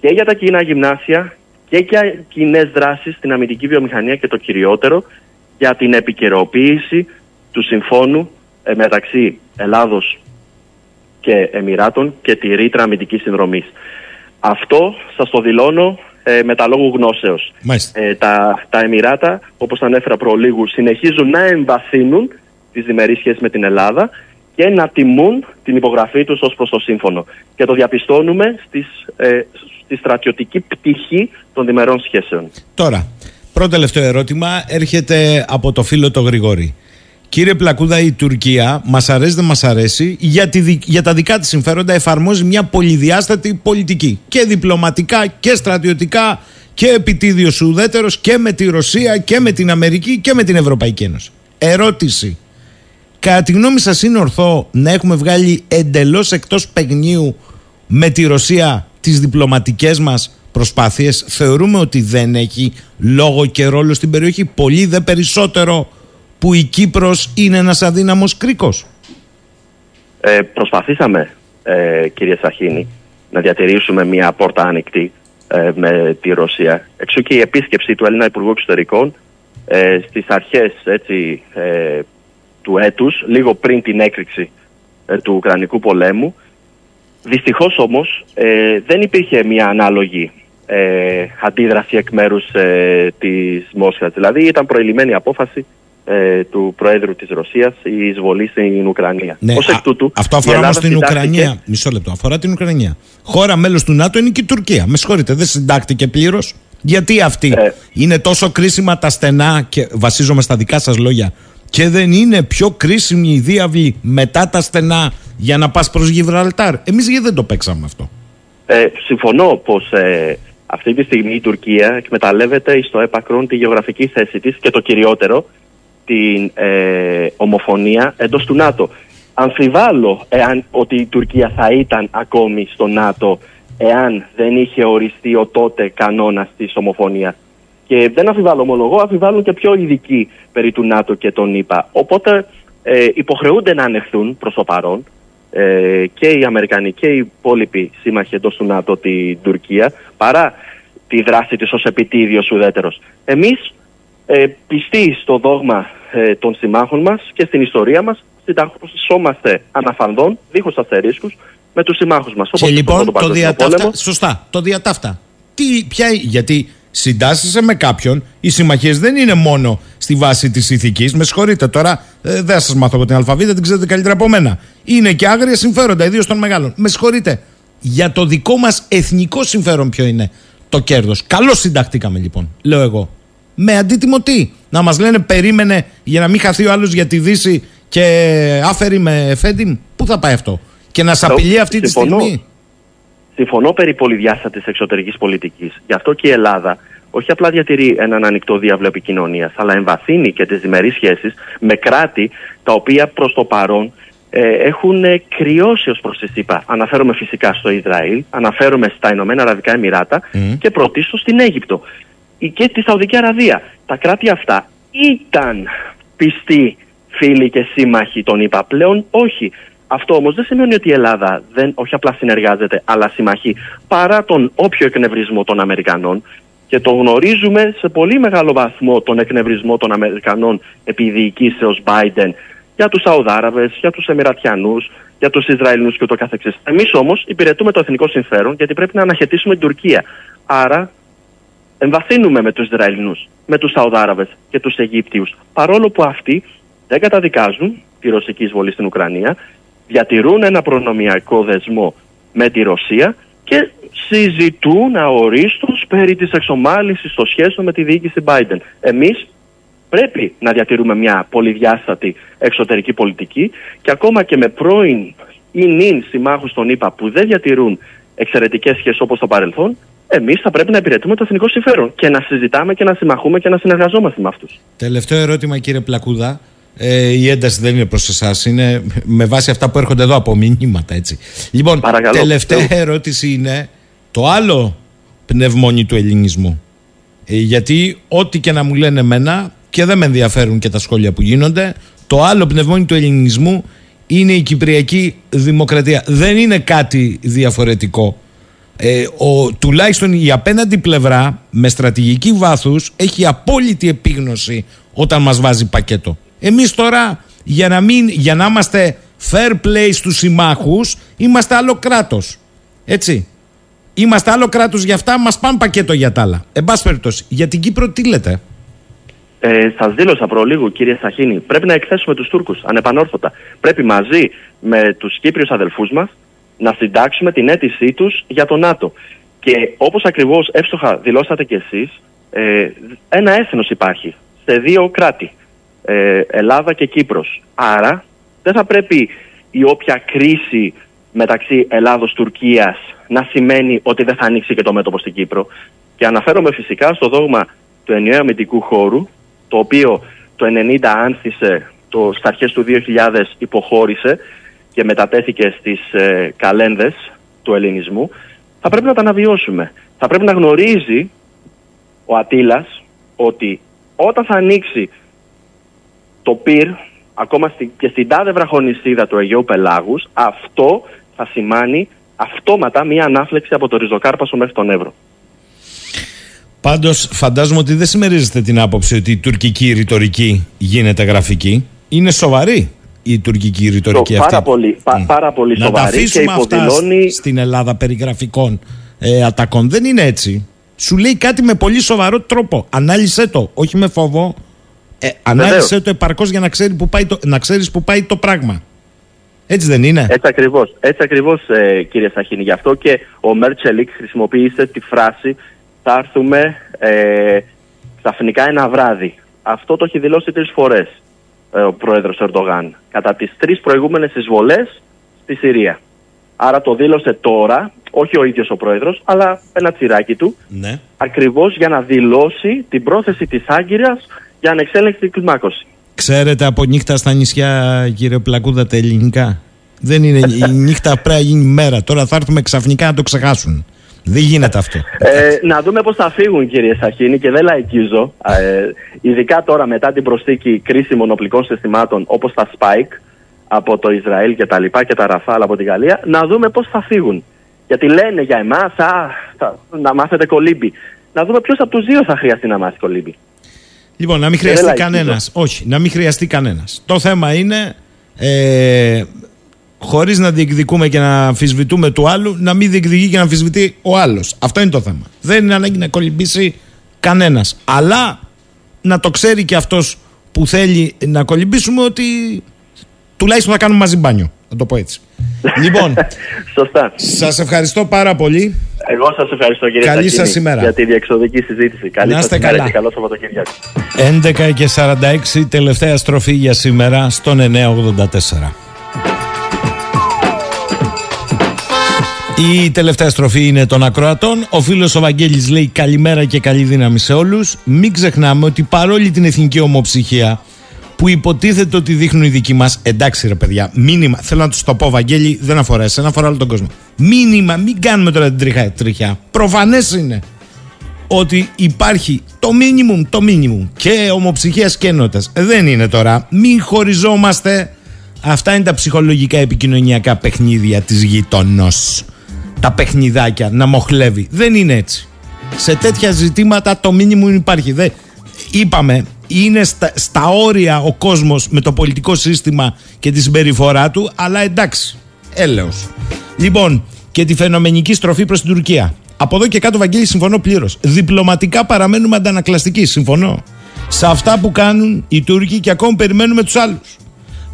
και για τα κοινά γυμνάσια και για κοινές δράσεις στην αμυντική βιομηχανία και το κυριότερο για την επικαιροποίηση του συμφώνου ε, μεταξύ Ελλάδος και Εμμυράτων και τη ρήτρα αμυντικής συνδρομής. Αυτό σας το δηλώνω ε, με τα λόγου γνώσεως. Ε, τα, τα Εμμυράτα, όπως ανέφερα προλίγους, συνεχίζουν να εμβαθύνουν τις διμερείς σχέσεις με την Ελλάδα και να τιμούν την υπογραφή τους ως προς το σύμφωνο. Και το διαπιστώνουμε στις, ε, στη στρατιωτική πτυχή των διμερών σχέσεων. Τώρα, πρώτο τελευταίο ερώτημα έρχεται από το φίλο το Γρηγόρη. Κύριε Πλακούδα, η Τουρκία, μας αρέσει δεν μας αρέσει, για, τη, δι- για τα δικά της συμφέροντα εφαρμόζει μια πολυδιάστατη πολιτική. Και διπλωματικά και στρατιωτικά και επιτίδιο ουδέτερος και με τη Ρωσία και με την Αμερική και με την Ευρωπαϊκή Ένωση. Ερώτηση. κατά τη γνώμη σας είναι ορθό να έχουμε βγάλει εντελώς εκτός παιγνίου με τη Ρωσία τις διπλωματικές μας προσπάθειες; Θεωρούμε ότι δεν έχει λόγο και ρόλο στην περιοχή. Πολύ δε περισσότερο που η Κύπρος είναι ένας αδύναμος κρίκος. Ε, προσπαθήσαμε, ε, κύριε Σαχίνη, να διατηρήσουμε μια πόρτα ανοιχτή ε, με τη Ρωσία. Εξού και η επίσκεψη του Έλληνα Υπουργού Εξωτερικών ε, στις αρχές έτσι, ε, του έτους, λίγο πριν την έκρηξη ε, του Ουκρανικού πολέμου. Δυστυχώς όμως ε, δεν υπήρχε μια ανάλογη ε, αντίδραση εκ μέρους ε, της Μόσχας. Δηλαδή ήταν προηλημένη απόφαση ε, του Προέδρου της Ρωσίας η εισβολή στην Ουκρανία. Ναι, Ως εκ α- τούτου, αυτό η αφορά όμως Ελλάδα την συντάχθηκε- Ουκρανία. Μισό λεπτό. Αφορά την Ουκρανία. Χώρα μέλος του ΝΑΤΟ είναι και η Τουρκία. Με συγχωρείτε, δεν συντάχθηκε πλήρως. Γιατί αυτή Ε. είναι τόσο κρίσιμα τα στενά και βασίζομαι στα δικά σας λόγια. Και δεν είναι πιο κρίσιμη η διάβλη μετά τα στενά για να πας προς Γιβραλτάρ. Εμείς γιατί δεν το παίξαμε αυτό; Ε, συμφωνώ πως ε, αυτή τη στιγμή η Τουρκία εκμεταλλεύεται στο έπακρον τη γεωγραφική θέση της και το κυριότερο την ε, ομοφωνία εντός του ΝΑΤΟ. Αμφιβάλλω εάν ότι η Τουρκία θα ήταν ακόμη στο ΝΑΤΟ εάν δεν είχε οριστεί ο τότε κανόνας της ομοφωνίας. Και δεν αμφιβάλλω μόνο εγώ, αμφιβάλλουν και πιο ειδικοί περί του ΝΑΤΟ και των ΗΠΑ. Οπότε ε, υποχρεούνται να ανεχθούν προς το παρόν ε, και οι Αμερικανοί και οι υπόλοιποι σύμμαχοι εντός του ΝΑΤΟ την Τουρκία παρά τη δράση της ως επιτίδιος ουδέτερος. Εμείς ε, πιστοί στο δόγμα ε, των συμμάχων μας και στην ιστορία μας συνταγωνόμαστε αναφανδόν, δίχως αστερίσκους, με τους συμμάχους μας. Και Όπως λοιπόν στον το Πρώτο Παγκόσμιο διατάφτα. Πόλεμο. Σωστά, το διατάφτα. Τι, ποια, γιατί συντάσσεσαι με κάποιον, οι συμμαχίες δεν είναι μόνο στη βάση της ηθικής. Με συγχωρείτε τώρα, ε, δεν σας μάθω από την αλφαβήτα, την ξέρετε καλύτερα από μένα. Είναι και άγρια συμφέροντα, ιδίως των μεγάλων. Με συγχωρείτε. Για το δικό μας εθνικό συμφέρον, ποιο είναι το κέρδος. Καλώς συνταχτήκαμε λοιπόν, λέω εγώ. Με αντίτιμο τι, να μας λένε περίμενε για να μην χαθεί ο άλλος για τη Δύση και άφερη με Φέντιμ. Πού θα πάει αυτό; Και να σ' απειλεί αυτή τη Συμφωνώ. στιγμή; Συμφωνώ περί πολυδιάστατης εξωτερικής πολιτικής. Γι' αυτό και η Ελλάδα όχι απλά διατηρεί έναν ανοιχτό διάβλο επικοινωνίας, αλλά εμβαθύνει και τις διμερείς σχέσεις με κράτη τα οποία προς το παρόν ε, έχουν ε, κρυώσει ως προς τη ΣΥΠΑ. Αναφέρομαι φυσικά στο Ισραήλ, αναφέρομαι στα Ηνωμένα Αραβικά Εμμυράτα και πρωτίστως στην Αίγυπτο ή και τη Σαουδική Αραβία. Τα κράτη αυτά ήταν πιστοί φίλοι και σύμμαχοι των ΗΠΑ. Πλέον όχι. Αυτό όμως δεν σημαίνει ότι η Ελλάδα δεν, όχι απλά συνεργάζεται, αλλά συμμαχεί παρά τον όποιο εκνευρισμό των Αμερικανών και το γνωρίζουμε σε πολύ μεγάλο βαθμό τον εκνευρισμό των Αμερικανών επί διοικήσεως Biden για τους Σαουδάραβες, για τους Εμμυρατιανούς, για τους Ισραηλινούς και ούτω καθεξής. Εμείς όμως υπηρετούμε το εθνικό συμφέρον γιατί πρέπει να αναχαιτήσουμε την Τουρκία. Άρα εμβαθύνουμε με τους Ισραηλινούς, με τους Σαουδάραβες και τους Αιγύπτιους, παρόλο που αυτοί δεν καταδικάζουν τη ρωσική εισβολή στην Ουκρανία, διατηρούν ένα προνομιακό δεσμό με τη Ρωσία και συζητούν αορίστως περί της εξομάλυνσης των σχέσεων με τη διοίκηση Biden. Εμείς πρέπει να διατηρούμε μια πολυδιάστατη εξωτερική πολιτική και ακόμα και με πρώην ή νυν συμμάχους των ΗΠΑ που δεν διατηρούν εξαιρετικές σχέσεις όπως το παρελθόν, εμείς θα πρέπει να υπηρετούμε το εθνικό συμφέρον και να συζητάμε και να συμμαχούμε και να συνεργαζόμαστε με αυτούς. Τελευταίο ερώτημα, κύριε Πλακούδα. Ε, η ένταση δεν είναι προς εσάς, είναι με βάση αυτά που έρχονται εδώ από μηνύματα, έτσι. Λοιπόν, Παρακαλώ. τελευταία ερώτηση είναι το άλλο πνευμόνι του ελληνισμού. Ε, γιατί ό,τι και να μου λένε εμένα, και δεν με ενδιαφέρουν και τα σχόλια που γίνονται, το άλλο πνευμόνι του ελληνισμού είναι η Κυπριακή Δημοκρατία. Δεν είναι κάτι διαφορετικό. Ε, ο, τουλάχιστον η απέναντι πλευρά με στρατηγική βάθους έχει απόλυτη επίγνωση όταν μας βάζει πακέτο. Εμείς τώρα για να, μην, για να είμαστε fair play στους συμμάχους είμαστε άλλο κράτος. Έτσι. Είμαστε άλλο κράτος για αυτά, μας πάνε πακέτο για τα άλλα. Εν πάση περιπτώσει, για την Κύπρο τι λέτε; Ε, Σας δήλωσα προλίγου, κύριε Σαχίνη, πρέπει να εκθέσουμε τους Τούρκους ανεπανόρθωτα. Πρέπει μαζί με τους Κύπριους αδελφούς μας να συντάξουμε την αίτησή τους για το ΝΑΤΟ. Και όπως ακριβώς εύστοχα δηλώσατε κι εσείς, ε, ένα έθνος υπάρχει σε δύο κράτη. Ε, Ελλάδα και Κύπρος. Άρα δεν θα πρέπει η όποια κρίση μεταξύ Ελλάδος-Τουρκίας να σημαίνει ότι δεν θα ανοίξει και το μέτωπο στην Κύπρο. Και αναφέρομαι φυσικά στο δόγμα του ενιαίου αμυντικού χώρου, το οποίο το 90 άνθησε το, στα αρχές του 2000 υποχώρησε και μετατέθηκε στις ε, καλένδες του ελληνισμού, θα πρέπει να τα αναβιώσουμε. Θα πρέπει να γνωρίζει ο Ατήλας ότι όταν θα ανοίξει το πυρ, ακόμα στη, και στην τάδε βραχονισίδα του Αιγαίου Πελάγους, αυτό θα σημάνει αυτόματα μία ανάφλεξη από το ριζοκάρπασο μέχρι τον Εύρο. Πάντως, φαντάζομαι ότι δεν συμμερίζετε την άποψη ότι η τουρκική ρητορική γίνεται γραφική. Είναι σοβαρή η τουρκική ρητορική Το- αυτή. πάρα πολύ, πα- πάρα πολύ Να τα σοβαρή και αφήσουμε αυτά υποδηλώνει σ- στην Ελλάδα περί γραφικών ε, ατακών. Δεν είναι έτσι. Σου λέει κάτι με πολύ σοβαρό τρόπο. Ανάλυσε το, όχι με φόβο. Ε, ανάλυσε το επαρκώς για να, ξέρει που πάει το, να ξέρεις που πάει το πράγμα. Έτσι δεν είναι; Έτσι ακριβώς, έτσι ακριβώς ε, κύριε Σαχίνη. Γι' αυτό και ο Μέρτσελικ χρησιμοποίησε τη φράση θα έρθουμε ε, ξαφνικά ένα βράδυ. Αυτό το έχει δηλώσει τρεις φορές ε, ο πρόεδρος Ερντογάν κατά τις τρεις προηγούμενες εισβολές στη Συρία. Άρα το δήλωσε τώρα, όχι ο ίδιος ο πρόεδρος, αλλά ένα τσιράκι του, Ναι. ακριβώς για να δηλώσει την πρόθεση της Άγκυρας για ανεξέλεγκτη κλιμάκωση. Ξέρετε από νύχτα στα νησιά, κύριε Πλακούδα, τα ελληνικά. Δεν είναι η νύχτα πρέπει να γίνει μέρα. Τώρα θα έρθουμε ξαφνικά να το ξεχάσουν. Δεν γίνεται αυτό. Ε, να δούμε πώς θα φύγουν κύριε Σαχίνη και δεν λαϊκίζω. Ε, ειδικά τώρα μετά την προσθήκη κρίσιμων οπλικών συστημάτων όπως τα Spike από το Ισραήλ και τα λοιπά και τα Ραφάλ από τη Γαλλία, να δούμε πώς θα φύγουν. Γιατί λένε για εμάς, α, θα, να μάθετε κολύμπι. Να δούμε ποιος από τους δύο θα χρειαστεί να μάθει κολύμπι. Λοιπόν, να μην Δεν χρειαστεί λαϊκίζω. κανένας. Όχι, να μην χρειαστεί κανένας. Το θέμα είναι, ε, χωρίς να διεκδικούμε και να αμφισβητούμε του άλλου, να μην διεκδικεί και να αμφισβητεί ο άλλος. Αυτό είναι το θέμα. Δεν είναι ανάγκη να κολυμπήσει κανένας. Αλλά να το ξέρει και αυτός που θέλει να κολυμπήσουμε ότι τουλάχιστον θα κάνουμε μαζί μπάνιο. Να το πω έτσι. [laughs] λοιπόν, Σωστά. σας ευχαριστώ πάρα πολύ. Εγώ σας ευχαριστώ κύριε Καλή Σαχίνη σας ημέρα. για τη διεξοδική συζήτηση. Καλή Να σας είστε ημέρα καλά. και καλό Σαββατοκύριακο. 11 και 46 τελευταία στροφή για σήμερα στον 984. Η τελευταία στροφή είναι των ακροατών. Ο φίλος ο Βαγγέλης λέει καλημέρα και καλή δύναμη σε όλους. Μην ξεχνάμε ότι παρόλη την εθνική ομοψυχία που υποτίθεται ότι δείχνουν οι δικοί μας, εντάξει ρε παιδιά, μήνυμα, θέλω να τους το πω Βαγγέλη, δεν αφορά εσένα, αφορά όλο τον κόσμο. Μήνυμα, μην κάνουμε τώρα την τριχά, τριχιά. Προφανές είναι ότι υπάρχει το minimum, το minimum και ομοψυχίας και ενότητας. Δεν είναι τώρα. Μην χωριζόμαστε. Αυτά είναι τα ψυχολογικά επικοινωνιακά παιχνίδια της γειτονός. Τα παιχνιδάκια να μοχλεύει. Δεν είναι έτσι. Σε τέτοια ζητήματα το minimum υπάρχει. Δεν... Είπαμε, είναι στα, στα όρια ο κόσμος με το πολιτικό σύστημα και τη συμπεριφορά του, αλλά εντάξει, έλεος. Λοιπόν, και τη φαινομενική στροφή προς την Τουρκία. Από εδώ και κάτω, Βαγγέλη, συμφωνώ πλήρως. Διπλωματικά παραμένουμε αντανακλαστικοί. Συμφωνώ. Σε αυτά που κάνουν οι Τούρκοι και ακόμη περιμένουμε τους άλλους.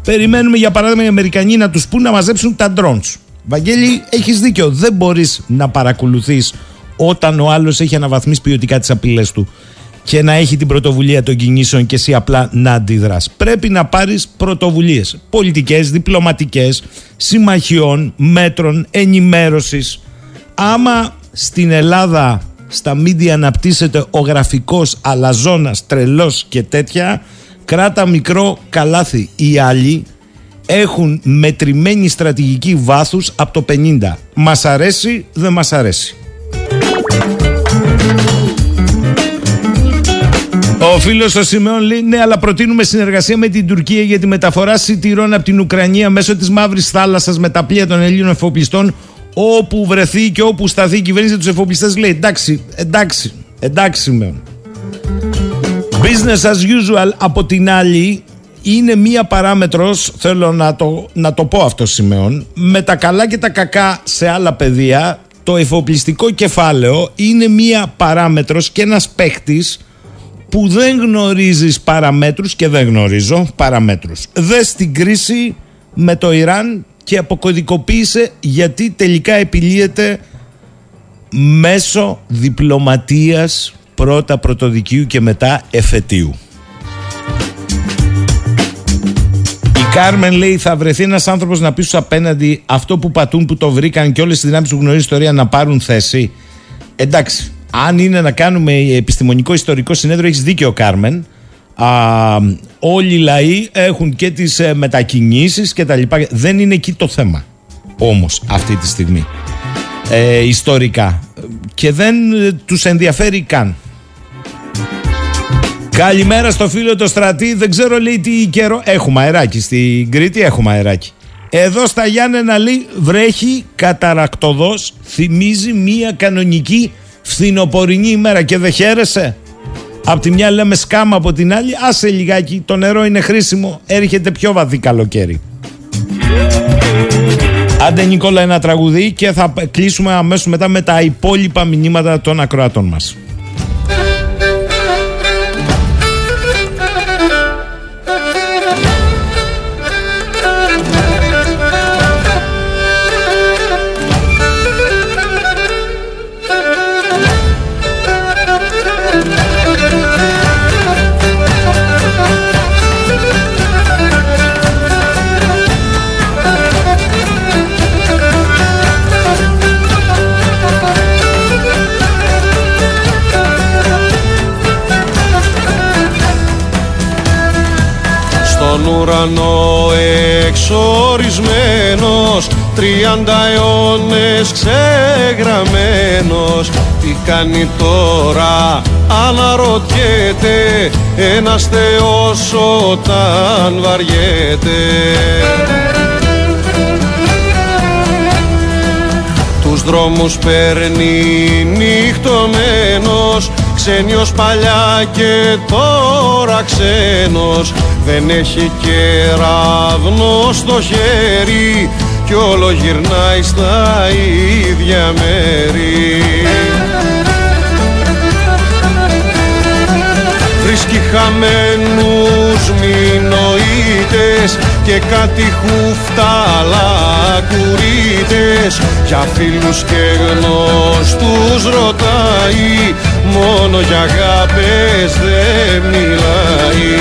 Περιμένουμε, για παράδειγμα, οι Αμερικανοί να τους πούν να μαζέψουν τα drones. Βαγγέλη, έχεις δίκιο. Δεν μπορείς να παρακολουθείς όταν ο άλλος έχει αναβαθμίσει ποιοτικά τις απειλές του και να έχει την πρωτοβουλία των κινήσεων και εσύ απλά να αντιδράς. Πρέπει να πάρεις πρωτοβουλίες πολιτικές, διπλωματικές, συμμαχιών, μέτρων, ενημέρωσης. Άμα στην Ελλάδα στα μίντια αναπτύσσεται ο γραφικός αλαζόνας, τρελός και τέτοια, κράτα μικρό καλάθι. Οι άλλοι έχουν μετρημένη στρατηγική βάθους από το 50. Μας αρέσει, δεν μας αρέσει. Ο φίλος ο Σιμεών λέει: Ναι, αλλά προτείνουμε συνεργασία με την Τουρκία για τη μεταφορά σιτηρών από την Ουκρανία μέσω της Μαύρης Θάλασσας με τα πλοία των Ελλήνων εφοπλιστών. Όπου βρεθεί και όπου σταθεί η κυβέρνηση τους εφοπλιστές, λέει: Εντάξει, εντάξει, εντάξει, Σιμεών. Business as usual από την άλλη είναι μία παράμετρος, θέλω να το, να το πω αυτό Σιμεών, με τα καλά και τα κακά σε άλλα πεδία, το εφοπλιστικό κεφάλαιο είναι μία παράμετρος και ένας παίκτης που δεν γνωρίζεις παραμέτρους και δεν γνωρίζω παραμέτρους. Δες την κρίση με το Ιράν και αποκωδικοποίησε γιατί τελικά επιλύεται μέσω διπλωματίας πρώτα πρωτοδικίου και μετά εφετείου. Κάρμεν λέει θα βρεθεί ένας άνθρωπος να πει στου απέναντι αυτό που πατούν που το βρήκαν και όλες τις δυνάμεις που γνωρίζει ιστορία να πάρουν θέση. Εντάξει, αν είναι να κάνουμε επιστημονικό ιστορικό συνέδριο, έχεις δίκιο, Κάρμεν. Α, όλοι οι λαοί έχουν και τις ε, μετακινήσεις και τα λοιπά. Δεν είναι εκεί το θέμα όμως αυτή τη στιγμή ε, ιστορικά και δεν ε, τους ενδιαφέρει καν. Καλημέρα στο φίλο το στρατή. Δεν ξέρω λέει τι καιρό. Έχουμε αεράκι στην Κρήτη, έχουμε αεράκι. Εδώ στα Γιάννενα λέει βρέχει καταρακτοδός. Θυμίζει μία κανονική φθινοπορεινή ημέρα και δεν χαίρεσαι; Απ' τη μια λέμε σκάμα, από την άλλη άσε λιγάκι, το νερό είναι χρήσιμο, έρχεται πιο βαθύ καλοκαίρι. Άντε Νικόλα ένα τραγουδί και θα κλείσουμε αμέσως μετά με τα υπόλοιπα μηνύματα των ακροατών μας. Στον ουρανό εξορισμένος Τριάντα αιώνες ξεγραμμένος. Τι κάνει τώρα αναρωτιέται Ένας θεός όταν βαριέται. Τους δρόμους παίρνει νυχτωμένος Ξένιος παλιά και τώρα ξένος. Δεν έχει κεραυνό στο χέρι Κι όλο γυρνάει στα ίδια μέρη Βρίσκει χαμένους μηνοείτες και κάτι χούφτα κουρίτες Για φίλους και γνωστούς ρωτάει μόνο για αγάπες δεν μιλάει.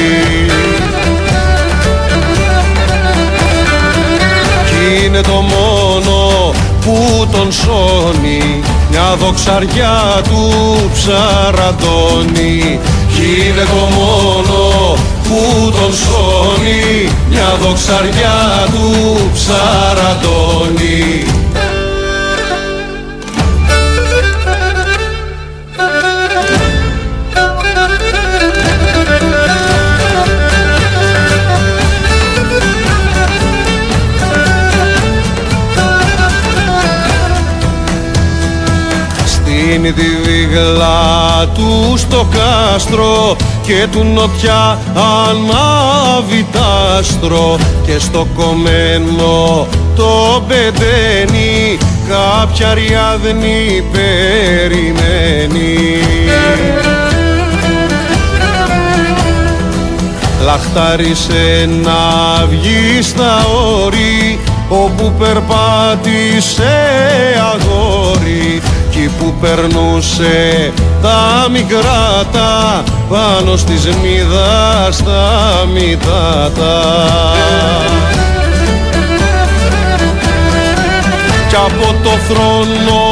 Κι είναι το μόνο που τον σώνει μια δοξαριά του ψαραντώνει Κι είναι το μόνο που τον σώνει μια δοξαριά του ψαραντώνει. Στείνει τη βίγλα τους στο κάστρο και του νοτιά ανάβει τ' άστρο και στο κομμένο το πεντένι κάποια ριάδνη περιμένει. Λαχτάρισε να βγει στα όρη όπου περπάτησε αγόρι Κι που περνούσε τα μικρά πάνω στη σμίδα στα μητάτα Κι από το θρόνο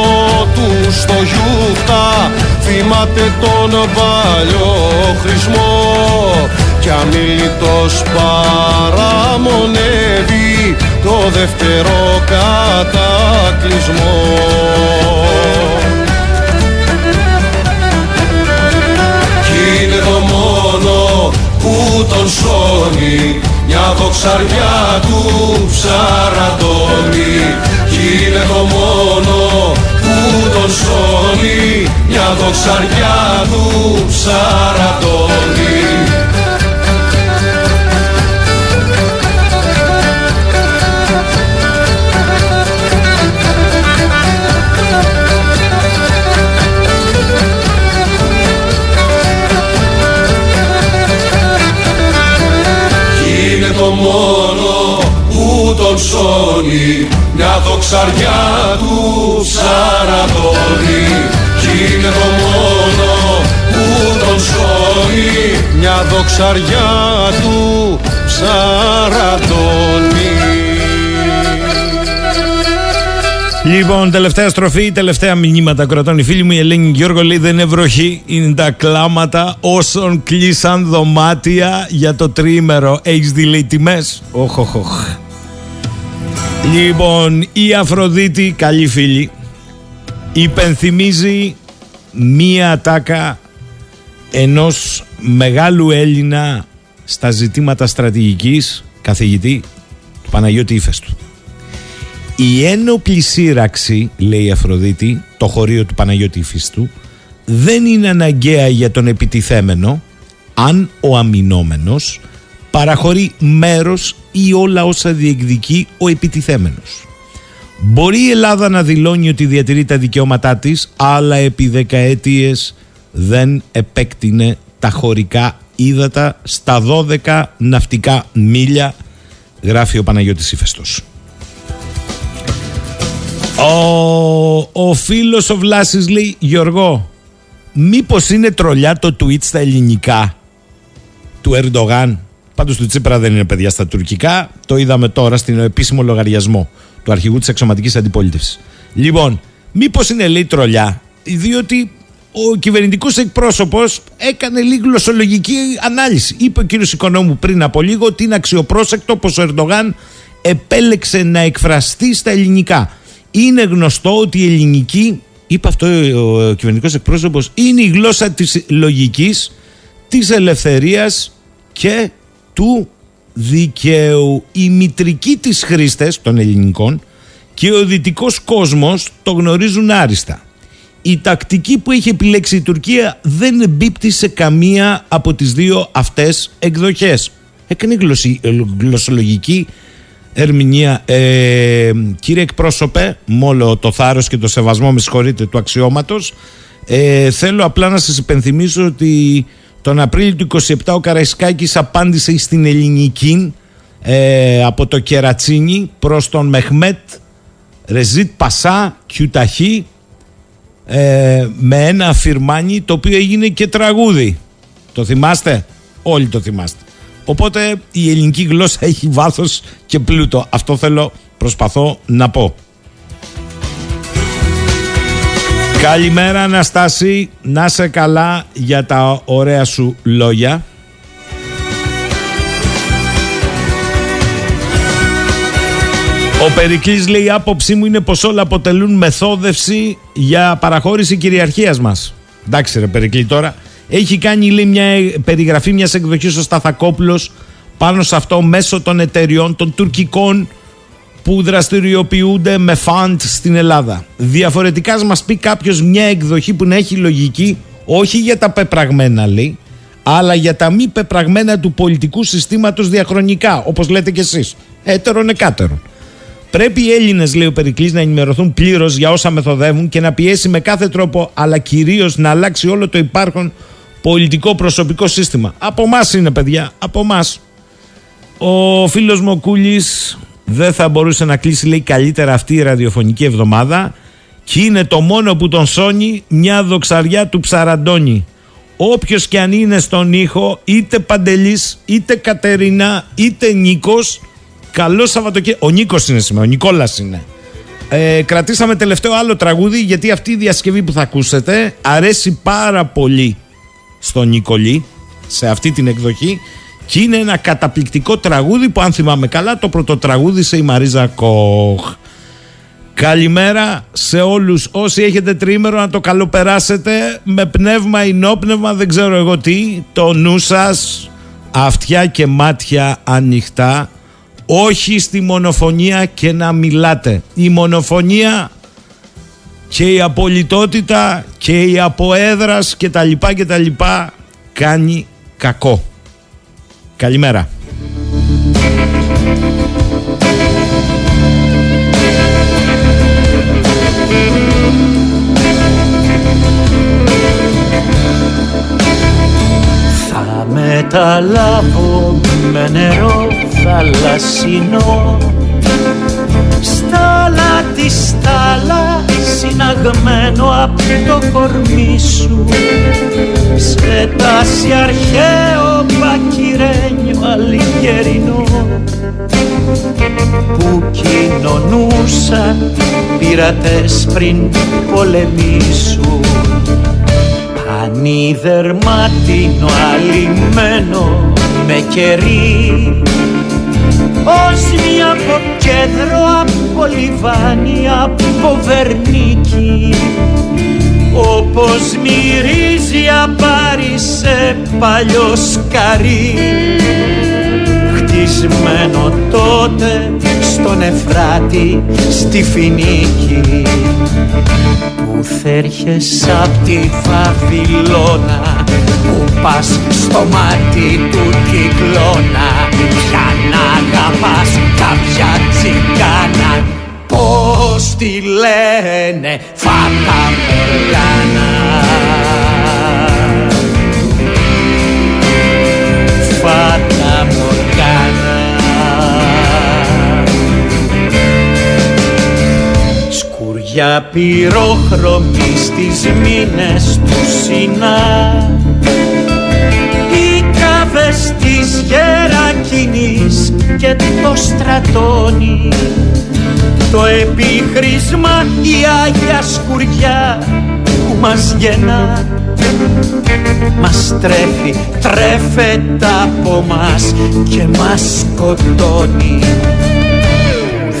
του στο γιούχτα θυμάται τον παλιό χρησμό κι αμήλυτος παραμονεύει το δεύτερο κατακλυσμό. Κι είναι το μόνο που τον σώνει μια δοξαριά του ψαραντώνει Κι είναι το μόνο που τον σώνει μια δοξαριά του ψαραντώνει τον σώνει μια δοξαριά του ψαραδώνει κι είναι το μόνο που τον σώνει μια δοξαριά του ψαραδώνει Λοιπόν, τελευταία στροφή, τελευταία μηνύματα κρατών. Η φίλη μου η Ελένη Γιώργο λέει δεν είναι βροχή, είναι τα κλάματα όσων κλείσαν δωμάτια για το τρίμερο. Έχεις δει λέει τιμές; Οχ, οχ, οχ. Λοιπόν, η Αφροδίτη, καλή φίλη, υπενθυμίζει μία ατάκα ενός μεγάλου Έλληνα στα ζητήματα στρατηγικής καθηγητή του Παναγιώτη Ήφαιστου. Η ένοπλη σύραξη, λέει η Αφροδίτη, το χωρίο του Παναγιώτη Ήφαιστου, δεν είναι αναγκαία για τον επιτιθέμενο αν ο αμυνόμενος παραχωρεί μέρος ή όλα όσα διεκδικεί ο επιτιθέμενος. Μπορεί η Ελλάδα να δηλώνει ότι διατηρεί τα δικαιώματά της, αλλά επί δεκαετίες δεν επέκτηνε τα χωρικά ύδατα στα 12 ναυτικά μίλια, γράφει ο Παναγιώτης Ήφαιστος. Ο, ο φίλος ο Βλάσης λέει Γιώργο μήπως είναι τρολιά το tweet στα ελληνικά του Ερντογάν; Πάντως του Τσίπρα δεν είναι παιδιά στα τουρκικά το είδαμε τώρα στην επίσημο λογαριασμό του αρχηγού της εξωματικής αντιπολίτευσης λοιπόν μήπως είναι λέει τρολιά διότι ο κυβερνητικός εκπρόσωπος έκανε λίγο γλωσσολογική ανάλυση. Είπε ο κύριος Οικονόμου πριν από λίγο ότι είναι αξιοπρόσεκτο πως ο Ερντογάν επέλεξε να εκφραστεί στα ελληνικά. Είναι γνωστό ότι η ελληνική, είπε αυτό ο κυβερνητικός εκπρόσωπος, είναι η γλώσσα της λογικής, της ελευθερίας και του δικαίου. Οι μητρικοί της χρήστες των ελληνικών και ο δυτικός κόσμος το γνωρίζουν άριστα η τακτική που έχει επιλέξει η Τουρκία δεν εμπίπτει σε καμία από τις δύο αυτές εκδοχές. Έκανε γλωσσολογική ερμηνεία. Ε, κύριε εκπρόσωπε, μόλο το θάρρος και το σεβασμό, με συγχωρείτε, του αξιώματος, ε, θέλω απλά να σας υπενθυμίσω ότι τον Απρίλιο του 27 ο Καραϊσκάκης απάντησε στην ελληνική ε, από το Κερατσίνι προς τον Μεχμέτ Ρεζίτ Πασά Κιουταχή ε, με ένα αφιρμάνι το οποίο έγινε και τραγούδι. Το θυμάστε; Όλοι το θυμάστε. Οπότε η ελληνική γλώσσα έχει βάθος και πλούτο. Αυτό θέλω, προσπαθώ να πω. Καλημέρα Αναστάση, να σε καλά για τα ωραία σου λόγια. Ο Περικλής λέει η άποψή μου είναι πως όλα αποτελούν μεθόδευση για παραχώρηση κυριαρχίας μας. Εντάξει ρε Περικλή τώρα. Έχει κάνει λέει, μια περιγραφή μιας εκδοχής ο Σταθακόπουλος πάνω σε αυτό μέσω των εταιριών των τουρκικών που δραστηριοποιούνται με φαντ στην Ελλάδα. Διαφορετικά μας πει κάποιος μια εκδοχή που να έχει λογική όχι για τα πεπραγμένα λέει αλλά για τα μη πεπραγμένα του πολιτικού συστήματος διαχρονικά όπως λέτε κι εσείς. Έτερον εκάτερον. Πρέπει οι Έλληνες, λέει ο Περικλής, να ενημερωθούν πλήρως για όσα μεθοδεύουν και να πιέσει με κάθε τρόπο, αλλά κυρίως να αλλάξει όλο το υπάρχον πολιτικό προσωπικό σύστημα. Από εμά είναι, παιδιά, από εμά. Ο φίλος μου ο Κούλης δεν θα μπορούσε να κλείσει, λέει, καλύτερα αυτή η ραδιοφωνική εβδομάδα και είναι το μόνο που τον σώνει μια δοξαριά του ψαραντώνει. Όποιος και αν είναι στον ήχο, είτε Παντελής, είτε Κατερίνα, είτε Νίκος, Καλό Σαββατοκύριακο. Ο Νίκος είναι σήμερα, ο Νικόλας είναι. Ε, κρατήσαμε τελευταίο άλλο τραγούδι γιατί αυτή η διασκευή που θα ακούσετε αρέσει πάρα πολύ στον Νικολή σε αυτή την εκδοχή και είναι ένα καταπληκτικό τραγούδι που αν θυμάμαι καλά το πρωτοτραγούδισε η Μαρίζα Κοχ. Καλημέρα σε όλους όσοι έχετε τρίμερο να το καλοπεράσετε με πνεύμα ή νόπνευμα δεν ξέρω εγώ τι το νου σας αυτιά και μάτια ανοιχτά όχι στη μονοφωνία και να μιλάτε. Η μονοφωνία και η απολυτότητα και η αποέδρας και τα λοιπά και τα λοιπά κάνει κακό. Καλημέρα. Θα μεταλάβω με νερό θαλασσινό στάλα τη στάλα σπαγμένο από το κορμί σου. Σε τάση αρχαίο πακυρένιο αλγερινό που κοινωνούσαν πειρατές πριν πολεμήσουν ανίδερματινο αλυμένο με κερί ως μια από κέντρο από λιβάνι από βερνίκι όπως μυρίζει απάρι σε παλιό σκαρί. Χτισμένο τότε στον Εφράτη στη Φινίκη. Που θέρχες απ' τη Βαβυλώνα που πας στο μάτι του κυκλώνα για να αγαπάς κάποια τσιγκάνα. Πως τη λένε Φάτα Μοργάνα Φάτα Μοργάνα. Σκουριά πυρόχρωμη στις μήνες του Σινά Οι κάβες της Γερακίνης και το στρατόνι το επίχρησμα η Άγια Σκουριά που μας γεννά μας τρέφει, τρέφεται από μας και μας σκοτώνει.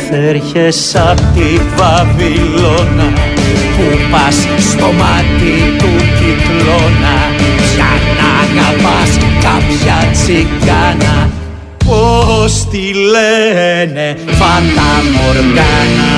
Θέρχες απ' τη Βαβυλώνα που πας στο μάτι του κυκλώνα για να αγαπάς κάποια τσιγκάνα. Πώς τη λένε Φάτα Μοργάνα.